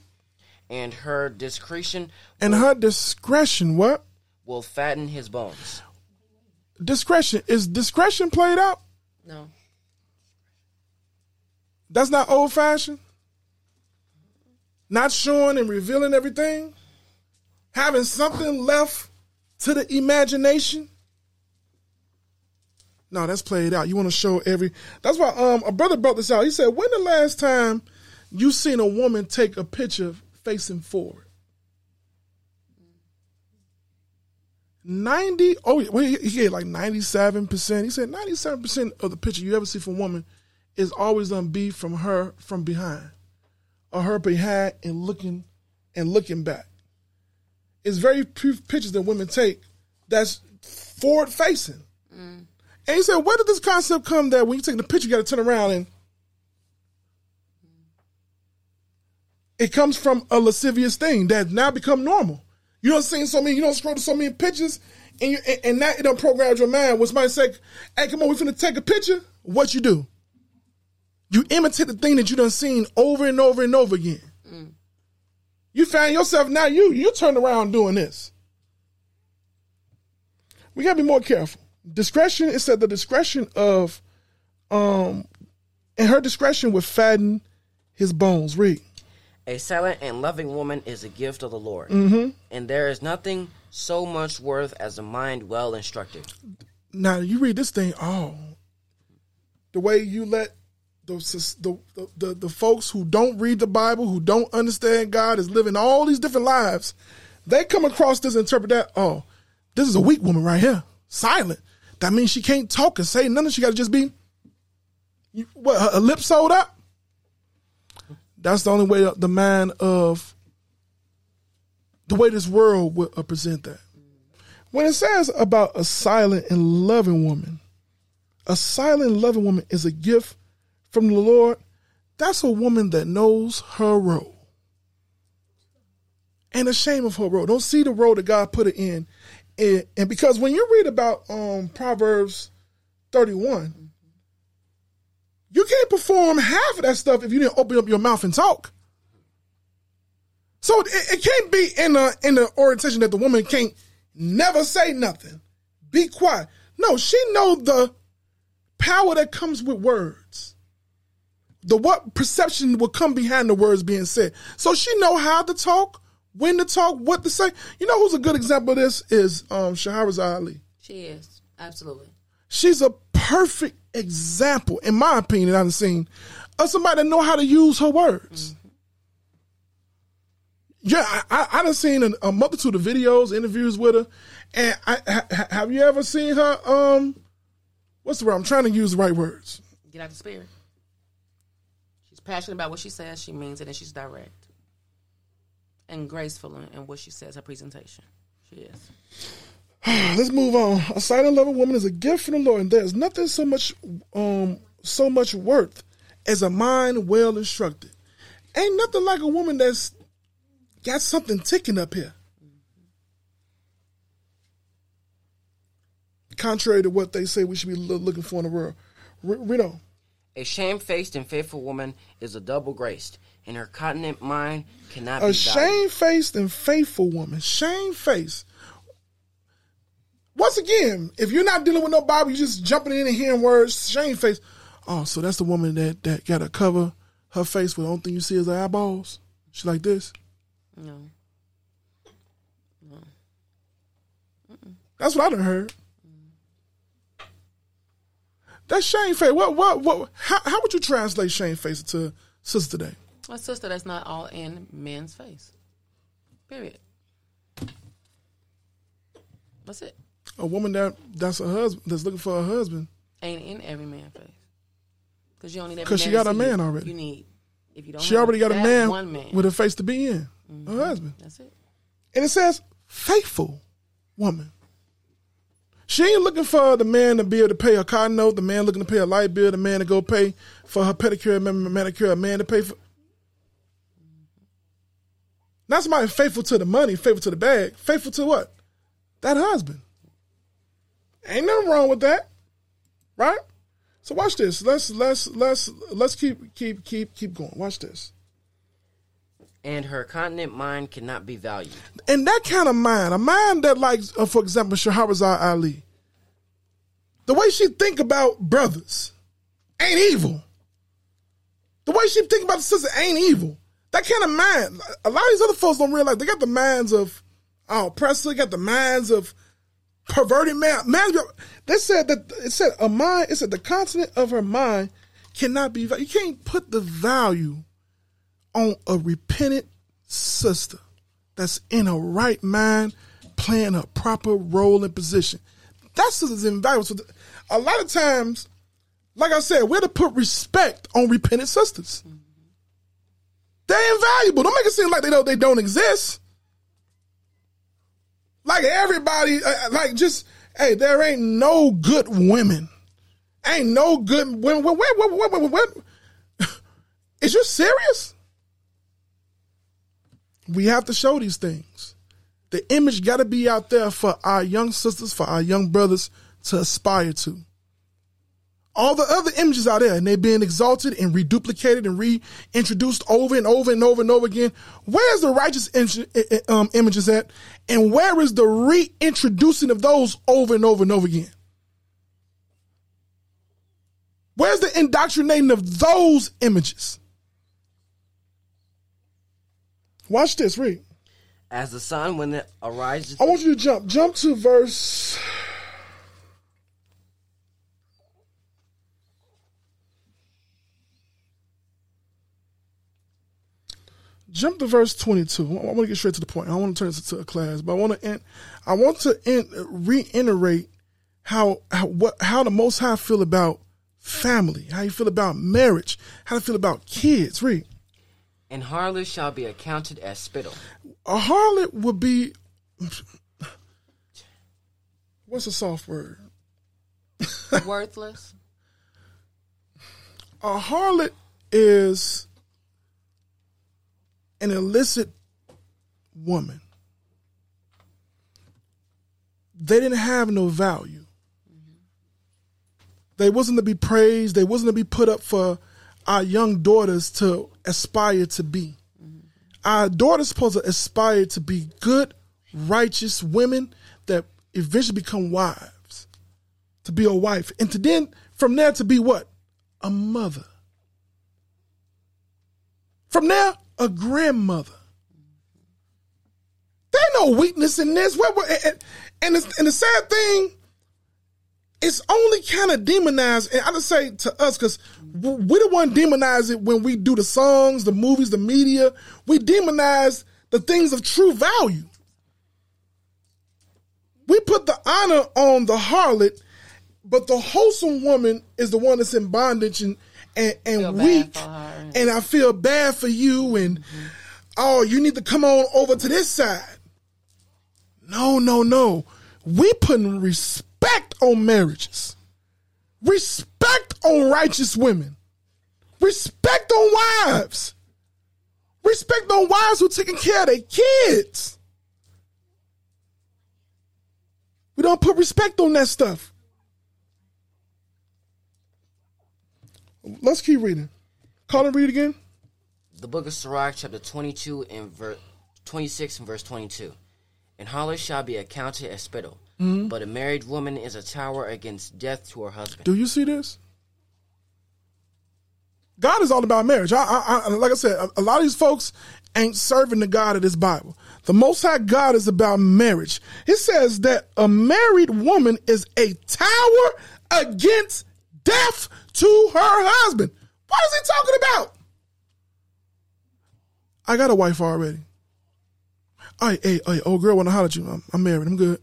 and her discretion And her discretion, what? will fatten his bones. Discretion. Is discretion played out? No. That's not old fashioned? Not showing and revealing everything? Having something left to the imagination? No, that's played out. You want to show every. That's why um a brother brought this out. He said, "When the last time you seen a woman take a picture facing forward?" Ninety. Oh, well, he gave like ninety-seven percent. He said ninety-seven percent of the picture you ever see from a woman is always gonna be from her from behind, or her behind and looking and looking back. It's very few pictures that women take that's forward facing. And he said, where did this concept come that when you take the picture, you got to turn around and it comes from a lascivious thing that now become normal. You don't see so many, you don't scroll to so many pictures, and you and, and now it don't program your mind. When somebody say, "Hey, come on, we're finna take a picture," what you do? You imitate the thing that you done seen over and over and over again. You find yourself now. You you turn around doing this. We gotta be more careful. Discretion is said the discretion of, um, and her discretion would fatten his bones. Read. A silent and loving woman is a gift of the Lord, Mhm. and there is nothing so much worth as a mind well instructed. Now you read this thing. Oh, the way you let the the, the folks who don't read the Bible, who don't understand God, is living all these different lives. They come across this and interpret that. Oh, this is a weak woman right here, silent. That means she can't talk and say nothing. She got to just be what her, her lips sewed up. That's the only way the mind of the way this world will uh, present that. When it says about a silent and loving woman, a silent loving woman is a gift from the Lord. That's a woman that knows her role. And ashamed of her role. Don't see the role that God put her in. And, and because when you read about um, Proverbs 31, you can't perform half of that stuff if you didn't open up your mouth and talk. So it, it can't be in the in the orientation that the woman can't never say nothing, be quiet. No, she know the power that comes with words. The what perception will come behind the words being said. So she know how to talk, when to talk, what to say. You know who's a good example of this is um Shahrazad Ali. She is. Absolutely. She's a perfect example, in my opinion, I've seen of somebody that know how to use her words. Yeah, I, I, I done seen a, a multitude of videos, interviews with her, and I, ha, have you ever seen her? Um, what's the word? I'm trying to use the right words. Get out of the spirit. Passionate about what she says. She means it, and she's direct and graceful in, what she says. Her presentation, she is. Let's move on. A silent loving woman is a gift from the Lord, and there's nothing so much um so much worth as a mind well instructed. Ain't nothing like a woman that's got something ticking up here. Contrary to what they say we should be looking for in the world. R- read on. A shamefaced and faithful woman is a double graced, and her continent mind cannot be. A be valued. shamefaced and faithful woman. Shamefaced. Once again, if you're not dealing with no Bible, you're just jumping in and hearing words, shamefaced. Oh, so that's the woman that, that got to cover her face with the only thing you see is her eyeballs. She like this. No. no. That's what I done heard. That's shamefaced. What what what how, how would you translate shamefaced to sister day? A sister that's not all in men's face. Period. That's it. A woman that that's a husband that's looking for a husband. Ain't in every man's face. Because you don't need every 'Cause she man got a man you. already. You need if you don't. She already got a man, One man. with a face to be in. A mm-hmm. husband. That's it. And it says faithful woman. She ain't looking for the man to be able to pay her car note, the man looking to pay a light bill, the man to go pay for her pedicure, man- manicure, a man to pay for. Not somebody faithful to the money, faithful to the bag, faithful to what? That husband. Ain't nothing wrong with that, right? So watch this. Let's let's let's let's keep keep keep keep going. Watch this. And her continent mind cannot be valued. and that kind of mind, a mind that likes, uh, for example, Shahrazad Ali, the way she think about brothers ain't evil. The way she think about the sister ain't evil. That kind of mind, a lot of these other folks don't realize they got the minds of, oh, Presley got the minds of perverted man. man they said that it said a mind. It said the continent of her mind cannot be. You can't put the value on a repentant sister that's in a right mind, playing a proper role and position. That sister's invaluable. So a lot of times, like I said, we're to put respect on repentant sisters. They're invaluable. Don't make it seem like they don't they don't exist. Like everybody, uh, like just hey, there ain't no good women. Ain't no good women. Wait, wait, wait, wait, wait, wait. Is you serious? We have to show these things. The image got to be out there for our young sisters, for our young brothers to aspire to. All the other images out there, and they're being exalted and reduplicated and reintroduced over and over and over and over again. Where's the righteous um, images at? And where is the reintroducing of those over and over and over again? Where's the indoctrinating of those images? Watch this, read. As the sun when it arises, I want you to jump. Jump to verse. Jump to verse twenty-two. I want to get straight to the point. I want to turn this into a class, but I want to. end. I want to in, reiterate how how what how the Most High feel about family. How you feel about marriage. How you feel about kids. Read. And harlot shall be accounted as spittle. A harlot would be. What's a soft word? Worthless. A harlot is an illicit woman. They didn't have no value. They wasn't to be praised. They wasn't to be put up for our young daughters to aspire to be. Our daughters supposed to aspire to be good, righteous women that eventually become wives. To be a wife. And to then from there to be what? A mother. From there, a grandmother. There ain't no weakness in this. And, and, and the sad thing, it's only kind of demonized. And I just say to us, because we the one demonize it when we do the songs, the movies, the media. We demonize the things of true value. We put the honor on the harlot, but the wholesome woman is the one that's in bondage and, and, and weak, and I feel bad for you, and oh, you need to come on over to this side. No, no, no. We putting respect on marriages, respect on righteous women, respect on wives, respect on wives who are taking care of their kids. We don't put respect on that stuff. Let's keep reading. Call and read again. The book of Sirach, chapter 22 and verse 26 and verse 22. And harlot shall be accounted as spittle, Mhm. but a married woman is a tower against death to her husband. Do you see this? God is all about marriage. I, I, I, like I said, a, a lot of these folks ain't serving the God of this Bible. The Most High God is about marriage. It says that a married woman is a tower against death to her husband. What is he talking about? I got a wife already. Hey, hey, hey, old girl want to holler at you. I'm, I'm married. I'm good.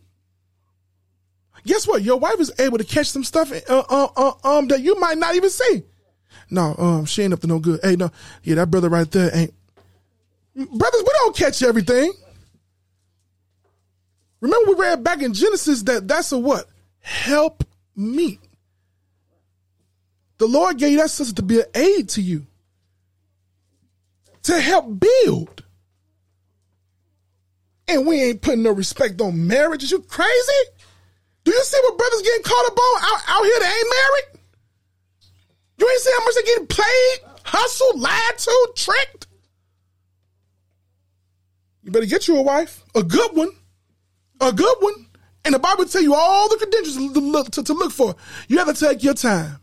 Guess what? Your wife is able to catch some stuff uh, uh, uh, um that you might not even see. No, um, she ain't up to no good. Hey, no, yeah, that brother right there ain't. Brothers, we don't catch everything. Remember, we read back in Genesis that that's a what? Help meet. The Lord gave that sister to be an aid to you, to help build. And we ain't putting no respect on marriage. Is you crazy? Do you see what brothers getting caught up on out, out here that ain't married? You ain't see how much they getting played, hustled, lied to, tricked? You better get you a wife, a good one, a good one. And the Bible tell you all the credentials to look, to, to look for. You have to take your time.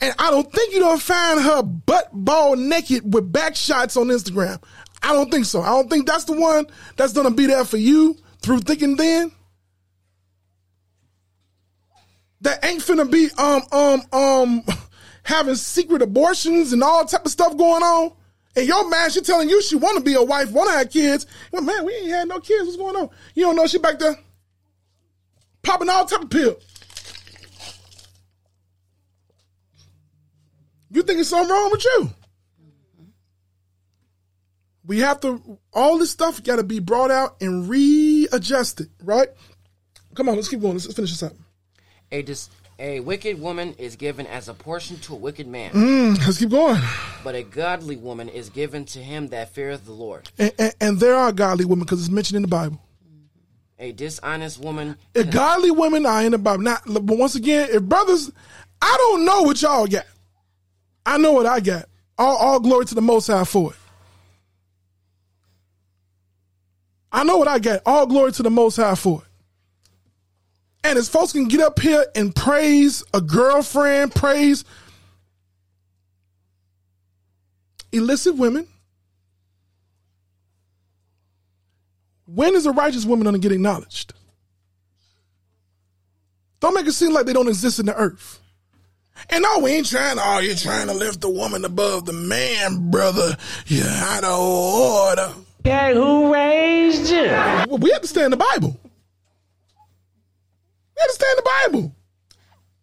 And I don't think you don't find her butt ball naked with back shots on Instagram. I don't think so. I don't think that's the one that's gonna be there for you through thick and thin. That ain't finna be um um um having secret abortions and all type of stuff going on. And your man, she telling you she want to be a wife, want to have kids. Well, man, we ain't had no kids. What's going on? You don't know she back there popping all type of pills. You think it's something wrong with you? We have to, all this stuff got to be brought out and readjusted, right? Come on, let's keep going. Let's finish this up. A, dis- a wicked woman is given as a portion to a wicked man, Mm, let's keep going. but a godly woman is given to him that feareth the Lord. And, and, and there are godly women because it's mentioned in the Bible. A dishonest woman If godly women are in the Bible, not, but once again, if brothers, I don't know what y'all got. I know what I got. All, all glory to the Most High for it. I know what I got. All glory to the Most High for it. And as folks can get up here and praise a girlfriend, praise illicit women, when is a righteous woman going to get acknowledged? Don't make it seem like they don't exist in the earth. And no, we ain't trying. Oh, you're trying to lift the woman above the man, brother. You're out of order. Okay, who raised you? Well, we understand the Bible. We understand the Bible.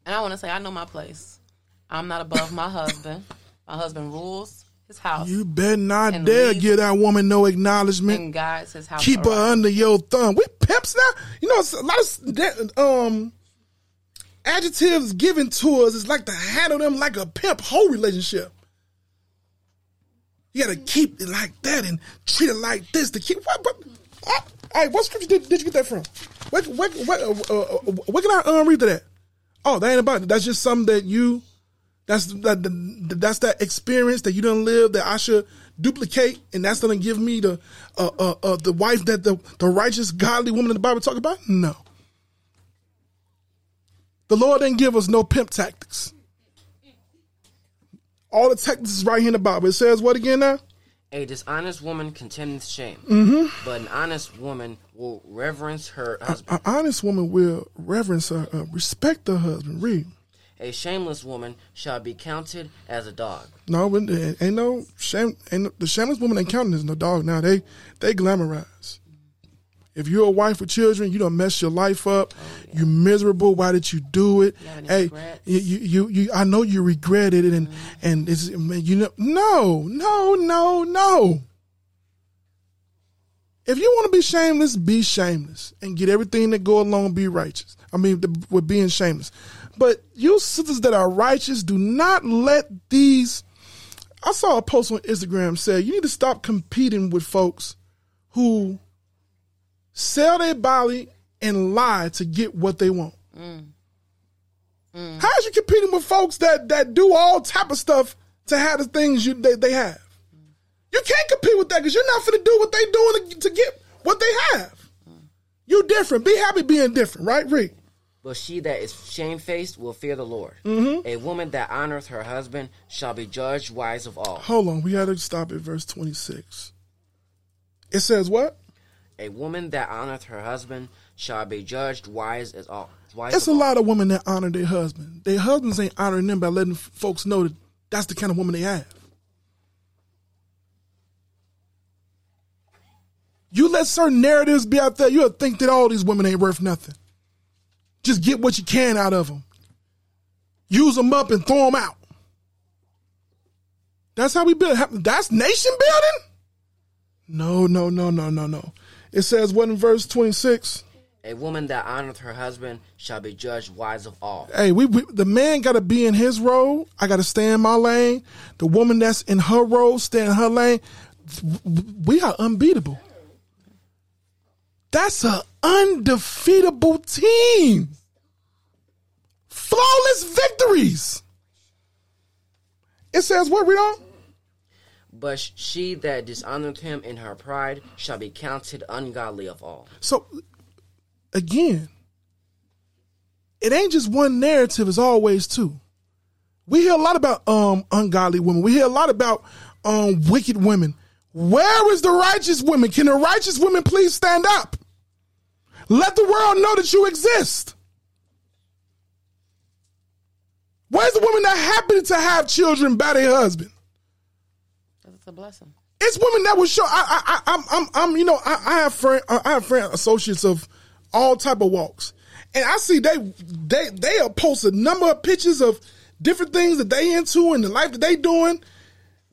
And I want to say, I know my place. I'm not above my husband. My husband rules his house You better not dare give that woman no acknowledgement. and guides his house. Keep her under your thumb. We pimps now. You know, a lot of um adjectives given to us is like to handle them like a pimp whole relationship. You gotta keep it like that and treat it like this to keep. What? what uh, hey, what scripture did, did you get that from? Where, where, where, uh, uh, uh, can I um, read to that? Oh, that ain't about it. That's just something that you. That's that. That's that experience that you don't live that I should duplicate, and that's gonna give me the uh, uh, uh, the wife that the the righteous, godly woman in the Bible talk about. No, the Lord didn't give us no pimp tactics. All the tactics is right here in the Bible. It says what again now? A dishonest woman contendeth shame, Mhm. but an honest woman will reverence her husband. An honest woman will reverence her, uh, respect her husband. Read. A shameless woman shall be counted as a dog. No, but ain't no shame. Ain't no, the shameless woman ain't counting as no dog now. They they glamorize. If you're a wife with children, you don't mess your life up. Oh, you're miserable. Why did you do it? any hey, regrets? you, you, you, you, I know you regretted it, and mm-hmm. and it's you know, no, no, no, no. If you want to be shameless, be shameless and get everything that go along. Be righteous. I mean, the, with being shameless. But you sisters that are righteous, do not let these. I saw a post on Instagram say you need to stop competing with folks who sell their body and lie to get what they want. How is you competing with folks that that do all type of stuff to have the things you they, they have? You can't compete with that because you're not going to do what they doing to, to get what they have. You different. Be happy being different, right, Rick? But she that is shamefaced will fear the Lord. Mhm. A woman that honoreth her husband shall be judged wise of all. Hold on, we got to stop at verse 26. It says what? A woman that honoreth her husband shall be judged wise as all. Wise It's a lot of women that honor their husband. Their husbands ain't honoring them by letting folks know that that's the kind of woman they have. You let certain narratives be out there, you'll think that all these women ain't worth nothing. Just get what you can out of them. Use them up and throw them out. That's how we build. That's nation building? No, no, no, no, no, no. It says what in verse 26? A woman that honoreth her husband shall be judged wise of all. Hey, we, we the man got to be in his role. I got to stay in my lane. The woman that's in her role, stay in her lane. We are unbeatable. That's an undefeatable team. Flawless victories. It says what, read on? But she that dishonoreth him in her pride shall be counted ungodly of all. So, again, it ain't just one narrative, it's always two. We hear a lot about um ungodly women. We hear a lot about um wicked women. Where is the righteous women? Can the righteous women please stand up? Let the world know that you exist. Where's the woman that happened to have children by their husband? A blessing. It's women that will show. I, I, I, I'm, I'm, you know, I, I have friend, I have friend associates of all type of walks, and I see they, they, they post a number of pictures of different things that they into and the life that they doing,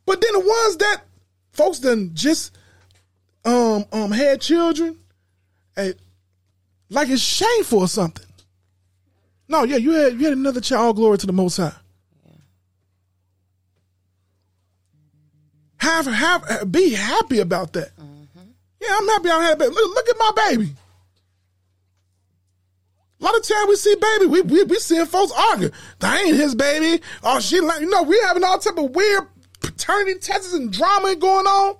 but then the ones that folks done just, um, um, had children, hey, like it's shameful or something. No, yeah, you had you had another child. Glory to the Most High. Have have be happy about that. Yeah, I'm happy I had a baby. Look, look at my baby. A lot of time we see baby, we we, we seeing folks argue. That ain't his baby. Oh, she like you know we having all type of weird paternity tests and drama going on.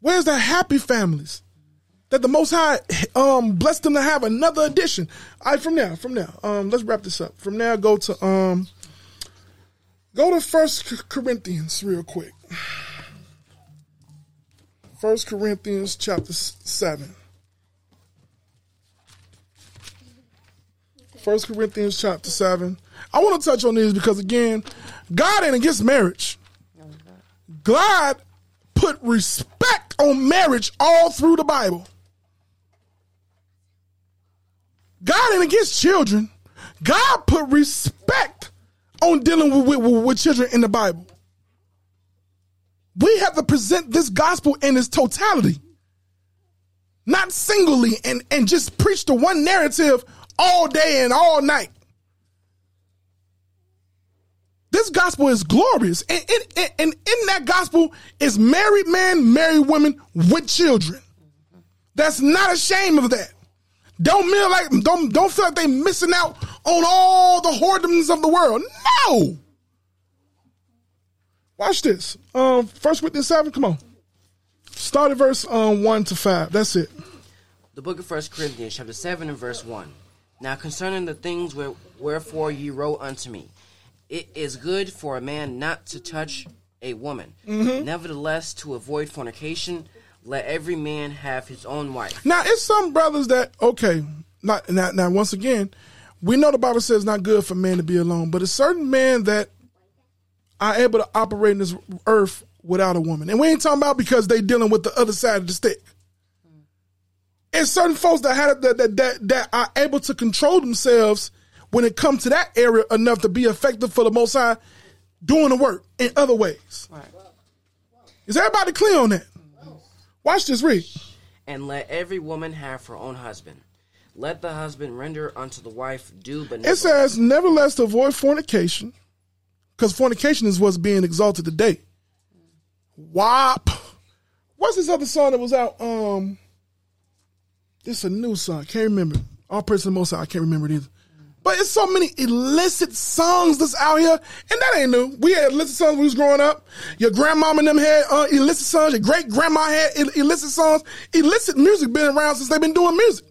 Where's the happy families? that the Most High um blessed them to have another edition. All right, from now, from now, um, let's wrap this up. From now, go to um, go to First Corinthians real quick. First Corinthians chapter seven. First Corinthians chapter seven. I want to touch on these because again, God ain't against marriage. God put respect on marriage all through the Bible. God ain't against children. God put respect on dealing with, with, with children in the Bible. We have to present this gospel in its totality, not singly and, and just preach the one narrative all day and all night. This gospel is glorious. And, and, and, in that gospel is married men, married women with children. That's not ashamed of that. Don't feel like don't don't feel like they missing out on all the whoredoms of the world. No. Watch this. Um, First Corinthians seven. Come on. Start at verse um one to five. That's it. The book of First Corinthians, chapter 7, and verse 1. Now concerning the things where, wherefore ye wrote unto me, it is good for a man not to touch a woman. Mhm. Nevertheless, to avoid fornication, let every man have his own wife. Now it's some brothers that okay. Not now. Now once again, we know the Bible says it's not good for man to be alone, but it's certain men that are able to operate in this earth without a woman, and we ain't talking about because they dealing with the other side of the stick. And certain folks that had that that that, that are able to control themselves when it comes to that area enough to be effective for the Most High, doing the work in other ways. Right. Is everybody clear on that? Watch this. Read. And let every woman have her own husband. Let the husband render unto the wife due benefit. It benevolence. says, nevertheless, to avoid fornication, because fornication is what's being exalted today. WAP. What's this other song that was out? Um, This a new song. Can't remember. All praise to the Most High. I can't remember it either. But it's so many illicit songs that's out here, and that ain't new. We had illicit songs when we was growing up. Your grandmama and them had uh, illicit songs. Your great grandma had Ill- illicit songs. Illicit music been around since they've been doing music,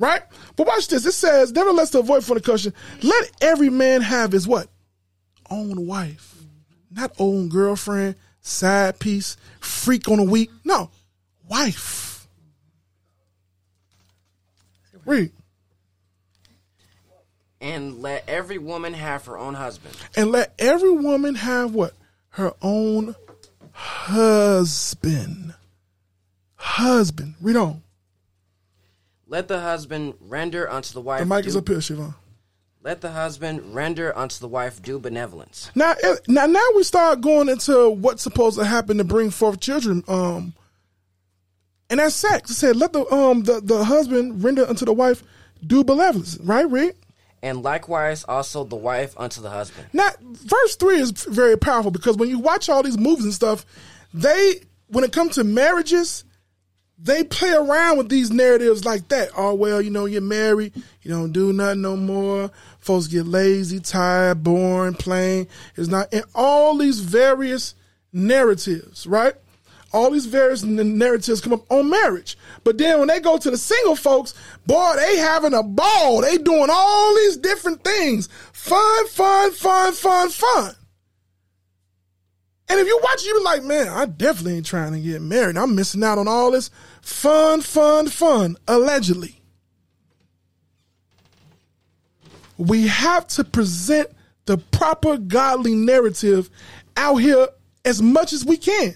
right? But watch this. It says, "Nevertheless, to avoid fornication, let every man have his what own wife, not own girlfriend, side piece, freak on a week. No, wife. Read. And let every woman have her own husband. And let every woman have what? Her own husband. Husband. Read on. Let the husband render unto the wife. The mic is up here, Shavon. Let the husband render unto the wife due benevolence. Now, eh, now, now we start going into what's supposed to happen to bring forth children. Um, and that's sex. It said, "Let the um the, the husband render unto the wife due benevolence." Right, read. And likewise also the wife unto the husband. Now, verse three is very powerful because when you watch all these movies and stuff, they when it comes to marriages, they play around with these narratives like that. Oh well, you know, you're married, you don't do nothing no more. Folks get lazy, tired, boring, plain. It's not in all these various narratives, right? All these various narratives come up on marriage. But then when they go to the single folks, boy, they having a ball. They doing all these different things. Fun, fun, fun, fun, fun. And if you watch, you be like, man, I definitely ain't trying to get married. I'm missing out on all this fun, fun, fun, allegedly. We have to present the proper godly narrative out here as much as we can.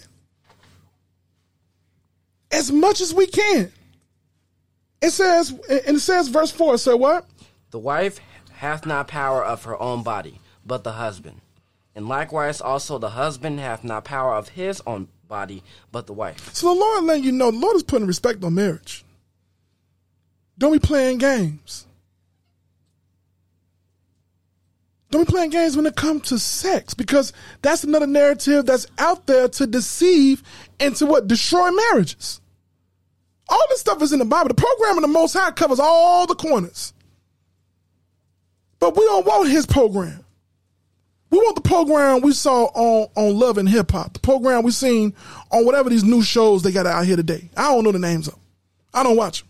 As much as we can. It says, and it says, verse 4, so what? The wife hath not power of her own body, but the husband. And likewise also the husband hath not power of his own body, but the wife. So the Lord letting you know, the Lord is putting respect on marriage. Don't be playing games. Don't be playing games when it comes to sex because that's another narrative that's out there to deceive and to what? Destroy marriages. All this stuff is in the Bible. The program of the Most High covers all the corners. But we don't want his program. We want the program we saw on, on Love and Hip Hop, the program we seen on whatever these new shows they got out here today. I don't know the names of. I don't watch them.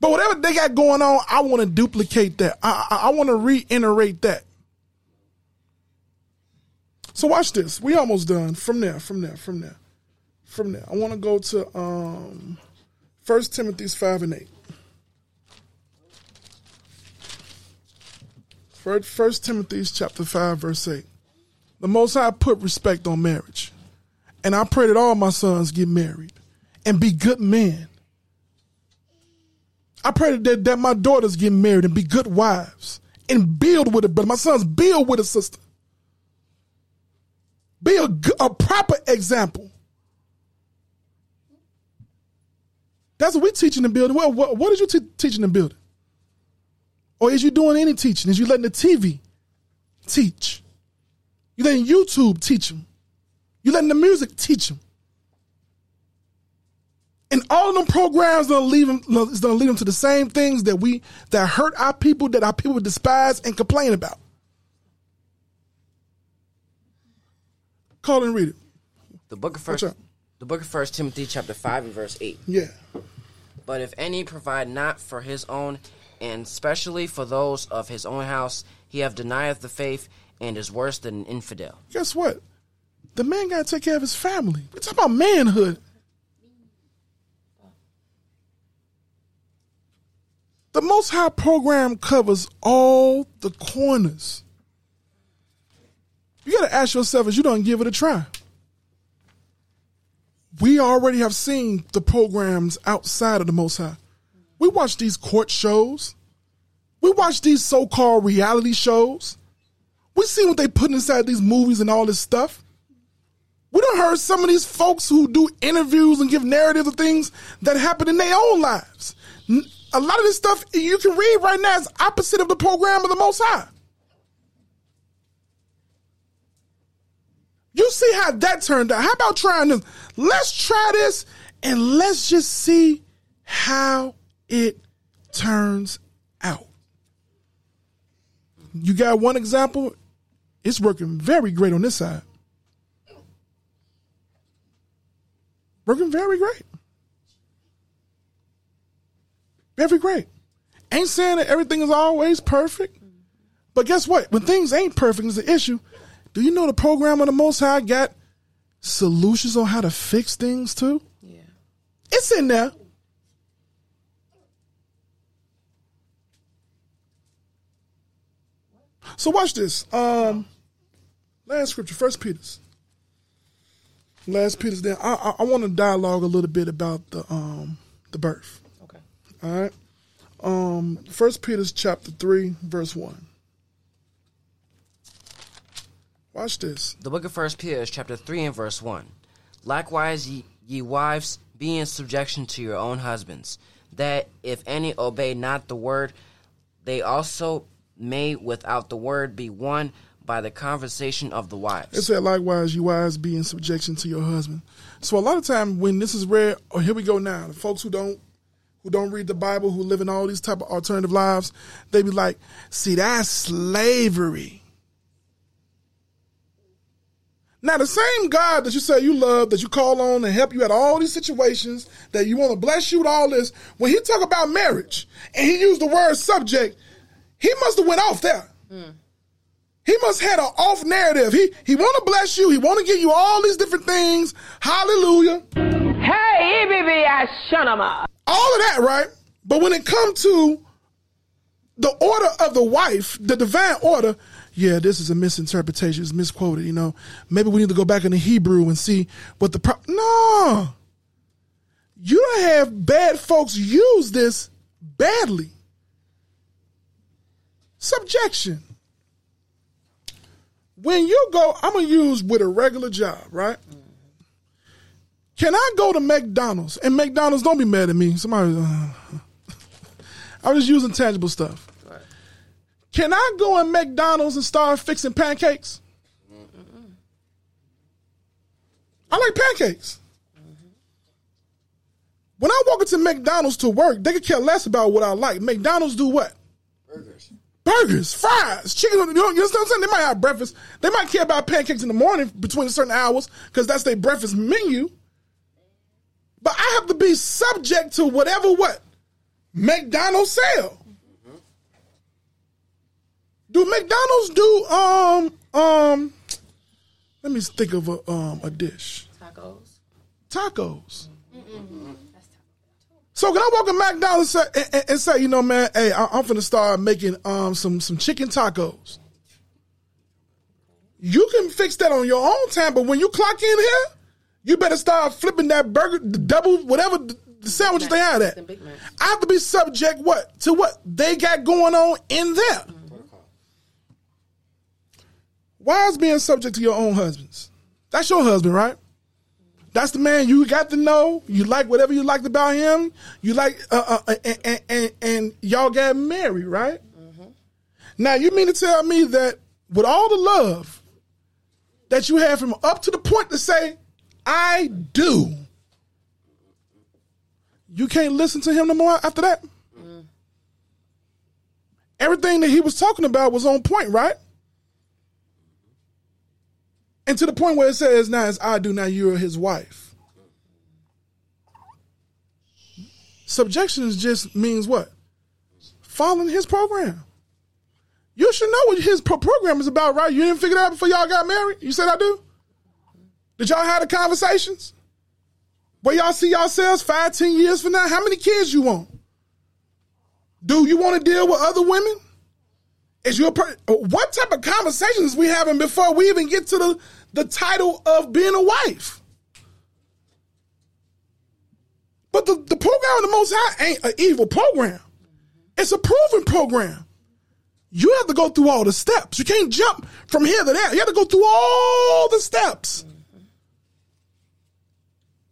But whatever they got going on, I want to duplicate that. I, I, I want to reiterate that. So watch this. We almost done. From there, from there, from there, from there. I want to go to um, 1 Timothy's 5 and 8. First, Timothy's chapter 5, verse 8. The Most High put respect on marriage. And I pray that all my sons get married and be good men. I pray that, that my daughters get married and be good wives and build with a brother. My sons build with a sister. Be a proper example. That's what we teaching in the building. What, what, what is you te- teaching in the building? Or is you doing any teaching? Is you letting the TV teach? You letting YouTube teach them? You letting the music teach them? And all of them programs gonna leave them is gonna lead them to the same things that we that hurt our people, that our people despise and complain about. Call and read it. The book of first the book of first Timothy chapter five and verse eight. Yeah. But if any provide not for his own, and specially for those of his own house, he have denieth the faith and is worse than an infidel. Guess what? The man gotta take care of his family. We talk about manhood. The Most High program covers all the corners. You gotta ask yourself if you don't give it a try. we already have seen the programs outside of the Most High. We watch these court shows. We watch these so-called reality shows. We see what they put inside these movies and all this stuff. We don't heard some of these folks who do interviews and give narratives of things that happen in their own lives. A lot of this stuff you can read right now is opposite of the program of the Most High. You see how that turned out. How about trying this? Let's try this and let's just see how it turns out. You got one example? It's working very great on this side. Working very great. Very great. Ain't saying that everything is always perfect. But guess what? When things ain't perfect is an issue. Do you know the program of the Most High got solutions on how to fix things too? Yeah. It's in there. So watch this. Um, last scripture, First Peter's. Last Peter's. Then I, I, I want to dialogue a little bit about the um the birth. All right. Um, First Peter's chapter three, verse one. Watch this. The book of First Peter, chapter three and verse one. Likewise, ye, ye wives, be in subjection to your own husbands, that if any obey not the word, they also may without the word be won by the conversation of the wives. It said, likewise, you wives be in subjection to your husband. So a lot of time when this is read, oh, here we go now. The folks who don't who don't read the Bible, who live in all these type of alternative lives, they be like, see, that's slavery. Now the same God that you say you love, that you call on and help you at all these situations, that you want to bless you with all this, when he talk about marriage and he used the word subject, he must have went off there. Hmm. He must have had an off narrative. He he want to bless you. He want to give you all these different things. Hallelujah. Hey, baby, I shut him up. All of that, right? But when it come to the order of the wife, the divine order, yeah, this is a misinterpretation. It's misquoted. You know, maybe we need to go back into Hebrew and see what the pro- no. You don't have bad folks use this badly. Subjection. When you go, I'm gonna use with a regular job, right? Can I go to McDonald's and McDonald's? Don't be mad at me. Somebody, uh, I was just using tangible stuff. Can I go in McDonald's and start fixing pancakes? I like pancakes. When I walk into McDonald's to work, they could care less about what I like. McDonald's do what? Burgers. Burgers, fries, chicken. You know, you understand what I'm saying? They might have breakfast. They might care about pancakes in the morning between certain hours because that's their breakfast menu. But I have to be subject to whatever what McDonald's sell. Do McDonald's do um um? Let me think of a um a dish. Tacos. Tacos. So can I walk in McDonald's and say, and, and say, you know, man, hey, I, I'm finna start making um some some chicken tacos. You can fix that on your own time, but when you clock in here, you better start flipping that burger, the double, whatever the sandwiches they have at. I have to be subject what to what they got going on in there. Why is being subject to your own husbands? That's your husband, right? That's the man you got to know. You like whatever you liked about him. You like, uh, uh, and, and, and, and y'all got married, right? Now you mean to tell me that with all the love that you have from up to the point to say, I do, you can't listen to him no more after that? Everything that he was talking about was on point, right? And to the point where it says, now as I do, now you're his wife. Subjection just means what? Following his program. You should know what his pro- program is about, right? You didn't figure that out before y'all got married? You said I do? Did y'all have the conversations? Where y'all see yourselves five, ten years from now? How many kids you want? Do you want to deal with other women? Is your per- what type of conversations we having before we even get to the the title of being a wife? But the, the program of the Most High ain't an evil program. It's a proven program. You have to go through all the steps. You can't jump from here to there. You have to go through all the steps.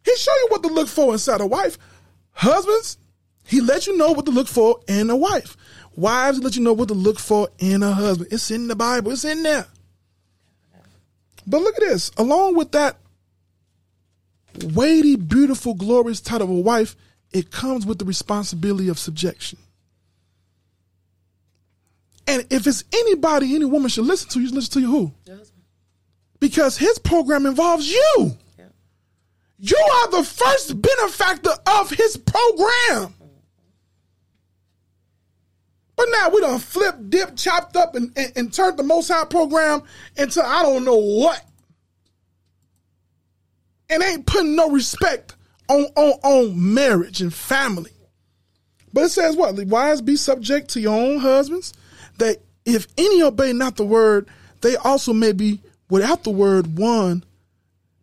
He show you what to look for inside a wife. Husbands, he let you know what to look for in a wife. Wives, he let you know what to look for in a husband. It's in the Bible. It's in there. But look at this. Along with that weighty, beautiful, glorious title of a wife, it comes with the responsibility of subjection. And if it's anybody any woman should listen to, you listen to you who? Because his program involves you. You are the first benefactor of his program. But now we done flip, dip, chopped up, and, and, and turned the Most High program into I don't know what. And ain't putting no respect on, on, on marriage and family. But it says what? The Wives be subject to your own husbands, that if any obey not the word, they also may be without the word won,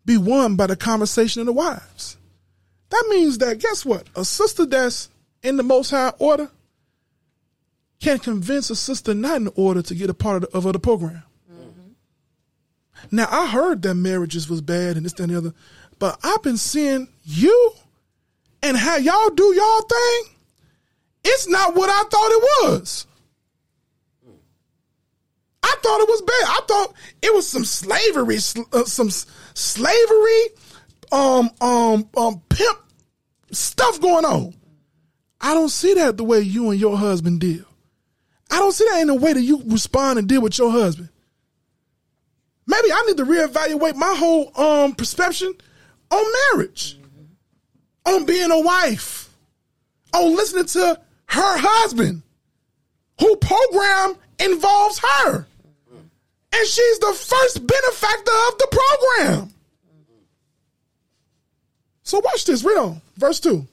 be won by the conversation of the wives. That means that guess what? A sister that's in the most high order can convince a sister not in order to get a part of the, of the program. Now I heard that marriages was bad and this, that, and the other, but I've been seeing you and how y'all do y'all thing. It's not what I thought it was. I thought it was bad. I thought it was some slavery, uh, some slavery, um, um, um, pimp stuff going on. I don't see that the way you and your husband deal. I don't see that in the way that you respond and deal with your husband. Maybe I need to reevaluate my whole um perception on marriage, on being a wife, on listening to her husband, who program involves her. And she's the first benefactor of the program. So watch this. Read on. Verse 2.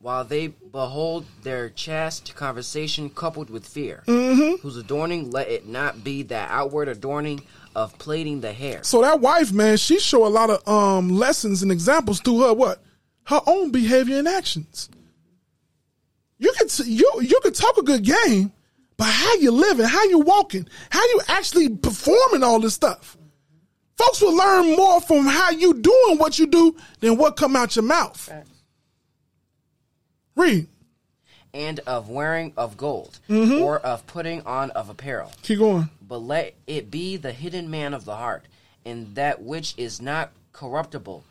While they behold their chaste conversation coupled with fear, Mhm. whose adorning let it not be that outward adorning of plaiting the hair. So that wife, man, she show a lot of um lessons and examples through her what? Her own behavior and actions. You could you you could talk a good game, but how you living, how you walking, how you actually performing all this stuff. Folks will learn more from how you doing what you do than what come out your mouth. Read. and of wearing of gold, Mhm. or of putting on of apparel. Keep going. But let it be the hidden man of the heart, and that which is not corruptible,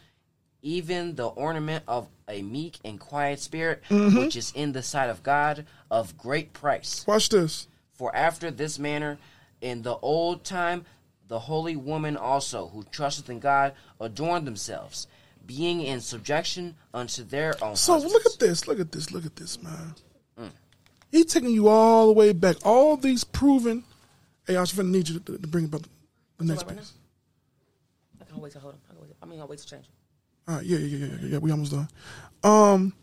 even the ornament of a meek and quiet spirit, Mhm. which is in the sight of God of great price. Watch this. For after this manner, in the old time, the holy women also, who trusted in God, adorned themselves, being in subjection unto their own So husbands. look at this, look at this, look at this, man. Mm. He's taking you all the way back. All these proven. Hey, I was going to need you to, to bring about the, the next Right. I can wait to hold him. I, can wait, I mean, I'll wait to change it. All right, yeah, yeah, yeah, yeah. We almost done. Um,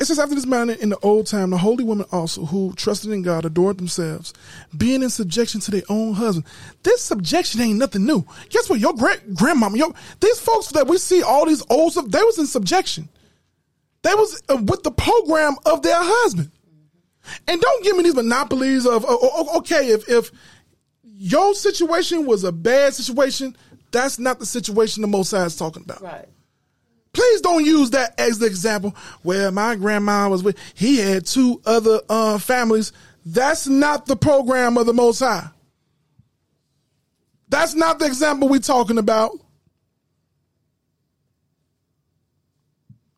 it says after this manner in the old time, the holy women also who trusted in God adored themselves, being in subjection to their own husband. This subjection ain't nothing new. Guess what? Your great grandmama, your these folks that we see all these old stuff, they was in subjection. They was uh, with the program of their husband. And don't give me these monopolies of oh, oh, okay if if your situation was a bad situation, that's not the situation the Most High is talking about. Right. Please don't use that as the example. Where my grandma was with, he had two other uh, families. That's not the program of the Most High. That's not the example we're talking about.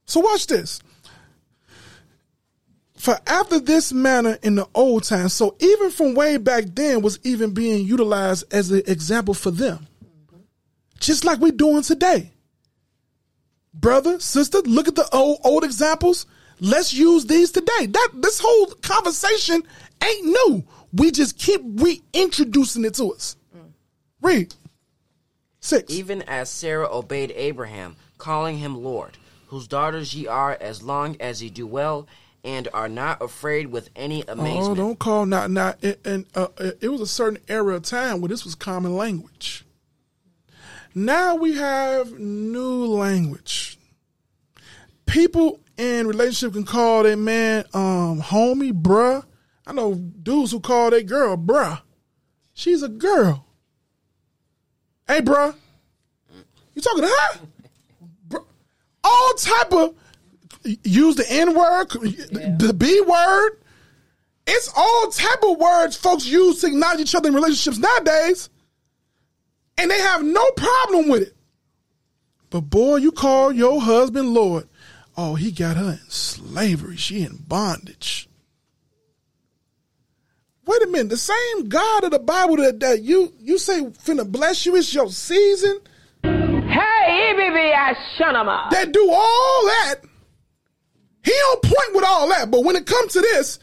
So watch this. For after this manner in the old time, so even from way back then was even being utilized as an example for them. Just like we're doing today brother, sister, look at the old old examples. Let's use these today. That this whole conversation ain't new. We just keep reintroducing it to us. Read. Six. Even as Sarah obeyed Abraham, calling him Lord, whose daughters ye are as long as ye do well, and are not afraid with any amazement. Oh, amazement. don't call not not. And, and uh, it was a certain era of time where this was common language. Now we have new language. people in relationship can call their man um homie, bruh. I know dudes who call their girl bruh. She's a girl. Hey, bruh. You talking to her? Bruh. All type of use the N word, the B word. It's all type of words folks use to acknowledge each other in relationships nowadays. And they have no problem with it. But boy, you call your husband Lord. Oh, he got her in slavery. She in bondage. Wait a minute. The same God of the Bible that, that you you say finna bless you, it's your season. Hey, EBB, shunama. That do all that. He on point with all that. But when it comes to this,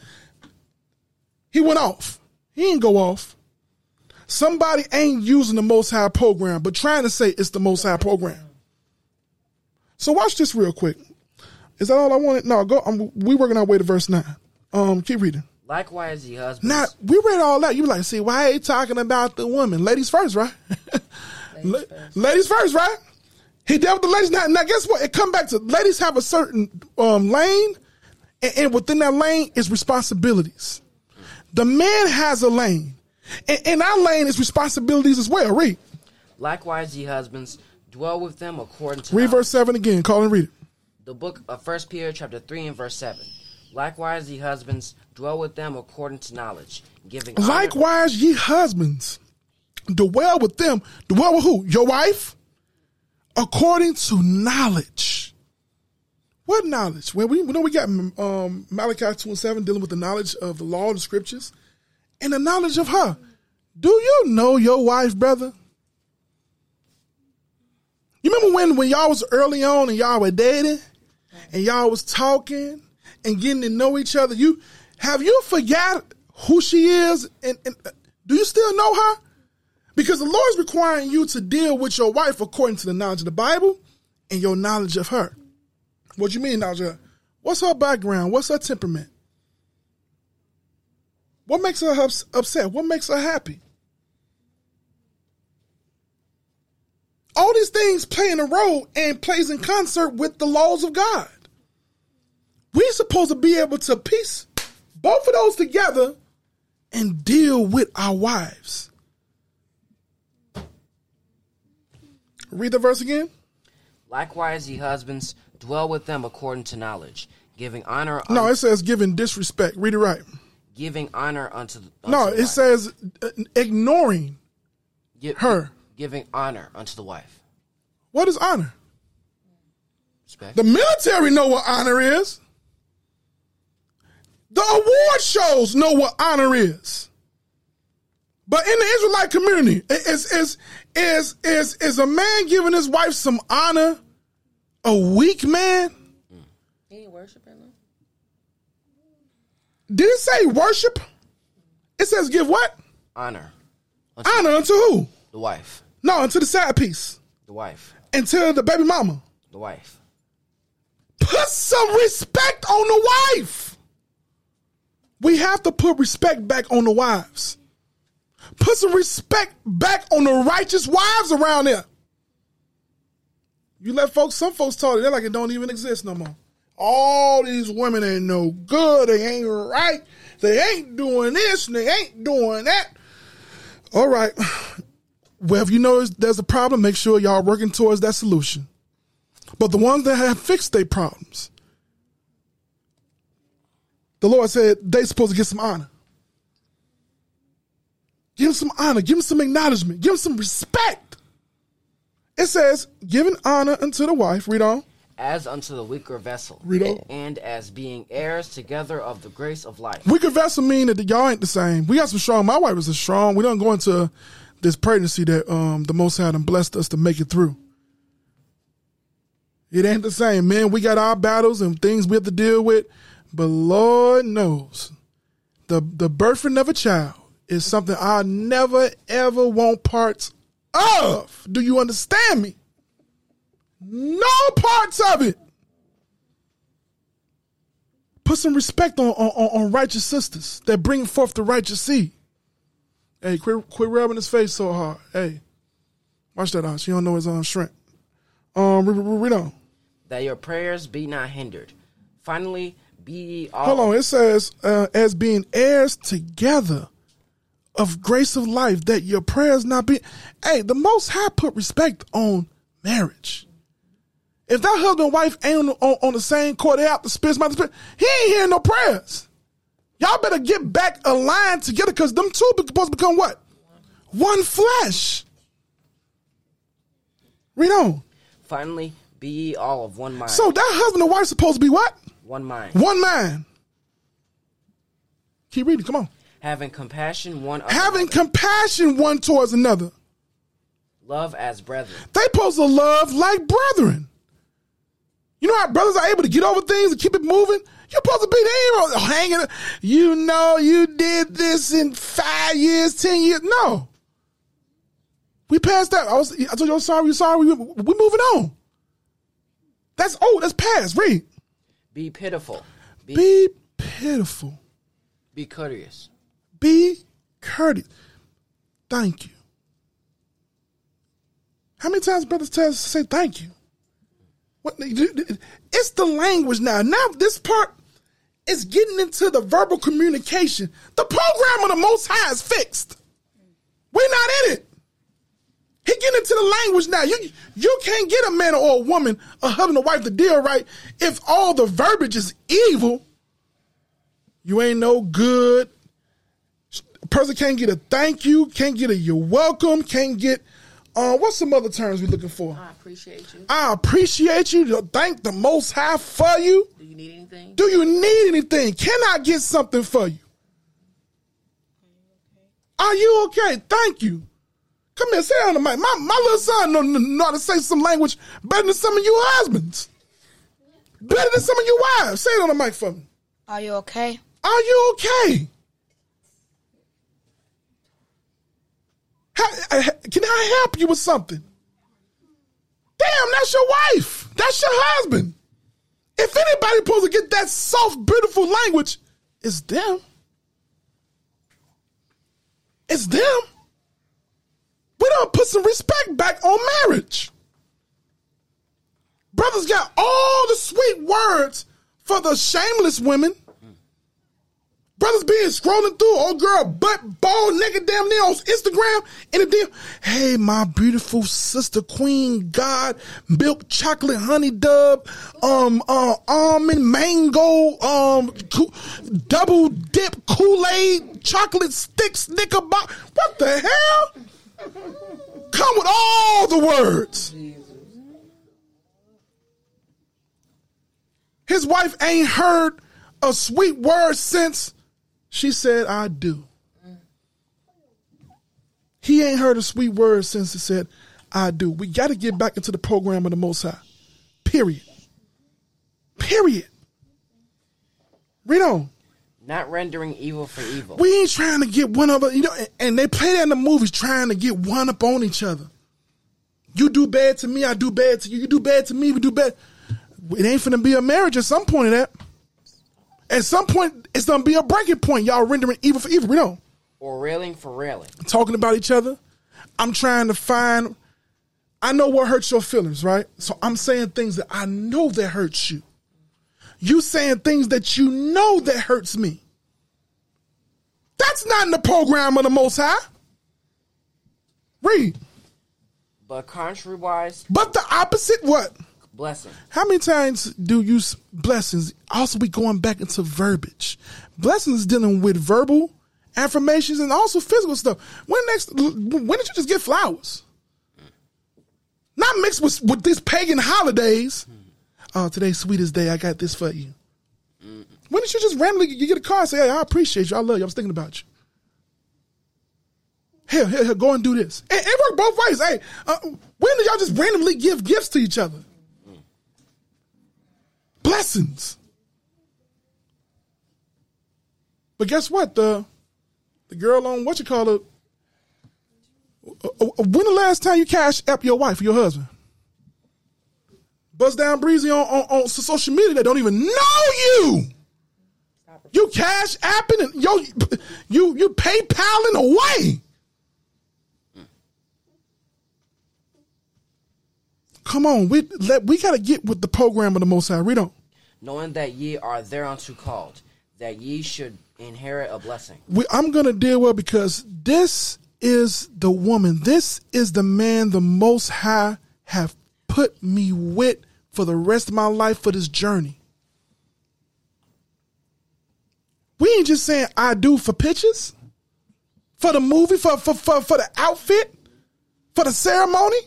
he went off. He didn't go off. Somebody ain't using the Most High program, but trying to say it's the Most High program. So watch this real quick. Is that all I wanted? No, go. Um, we working our way to verse nine. Um, keep reading. Likewise, ye husbands. Now we read all that. You like, see, why are you talking about the woman? Ladies first, right? ladies, first. ladies first, right? He dealt with the ladies. Now, now guess what? It come back to ladies have a certain um, lane, and, and within that lane is responsibilities. The man has a lane, and, and our lane is responsibilities as well. Read. Likewise, ye husbands, dwell with them according to. Read knowledge. verse seven again. Call and read it. The book of First Peter, chapter three, and verse seven. Likewise, ye husbands, dwell with them according to knowledge, giving. Likewise, honor- ye husbands, dwell with them. Dwell with who? Your wife, according to knowledge. What knowledge? When we, we know we got um, Malachi two and seven dealing with the knowledge of the law and the scriptures, and the knowledge of her. Do you know your wife, brother? You remember when when y'all was early on and y'all were dating, and y'all was talking and getting to know each other? You have you forgot who she is, and, and uh, do you still know her? Because the Lord is requiring you to deal with your wife according to the knowledge of the Bible and your knowledge of her. What you mean knowledge of her? What's her background? What's her temperament? What makes her upset? What makes her happy? All these things play in a role and plays in concert with the laws of God. We're supposed to be able to piece both of those together and deal with our wives. Read the verse again. Likewise, ye husbands, dwell with them according to knowledge, giving honor. no, it says giving disrespect. Read it right. Giving honor unto. unto no, it wife. says uh, ignoring Give, her. Giving honor unto the wife. What is honor? Respect. The military know what honor is. The award shows know what honor is. But in the Israelite community, is is is is is a man giving his wife some honor a weak man? He ain't worshiping them. Did it say worship? It says give what? Honor. Unto honor unto who? The wife. No, unto the side piece. The wife. Until the baby mama. The wife. Put some respect on the wife. We have to put respect back on the wives. Put some respect back on the righteous wives around there. You let folks, some folks talk, they're like it don't even exist no more. All these women ain't no good. They ain't right. They ain't doing this and they ain't doing that. All right. Well, if you know there's a problem, make sure y'all working towards that solution. But the ones that have fixed their problems, the Lord said they supposed to get some honor. Give them some honor. Give them some acknowledgement. Give them some respect. It says, giving honor unto the wife. Read on. As unto the weaker vessel. And as being heirs together of the grace of life. Weaker vessel mean that y'all ain't the same. We got some strong. My wife is a strong. We don't go into this pregnancy that um, the Most High and blessed us to make it through. It ain't the same, man. We got our battles and things we have to deal with, but Lord knows the the birthing of a child is something I never ever want parts of. Do you understand me? No parts of it. Put some respect on, on, on righteous sisters that bring forth the righteous seed. Hey, quit, quit rubbing his face so hard. Hey, watch that out. She don't know his own strength. Um, read, read on. that your prayers be not hindered. Finally, be all. Hold on. It says, uh, as being heirs together of grace of life, that your prayers not be. Hey, the Most High put respect on marriage. If that husband and wife ain't on, on, on the same court, they out the spirits, my spirit, he ain't hearing no prayers. Y'all better get back aligned together because them two be- supposed to become what? One flesh. Read on. Finally, be ye all of one mind. So that husband and wife supposed to be what? one mind. One mind. Keep reading. Come on. Having compassion one Having another. compassion one towards another. love as brethren. They supposed to love like brethren. You know how brothers are able to get over things and keep it moving? You're supposed to be there hanging. You know you did this in five years, ten years. No. We passed that. I was. I told you I'm sorry. You're sorry. We we moving on. That's old. That's past. Read. Be pitiful. Be, Be pitiful. be courteous. Be courteous. Thank you. How many times brothers tell us to say thank you? What it's the language now. Now this part is getting into the verbal communication. The program of the Most High is fixed. We're not in it. He getting into the language now. You you can't get a man or a woman, a husband or wife to deal right if all the verbiage is evil. You ain't no good. A person can't get a thank you, can't get a you're welcome, can't get uh what's some other terms we looking for? I appreciate you. I appreciate you to thank the most high for you. Do you need anything? Do you need anything? Can I get something for you? Are you okay? Thank you. Come here, say it on the mic. My, my little son know, know how to say some language better than some of you husbands. Better than some of you wives. Say it on the mic for me. Are you okay? Are you okay? Ha- ha- Eh, can I help you with something? Damn, that's your wife. That's your husband. If anybody supposed to get that soft, beautiful language, it's them. It's them. We don't put some respect back on marriage. Brothers got all the sweet words for the shameless women. Brothers being scrolling through, old girl, butt, bald, naked, damn on Instagram, and a damn, hey, my beautiful sister, queen, God, milk, chocolate, honey dub, um, uh, almond, mango, um, coo- double dip, Kool Aid, chocolate stick, snickerbox. What the hell? Come with all the words. His wife ain't heard a sweet word since she said, I do. He ain't heard a sweet word since he said, I do. We got to get back into the program of the Most High. Period. Period. Read on. Not rendering evil for evil. We ain't trying to get one of up, you know, and- and they play that in the movies, trying to get one up on each other. You do bad to me, I do bad to you. You do bad to me, we do bad. It ain't finna be a marriage at some point of that. At some point, it's gonna be a breaking point. Y'all rendering evil for evil. We don't or railing for railing. talking about each other. I'm trying to find. I know what hurts your feelings, right? So I'm saying things that I know that hurts you. You saying things that you know that hurts me. That's not in the program of the Most High. Read. But contrariwise, But the opposite, what? Blessing. How many times do you blessings? Also, we going back into verbiage. Blessings dealing with verbal affirmations and also physical stuff. When next? When did you just get flowers? Not mixed with with these pagan holidays. Oh, today's sweetest day. I got this for you. When did you just randomly you get a card and say, "Hey, I appreciate you. I love you. I was thinking about you." Here, here, here. Go and do this. It, it worked both ways. Hey, uh, when did y'all just randomly give gifts to each other? Blessings. But guess what? The the girl on what you call it. uh, uh, When the last time you cash app your wife or your husband? Buzz down breezy on, on, on social media that don't even know you. You cash apping and yo, you you PayPaling away. Come on, we let we gotta get with the program of the Most High. We don't. Knowing that ye are thereunto called, that ye should inherit a blessing. We, I'm gonna deal well because this is the woman. This is the man the Most High have put me with for the rest of my life for this journey. We ain't just saying I do for pictures, for the movie, for for for, for the outfit, for the ceremony.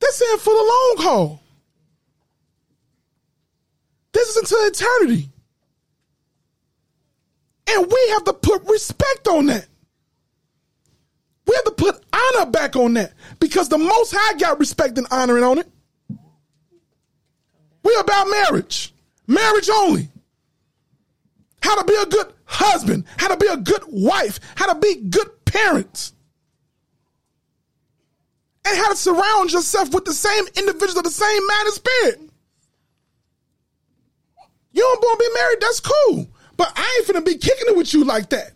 This saying for the long haul. This is until eternity. And we have to put respect on that. We have to put honor back on that because the Most High got respect and honoring on it. We about marriage, marriage only. How to be a good husband, how to be a good wife, how to be good parents, and how to surround yourself with the same individuals of the same man and spirit. You don't want to be married, that's cool. But I ain't finna be kicking it with you like that.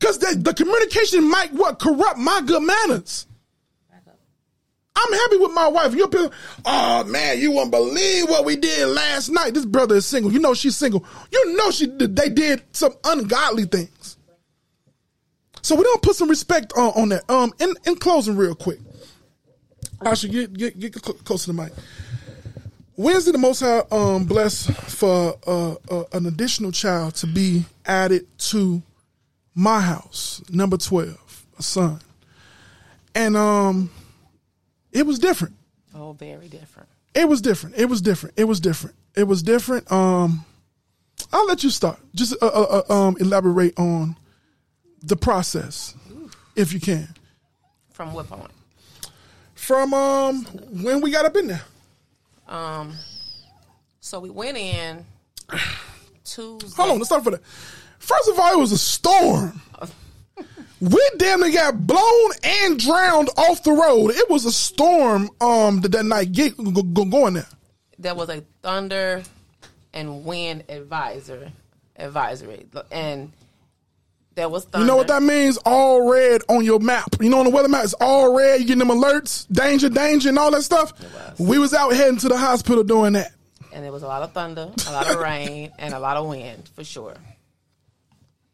Cause the, the communication might what corrupt my good manners. I'm happy with my wife. You're oh man, you won't believe what we did last night. This brother is single. You know she's single. You know she they did some ungodly things. So we don't put some respect on, on that. Um, in, in closing, real quick, I should get get get to the mic. Wednesday, the Most High um, blessed for uh, uh, an additional child to be added to my house, number twelve, a son, and um, it was different. Oh, very different. It was different. It was different. It was different. It was different. Um, I'll let you start. Just uh, uh, uh, um, elaborate on the process, if you can. From what point? From um, when we got up in there. Um, so we went in Tuesday. Hold on, let's start for that. First of all, it was a storm. We damn near got blown and drowned off the road. It was a storm um that, that night get, go, go, going there. There was a thunder and wind advisor advisory, and there was thunder. You know what that means? All red on your map. You know on the weather map, it's all red. You getting them alerts, danger, danger, and all that stuff. We was out heading to the hospital doing that. and there was a lot of thunder, a lot of rain, and a lot of wind for sure.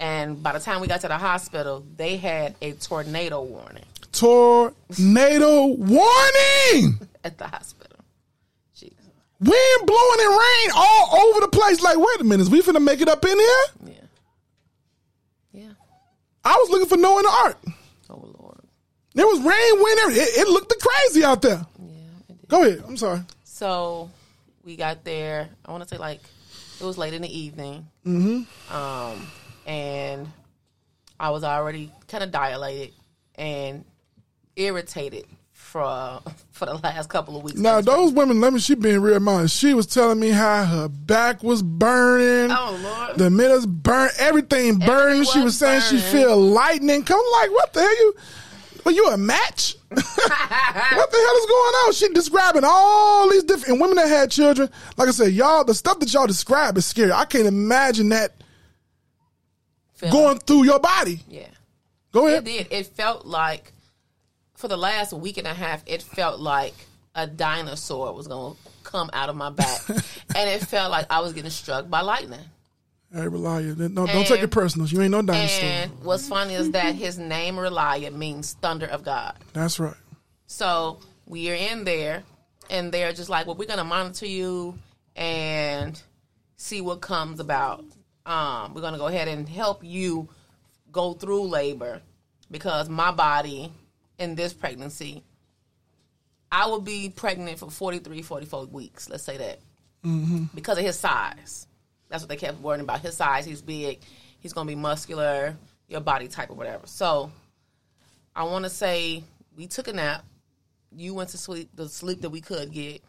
And by the time we got to the hospital, they had a tornado warning Tornado warning. at the hospital. Wind blowing and rain all over the place. Like, wait a minute, is we finna make it up in here? I was looking for Noah in the Ark. Oh Lord. There was rain, wind. It, it looked crazy out there. Yeah. It did. Go ahead. I'm sorry. So we got there. I want to say like it was late in the evening, Mm-hmm. um, and I was already kind of dilated and irritated for uh, for the last couple of weeks. Now those women, let me. She being real honest. She was telling me how her back was burning. Oh Lord. The middles burnt. Everything burned. She was saying she feel lightning. Come like what the hell you? Well, you a match? what the hell is going on? She describing all these different women that had children. Like I said, y'all, the stuff that y'all describe is scary. I can't imagine that going through your body. Yeah. Go ahead. It did. It felt like for the last week and a half, it felt like a dinosaur was gonna come out of my back, and it felt like I was getting struck by lightning. Hey, Relia, no, don't take it personal. You ain't no dinosaur. And what's funny is that his name Relia means thunder of God. That's right. So we are in there, and they're just like, "Well, we're gonna monitor you and see what comes about. Um, we're gonna go ahead and help you go through labor because my body in this pregnancy, I will be pregnant for 43, 44 weeks. Let's say that Mm-hmm. because of his size. That's what they kept worrying about. His size, he's big, he's gonna be muscular, your body type or whatever. So I want to say we took a nap. You went to sleep, the sleep that we could get,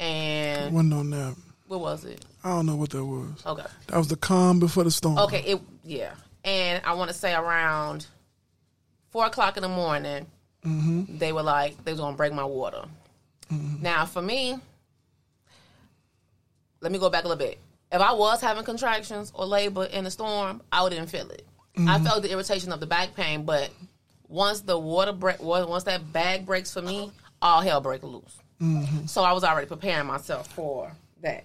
and Wasn't no nap. what was it? I don't know what that was. Okay. That was the calm before the storm. Okay, it yeah, and I want to say around four o'clock in the morning, Mm-hmm. they were like they was gonna break my water. Now for me, let me go back a little bit. If I was having contractions or labor in the storm, I wouldn't feel it. I Mhm. felt the irritation of the back pain, but once the water break, once that bag breaks for me, all hell break loose. Mhm. So I was already preparing myself for that.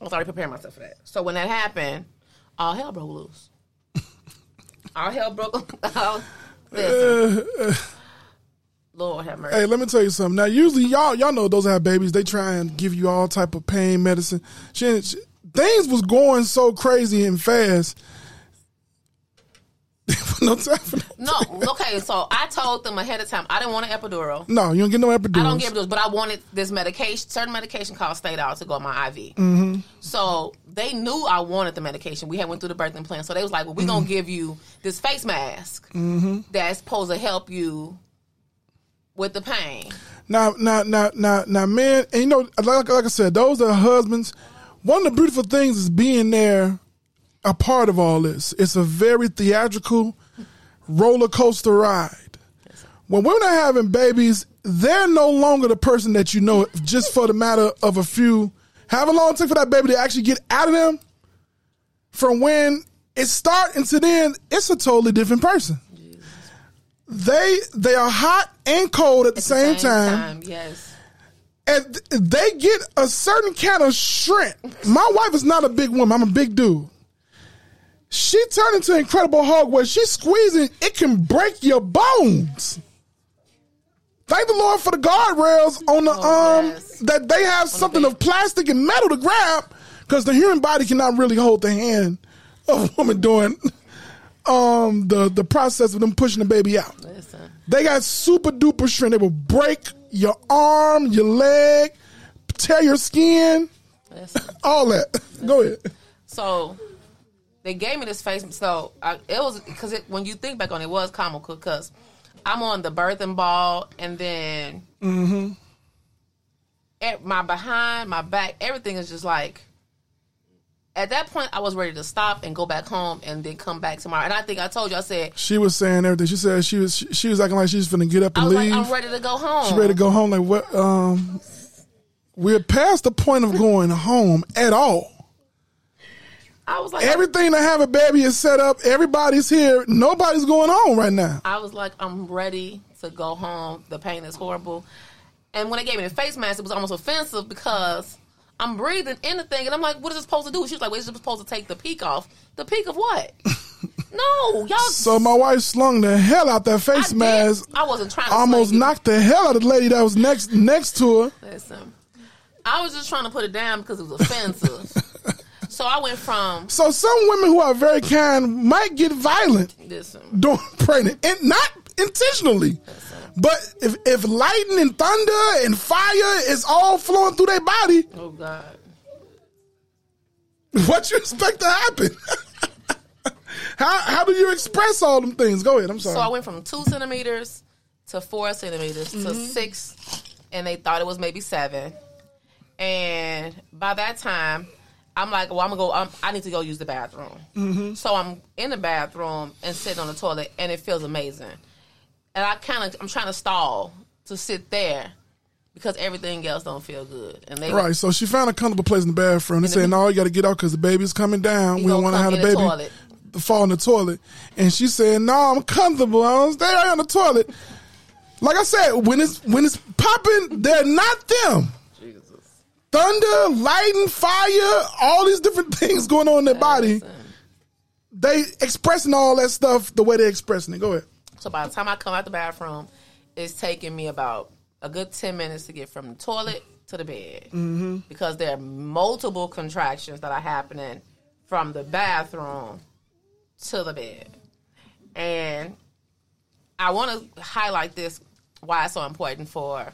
I was already preparing myself for that. So when that happened, all hell broke loose. all hell broke. listen, Uh, Lord have mercy. Hey, let me tell you something. Now, usually y'all y'all know those that have babies. They try and give you all type of pain medicine. She, she- things was going so crazy and fast. No time for No, okay. So I told them ahead of time I didn't want an epidural. no. You don't get no epidural. I don't get epidurals, but I wanted this medication, certain medication called Stadol to go on my IV. Mm-hmm. So they knew I wanted the medication. We had went through the birthing plan, so they was like, "Well, we're gonna Mhm. give you this face mask Mm-hmm. that's supposed to help you with the pain." Now, now, now, now, now, man, and you know, like, like I said, those are husbands. One of the beautiful things is being there, a part of all this. It's a very theatrical roller coaster ride. When women are having babies, they're no longer the person that you know just for the matter of a few. However long it takes for that baby to actually get out of them, from when it start until then, it's a totally different person. They they are hot and cold at the same, time, yes. and they get a certain kind of strength. My wife is not a big woman; I'm a big dude. She turned into Incredible Hulk, where she's squeezing, it can break your bones. Thank the Lord for the guardrails on the um that they have something of plastic and metal to grab, because the human body cannot really hold the hand of a woman doing um the the process of them pushing the baby out. Listen, They got super duper strength. They will break your arm, your leg, tear your skin, listen. all that. Go ahead. So they gave me this face. So I, it was because it, when you think back on it, it was comical because I'm on the birthing ball and then Mm-hmm. at my behind, my back, everything is just like. At that point, I was ready to stop and go back home and then come back tomorrow. And I think I told you, I said, She was saying everything. She said she was she, she was acting like she was finna get up I and was leave. like, I'm ready to go home. She ready to go home. Like what? Um, we're past the point of going home at all. I was like, Everything to have a baby is set up. Everybody's here. Nobody's going home right now. I was like, I'm ready to go home. The pain is horrible. And when they gave me the face mask, it was almost offensive because I'm breathing in the thing, and I'm like, what is it supposed to do? She was like, well, it's supposed to take the peak off. The peak of what? no, y'all. So my wife slung the hell out that face mask. I wasn't trying to Almost knocked the hell out of the lady that was next next to her. Listen, I was just trying to put it down because it was offensive. so I went from So some women who are very kind might get violent listen. during pregnant, and not intentionally. But if if lightning and thunder and fire is all flowing through their body, Oh God. what you expect to happen? how how do you express all them things? Go ahead. I'm sorry. So I went from two centimeters to four centimeters to Mhm. six, and they thought it was maybe seven. And by that time, I'm like, well, I'm gonna go. I'm, I need to go use the bathroom. Mhm. So I'm in the bathroom and sitting on the toilet, and it feels amazing. And I kind of, I'm trying to stall to sit there because everything else don't feel good. And they Right, so she found a comfortable place in the bathroom. They said, "No, you got to get out because the baby's coming down. We don't want to have the the baby toilet." fall in the toilet." And she said, "No, I'm comfortable. I'll stay right on the toilet." Like I said, when it's when it's popping, they're not them. Thunder, lightning, fire, all these different things going on in their body. They expressing all that stuff the way they're expressing it. Go ahead. So by the time I come out the bathroom, it's taking me about a good ten minutes to get from the toilet to the bed Mm-hmm. because there are multiple contractions that are happening from the bathroom to the bed. And I want to highlight this why it's so important for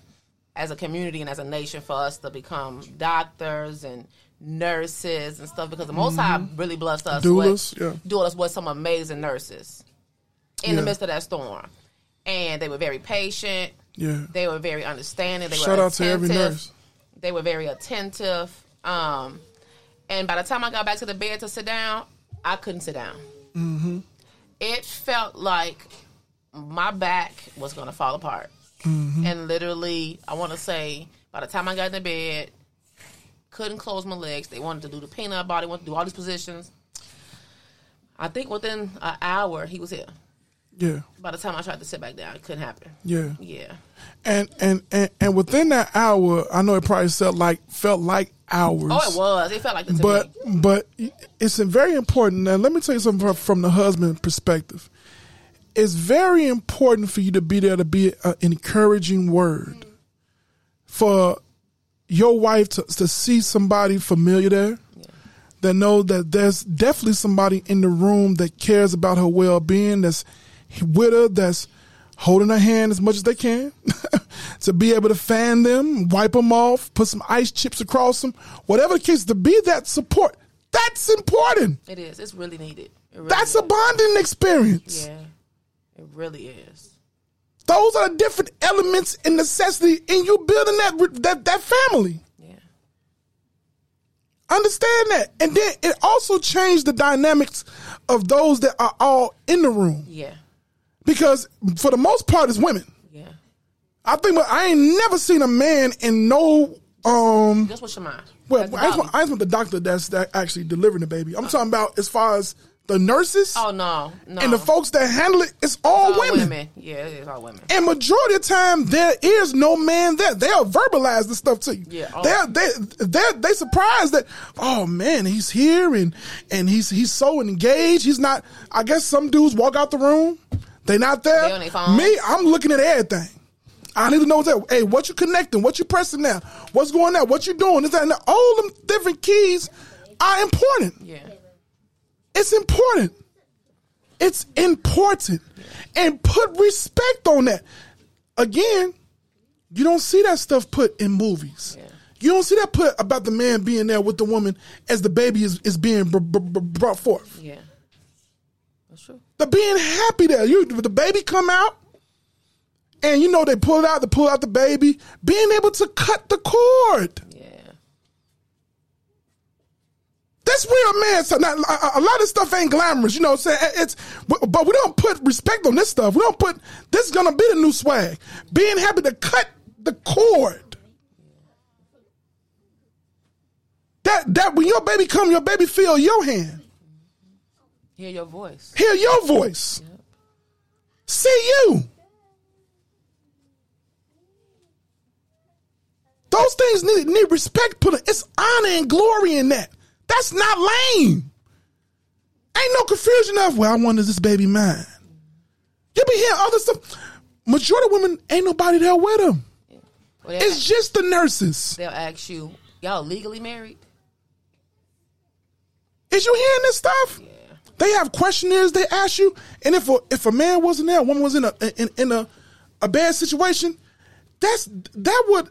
as a community and as a nation for us to become doctors and nurses and stuff because the Most High Mhm. really blessed us Doulas, with yeah. doulas with some amazing nurses in the midst of that storm, and they were very patient. Yeah. They were very understanding. They Shout were out to every nurse. They were very attentive. Um, and by the time I got back to the bed to sit down, I couldn't sit down. Mm-hmm. It felt like my back was going to fall apart. Mhm. And literally, I want to say, by the time I got in the bed, couldn't close my legs. They wanted to do the peanut ball, wanted to do all these positions. I think within an hour, he was here. Yeah. By the time I tried to sit back down, it couldn't happen. Yeah. Yeah. And and and, and within that hour, I know it probably felt like felt like hours. Oh, it was. It felt like to but me. but it's very important. Now, let me tell you something from, from the husband perspective. It's very important for you to be there to be an encouraging word for your wife to, to see somebody familiar there. That know that there's definitely somebody in the room that cares about her well being, that's with her, that's holding her hand as much as they can, to be able to fan them, wipe them off, put some ice chips across them, whatever the case, to be that support. That's important. It is. It's really needed. It really That's a bonding experience. Yeah. It really is. Those are different elements and necessity in you building that that that family. Yeah. Understand that. And then it also changed the dynamics of those that are all in the room. Yeah. Because for the most part it's women. Yeah. I think I ain't never seen a man in no um Just what's your mind? well I just, want, I just want the doctor that's that actually delivering the baby. I'm talking about as far as the nurses Oh no, no. and the folks that handle it, it's all, It's all women. women. Yeah, it is all women. And majority of the time, there is no man there. They'll verbalize the stuff to you. Yeah, oh. They're they they they surprised that oh man he's here and and he's he's so engaged. He's not. I guess some dudes walk out the room. They not there. They. Me, I'm looking at everything. I need to know that. Hey, what you connecting? What you pressing now? What's going on? What you doing? Is that and all them different keys are important. Yeah. It's important. It's important. And put respect on that. Again, you don't see that stuff put in movies. You don't see that put about the man being there with the woman as the baby is, is being br- br- br- brought forth. Yeah. That's true. The being happy there. You the baby come out and you know they pull it out, they pull out the baby, being able to cut the cord. Yeah. That's real man. So now, a, a lot of stuff ain't glamorous, you know what I'm saying? It's but but we don't put respect on this stuff. We don't put this is gonna be the new swag. Being happy to cut the cord. That that when your baby come, your baby feel your hand. Hear your voice. Hear your voice. See you. Those things need, need respect put. in. It's honor and glory in that. That's not lame. Ain't no confusion of well, I want is this baby mine. You be hearing other stuff. Majority of women ain't nobody there with them. Well, It's just the nurses. they'll ask you, y'all legally married? Is you hearing this stuff? They have questionnaires they ask you, and if a, if a man wasn't there, a woman was in a in, in a a bad situation, that's that would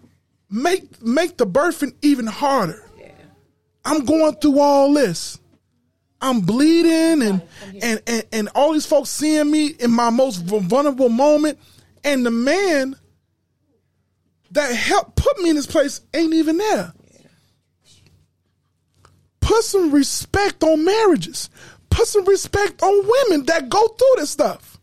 make make the birthing even harder. I'm going through all this. I'm bleeding and, and and and all these folks seeing me in my most vulnerable moment, and the man that helped put me in this place ain't even there. Put some respect on marriages. Put some respect on women that go through this stuff.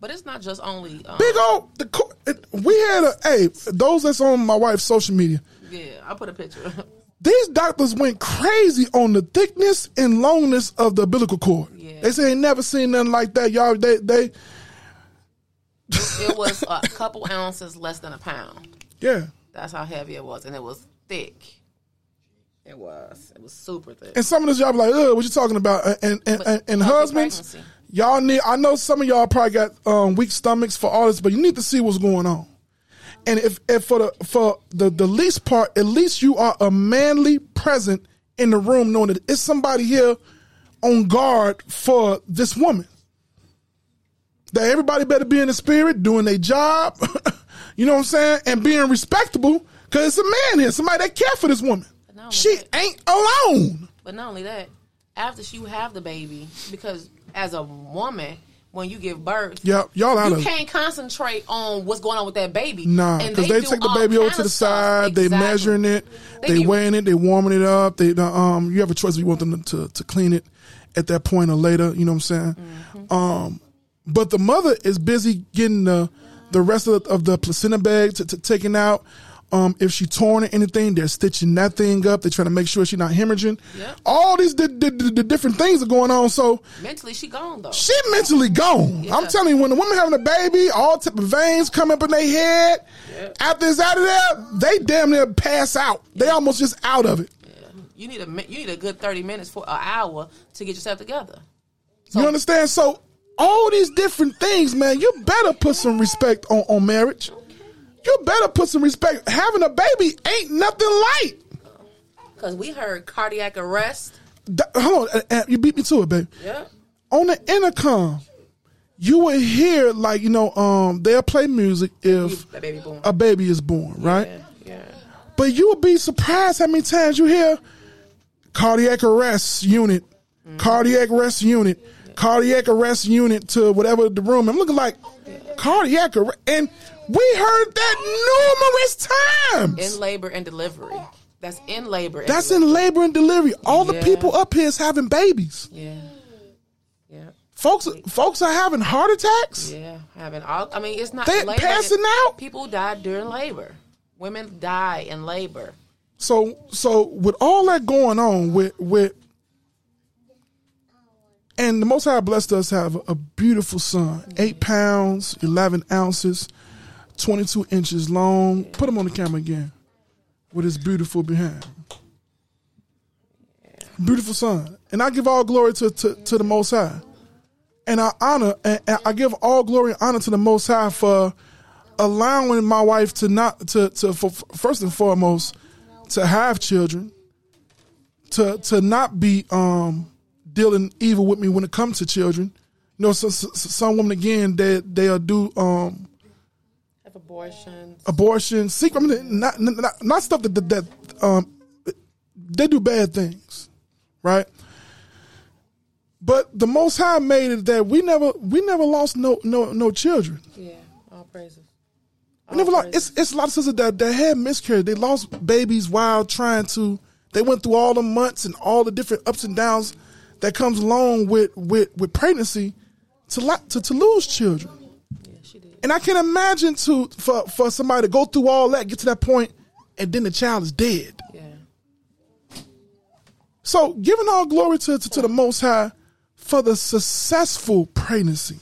But it's not just only. Um, Big old, the, we had a, hey, those that's on my wife's social media, Yeah, I put a picture. These doctors went crazy on the thickness and longness of the umbilical cord. They say they never seen nothing like that. Y'all, they, they, it was a couple ounces less than a pound. yeah. That's how heavy it was, and it was thick. It was. It was super thick. And some of this y'all be like, ugh, what you talking about? And and, and, and husbands, pregnancy. y'all need. I know some of y'all probably got um, weak stomachs for all this, but you need to see what's going on. And if, if for the for the the least part, at least you are a manly present in the room, knowing that it's somebody here on guard for this woman. That everybody better be in the spirit, doing their job. you know what I'm saying, and being respectable, because it's a man here, somebody that care for this woman. She ain't alone. But not only that, after you have the baby, because as a woman, when you give birth, Yep, y'all out you of can't concentrate on what's going on with that baby. Nah, And because they, do take the all baby over kind to the of stuff. side. They Exactly. measuring it. They They, weighing it. They warming it up. They um. You have a choice if you want them to to clean it at that point or later. You know what I'm saying? Mm-hmm. Um, but the mother is busy getting the the rest of the, of the placenta bag to, to taken out. Um, if she torn or anything, they're stitching that thing up. They're trying to make sure she's not hemorrhaging. Yep. All these the, the, the, different things are going on. So Mentally, she gone though. she mentally gone. I'm telling you, when the woman having a baby, all type of veins come up in their head. After it's out of there, they damn near pass out. They almost just out of it. Yeah. You need a you need a good thirty minutes for an hour to get yourself together. you understand? So all these different things, man, you better put some respect on, on marriage. You better put some respect. Having a baby ain't nothing light. Because we heard cardiac arrest. Da- hold on, uh, uh, you beat me to it, baby. Yeah. On the intercom, you would hear like you know, um, they'll play music if That baby a baby is born, right? Yeah. But you would be surprised how many times you hear cardiac arrest unit, cardiac arrest unit, cardiac arrest unit to whatever the room. I'm looking like cardiac arrest, and we heard that numerous times. In labor and delivery. That's in labor. And That's delivery. in labor and delivery. All the people up here is having babies. Yeah. Yeah. Folks, folks are having heart attacks. Yeah. Having all. I mean, it's not. They passing out. People die during labor. Women die in labor. So so with all that going on with with and the Most High blessed us have a beautiful son, eight pounds, eleven ounces, twenty two inches long. Put him on the camera again, with his beautiful behind. Beautiful son, and I give all glory to to, to the Most High, and I honor and and I give all glory and honor to the Most High for allowing my wife to not to to for, first and foremost to have children, to to not be um dealing evil with me when it comes to children. You know, so, so- some women again they they'll do um Abortions. abortion, secret, I mean, not, not not stuff that that, that um they do bad things, right? But the Most High made it that we never we never lost no no no children. Yeah. All praises. We never lost. It's it's a lot of sisters that that had miscarriage. They lost babies while trying to. They went through all the months and all the different ups and downs that comes along with with with pregnancy to to to lose children. And I can't imagine to for for somebody to go through all that, get to that point, and then the child is dead. Yeah. So giving all glory to, to to the Most High for the successful pregnancy.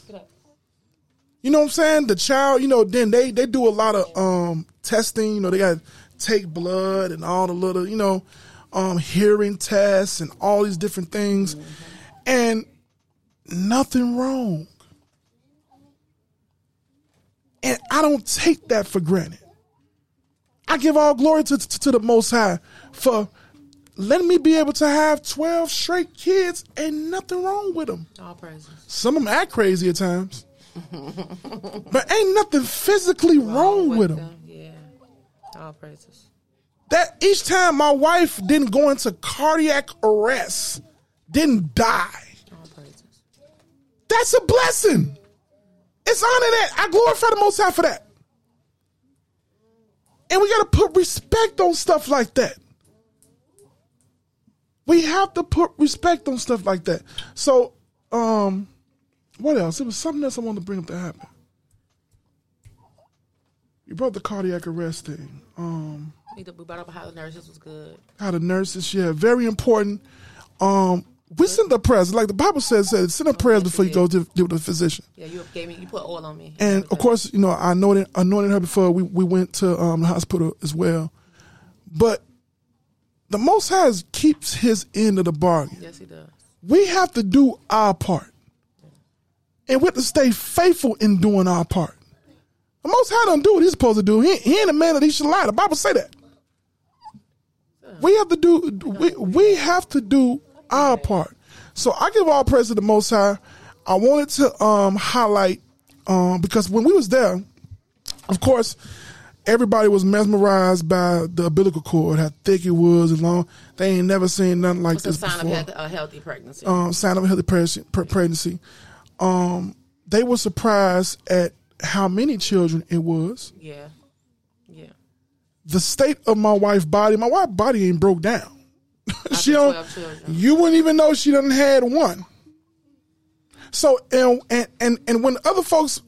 You know what I'm saying? The child, you know, then they they do a lot of um testing. You know, they got to take blood and all the little, you know, um hearing tests and all these different things, and nothing wrong. And I don't take that for granted. I give all glory to, to, to the Most High for letting me be able to have 12 straight kids and nothing wrong with them. All praises. Some of them act crazy at times, but ain't nothing physically wrong, with them. Yeah. All praises. That each time my wife didn't go into cardiac arrest, didn't die. All praises. That's a blessing. It's honor that. I glorify the Most High for that. And we got to put respect on stuff like that. We have to put respect on stuff like that. So, um, what else? It was something else I wanted to bring up that happened. You brought the cardiac arrest thing. Um, We we brought up how the nurses was good. how the nurses, yeah, very important. Um, we send the prayers, like the Bible says, send the prayers before you go to deal with the physician. Yeah, you gave me. You put oil on me. And of course, you know, I anointed, anointed her before we, we went to um, the hospital as well. But the Most High keeps his end of the bargain. Yes, he does. We have to do our part. And we have to stay faithful in doing our part. The Most High don't do what he's supposed to do. He, he ain't a man that he should lie. The Bible say that. We have to do we, we have to do our part. So I give all praise to the Most High. I wanted to um, highlight um, because when we was there, of course, everybody was mesmerized by the umbilical cord, how thick it was and long. They ain't never seen nothing like a this sign before of a healthy pregnancy. um, sign of a healthy pregnancy. pregnancy. Um, they were surprised at how many children it was. yeah. Yeah. The state of my wife's body. My wife's body ain't broke down. She don't. You wouldn't even know she done had one. So and and and and when other folks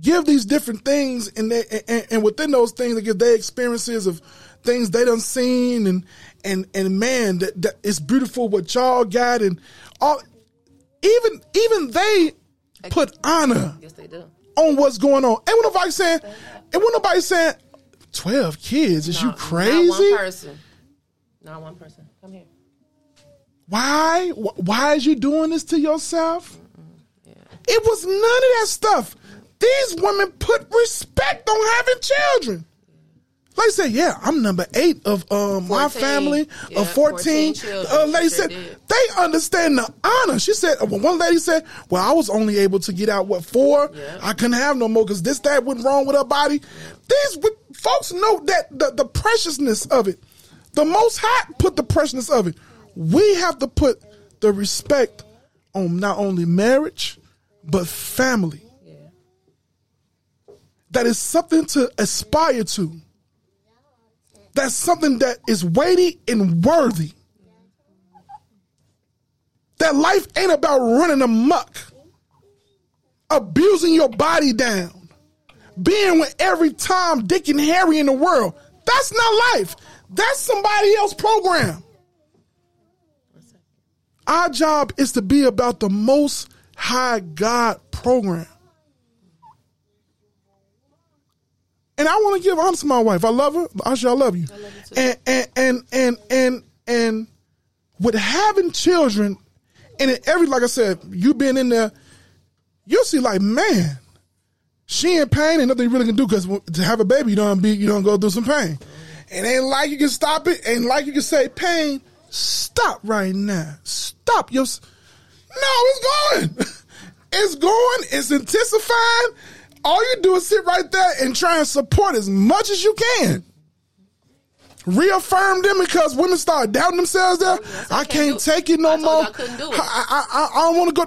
give these different things, and they and, and within those things, they give their experiences of things they done seen, and and and man, that, that it's beautiful what y'all got, and all. Even even they put honor Yes, they do. on what's going on. And when nobody saying, and when nobody saying, twelve kids, is you Not- crazy? Not one person. Not one person. Come here. Why? Why is you doing this to yourself? It was none of that stuff. These women put respect on having children. Like I said, yeah, I'm number eight of um, my family Yeah, of 14. 14 children. Uh, lady Sure said did. they understand the honor. She said, uh, one lady said, well, I was only able to get out, what, four? I couldn't have no more because this, that went wrong with her body. These folks know that the, the preciousness of it. The Most High put the preciousness of it. We have to put the respect on not only marriage, but family. That is something to aspire to. That's something that is weighty and worthy. That life ain't about running amok, abusing your body down, being with every Tom, Dick, and Harry in the world. That's not life. That's somebody else's program. Our job is to be about the most high God program. And I want to give honor to my wife. I love her. Asha, I love you. And and and and and and with having children, and in every like I said, you being in there, you'll see like man, she in pain and nothing you really can do because to have a baby, you don't be you don't go through some pain. And ain't like you can stop it, ain't like you can say pain. Stop right now. Stop your. s- No, it's going. It's going. It's intensifying. All you do is sit right there and try and support as much as you can. Reaffirm them because women start doubting themselves. There, oh, I can't take it no more. I couldn't do it. I, I, I, I don't want to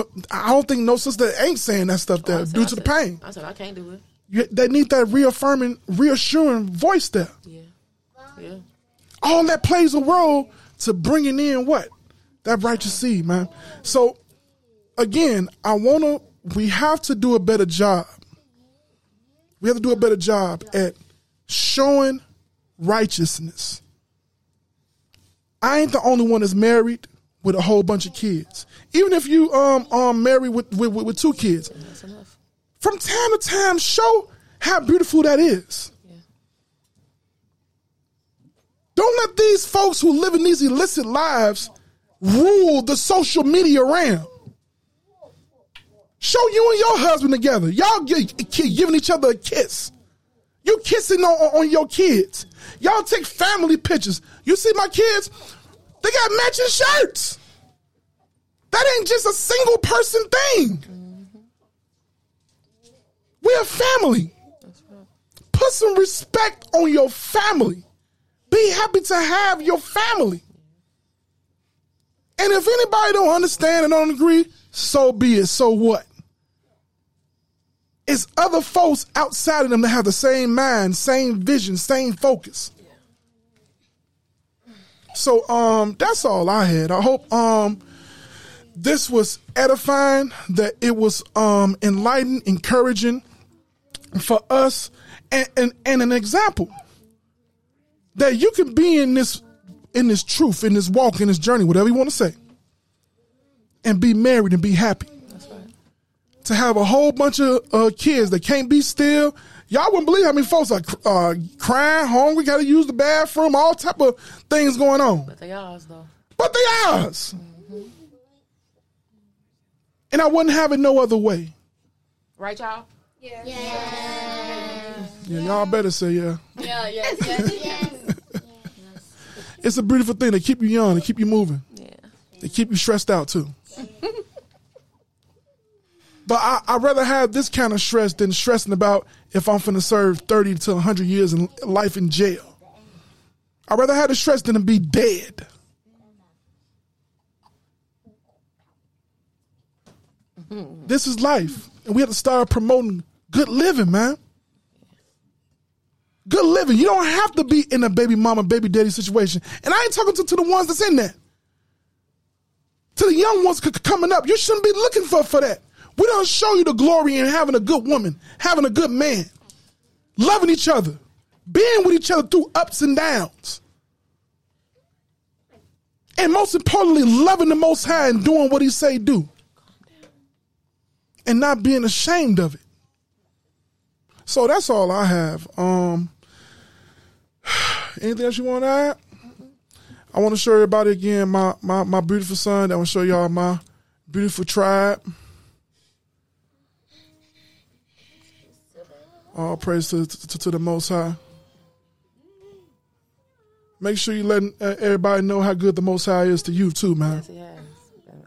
go. I don't think no sister ain't saying that stuff there oh, due to the pain. I said I can't do it. You, they need that reaffirming, reassuring voice there. Yeah. Yeah. All that plays a role to bringing in what that righteous seed, man. So again, I wanna. We have to do a better job. We have to do a better job at showing righteousness. I ain't the only one that's married with a whole bunch of kids. Even if you um um married with, with, with two kids, from time to time, show how beautiful that is. Don't let these folks who live in these illicit lives rule the social media realm. Show you and your husband together. Y'all gi- gi- giving each other a kiss. You kissing on on your kids. Y'all take family pictures. You see my kids? They got matching shirts. That ain't just a single person thing. We're a family. Put some respect on your family. Be happy to have your family. And if anybody don't understand and don't agree, so be it. So what? It's other folks outside of them that have the same mind, same vision, same focus. So um that's all I had. I hope um this was edifying, that it was um enlightening, encouraging for us and, and, and an example that you can be in this in this truth, in this walk, in this journey, whatever you want to say, and be married and be happy. To have a whole bunch of uh, kids that can't be still. Y'all wouldn't believe how many folks are uh, crying, hungry, got to use the bathroom, all type of things going on. But they ours though. But they ours. And I wouldn't have it no other way. Right, y'all? Yeah. Yeah, y'all better say yeah. Yeah, yes, yes, yes. It's a beautiful thing. They keep you young. They keep you moving. Yeah. They keep you stressed out too. but I, I'd rather have this kind of stress than stressing about if I'm finna serve 30 to 100 years in life in jail. I'd rather have the stress than to be dead. Mm-hmm. This is life. And we have to start promoting good living, man. Good living. You don't have to be in a baby mama, baby daddy situation. And I ain't talking to, to the ones that's in that. To the young ones c- coming up. You shouldn't be looking for, for that. We don't show you the glory in having a good woman, having a good man, loving each other, being with each other through ups and downs. And most importantly, loving the Most High and doing what He say do, and not being ashamed of it. So that's all I have. Um, anything else you want to add? I want to show everybody again my my my beautiful son. I want to show y'all my beautiful tribe. All praise to, to, to the Most High. Make sure you let uh, everybody know how good the Most High is to you too, man. Yes.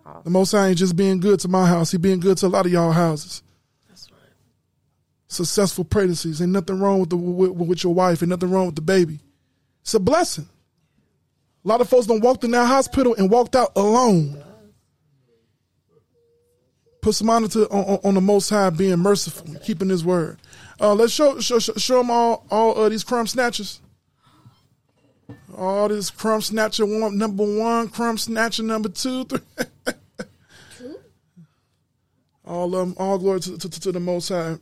Awesome. The Most High ain't just being good to my house; He being good to a lot of y'all houses. Successful pregnancies, ain't nothing wrong with the with, with your wife, ain't nothing wrong with the baby. It's a blessing. A lot of folks don't walk in that hospital and walked out alone. Put some honor to on, on- the Most High being merciful, keeping His word. Uh, let's show show, show show them all all uh, these crumb snatchers. All this crumb snatcher one, number one, crumb snatcher number two, three. all of them, all glory to, to, to the Most High.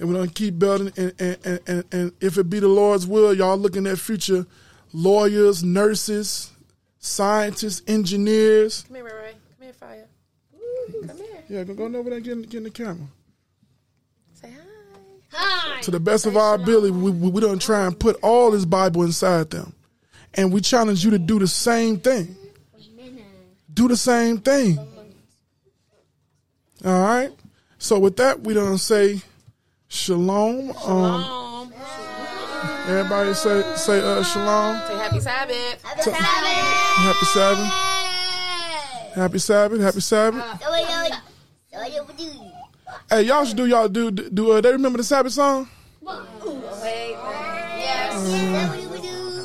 And we're gonna keep building, and, and, and, and, and if it be the Lord's will, y'all looking at future lawyers, nurses, scientists, engineers. Come here, Ray Ray. Come here, Fire. Come here. Yeah, go, go over there and get, in- get in the camera. Say hi. Hi. To the best of our ability, we, we, we don't try and put all this Bible inside them. And we challenge you to do the same thing. Do the same thing. All right? So with that, we don't say shalom. Um, Shalom. everybody say say uh, shalom. Say happy Sabbath. Happy Happy Sabbath. Happy Sabbath. Happy Sabbath. Hey, y'all should do y'all do do. Uh, they remember the Sabbath song?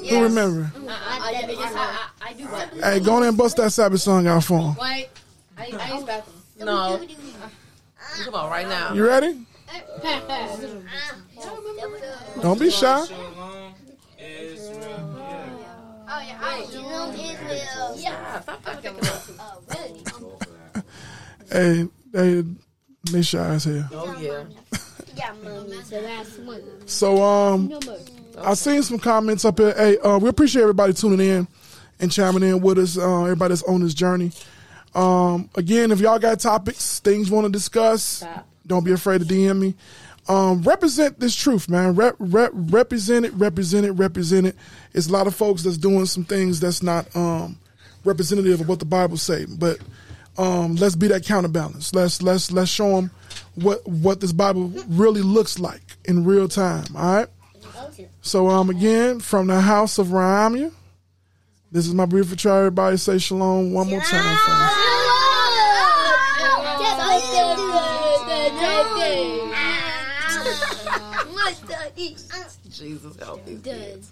Who remember? I do. Hey, go on and bust that Sabbath song out for for 'em. Wait. I, I use bathroom. No. Come on, right now. You ready? Don't be shy. Shalom, Israel. Yeah. Oh yeah, I you Israel. Yeah, stop fucking? Hey, they they shy as hell. Oh, yeah. Yeah, mommy. So that's one. So um, No more. I seen some comments up here. Hey, uh, we appreciate everybody tuning in and chiming in with us. Uh, everybody that's on this journey. Um, again, if y'all got topics, things want to discuss, don't be afraid to DM me. Um, represent this truth, man. Rep, rep, represent it, represent it, represent it. It's a lot of folks that's doing some things that's not um, representative of what the Bible say. But um, let's be that counterbalance. Let's let's let's show them what what this Bible really looks like in real time. All right. So um again from the house of RaimYah, this is my beautiful tribe. Everybody say shalom one more time. For me. Uh, Jesus help these kids.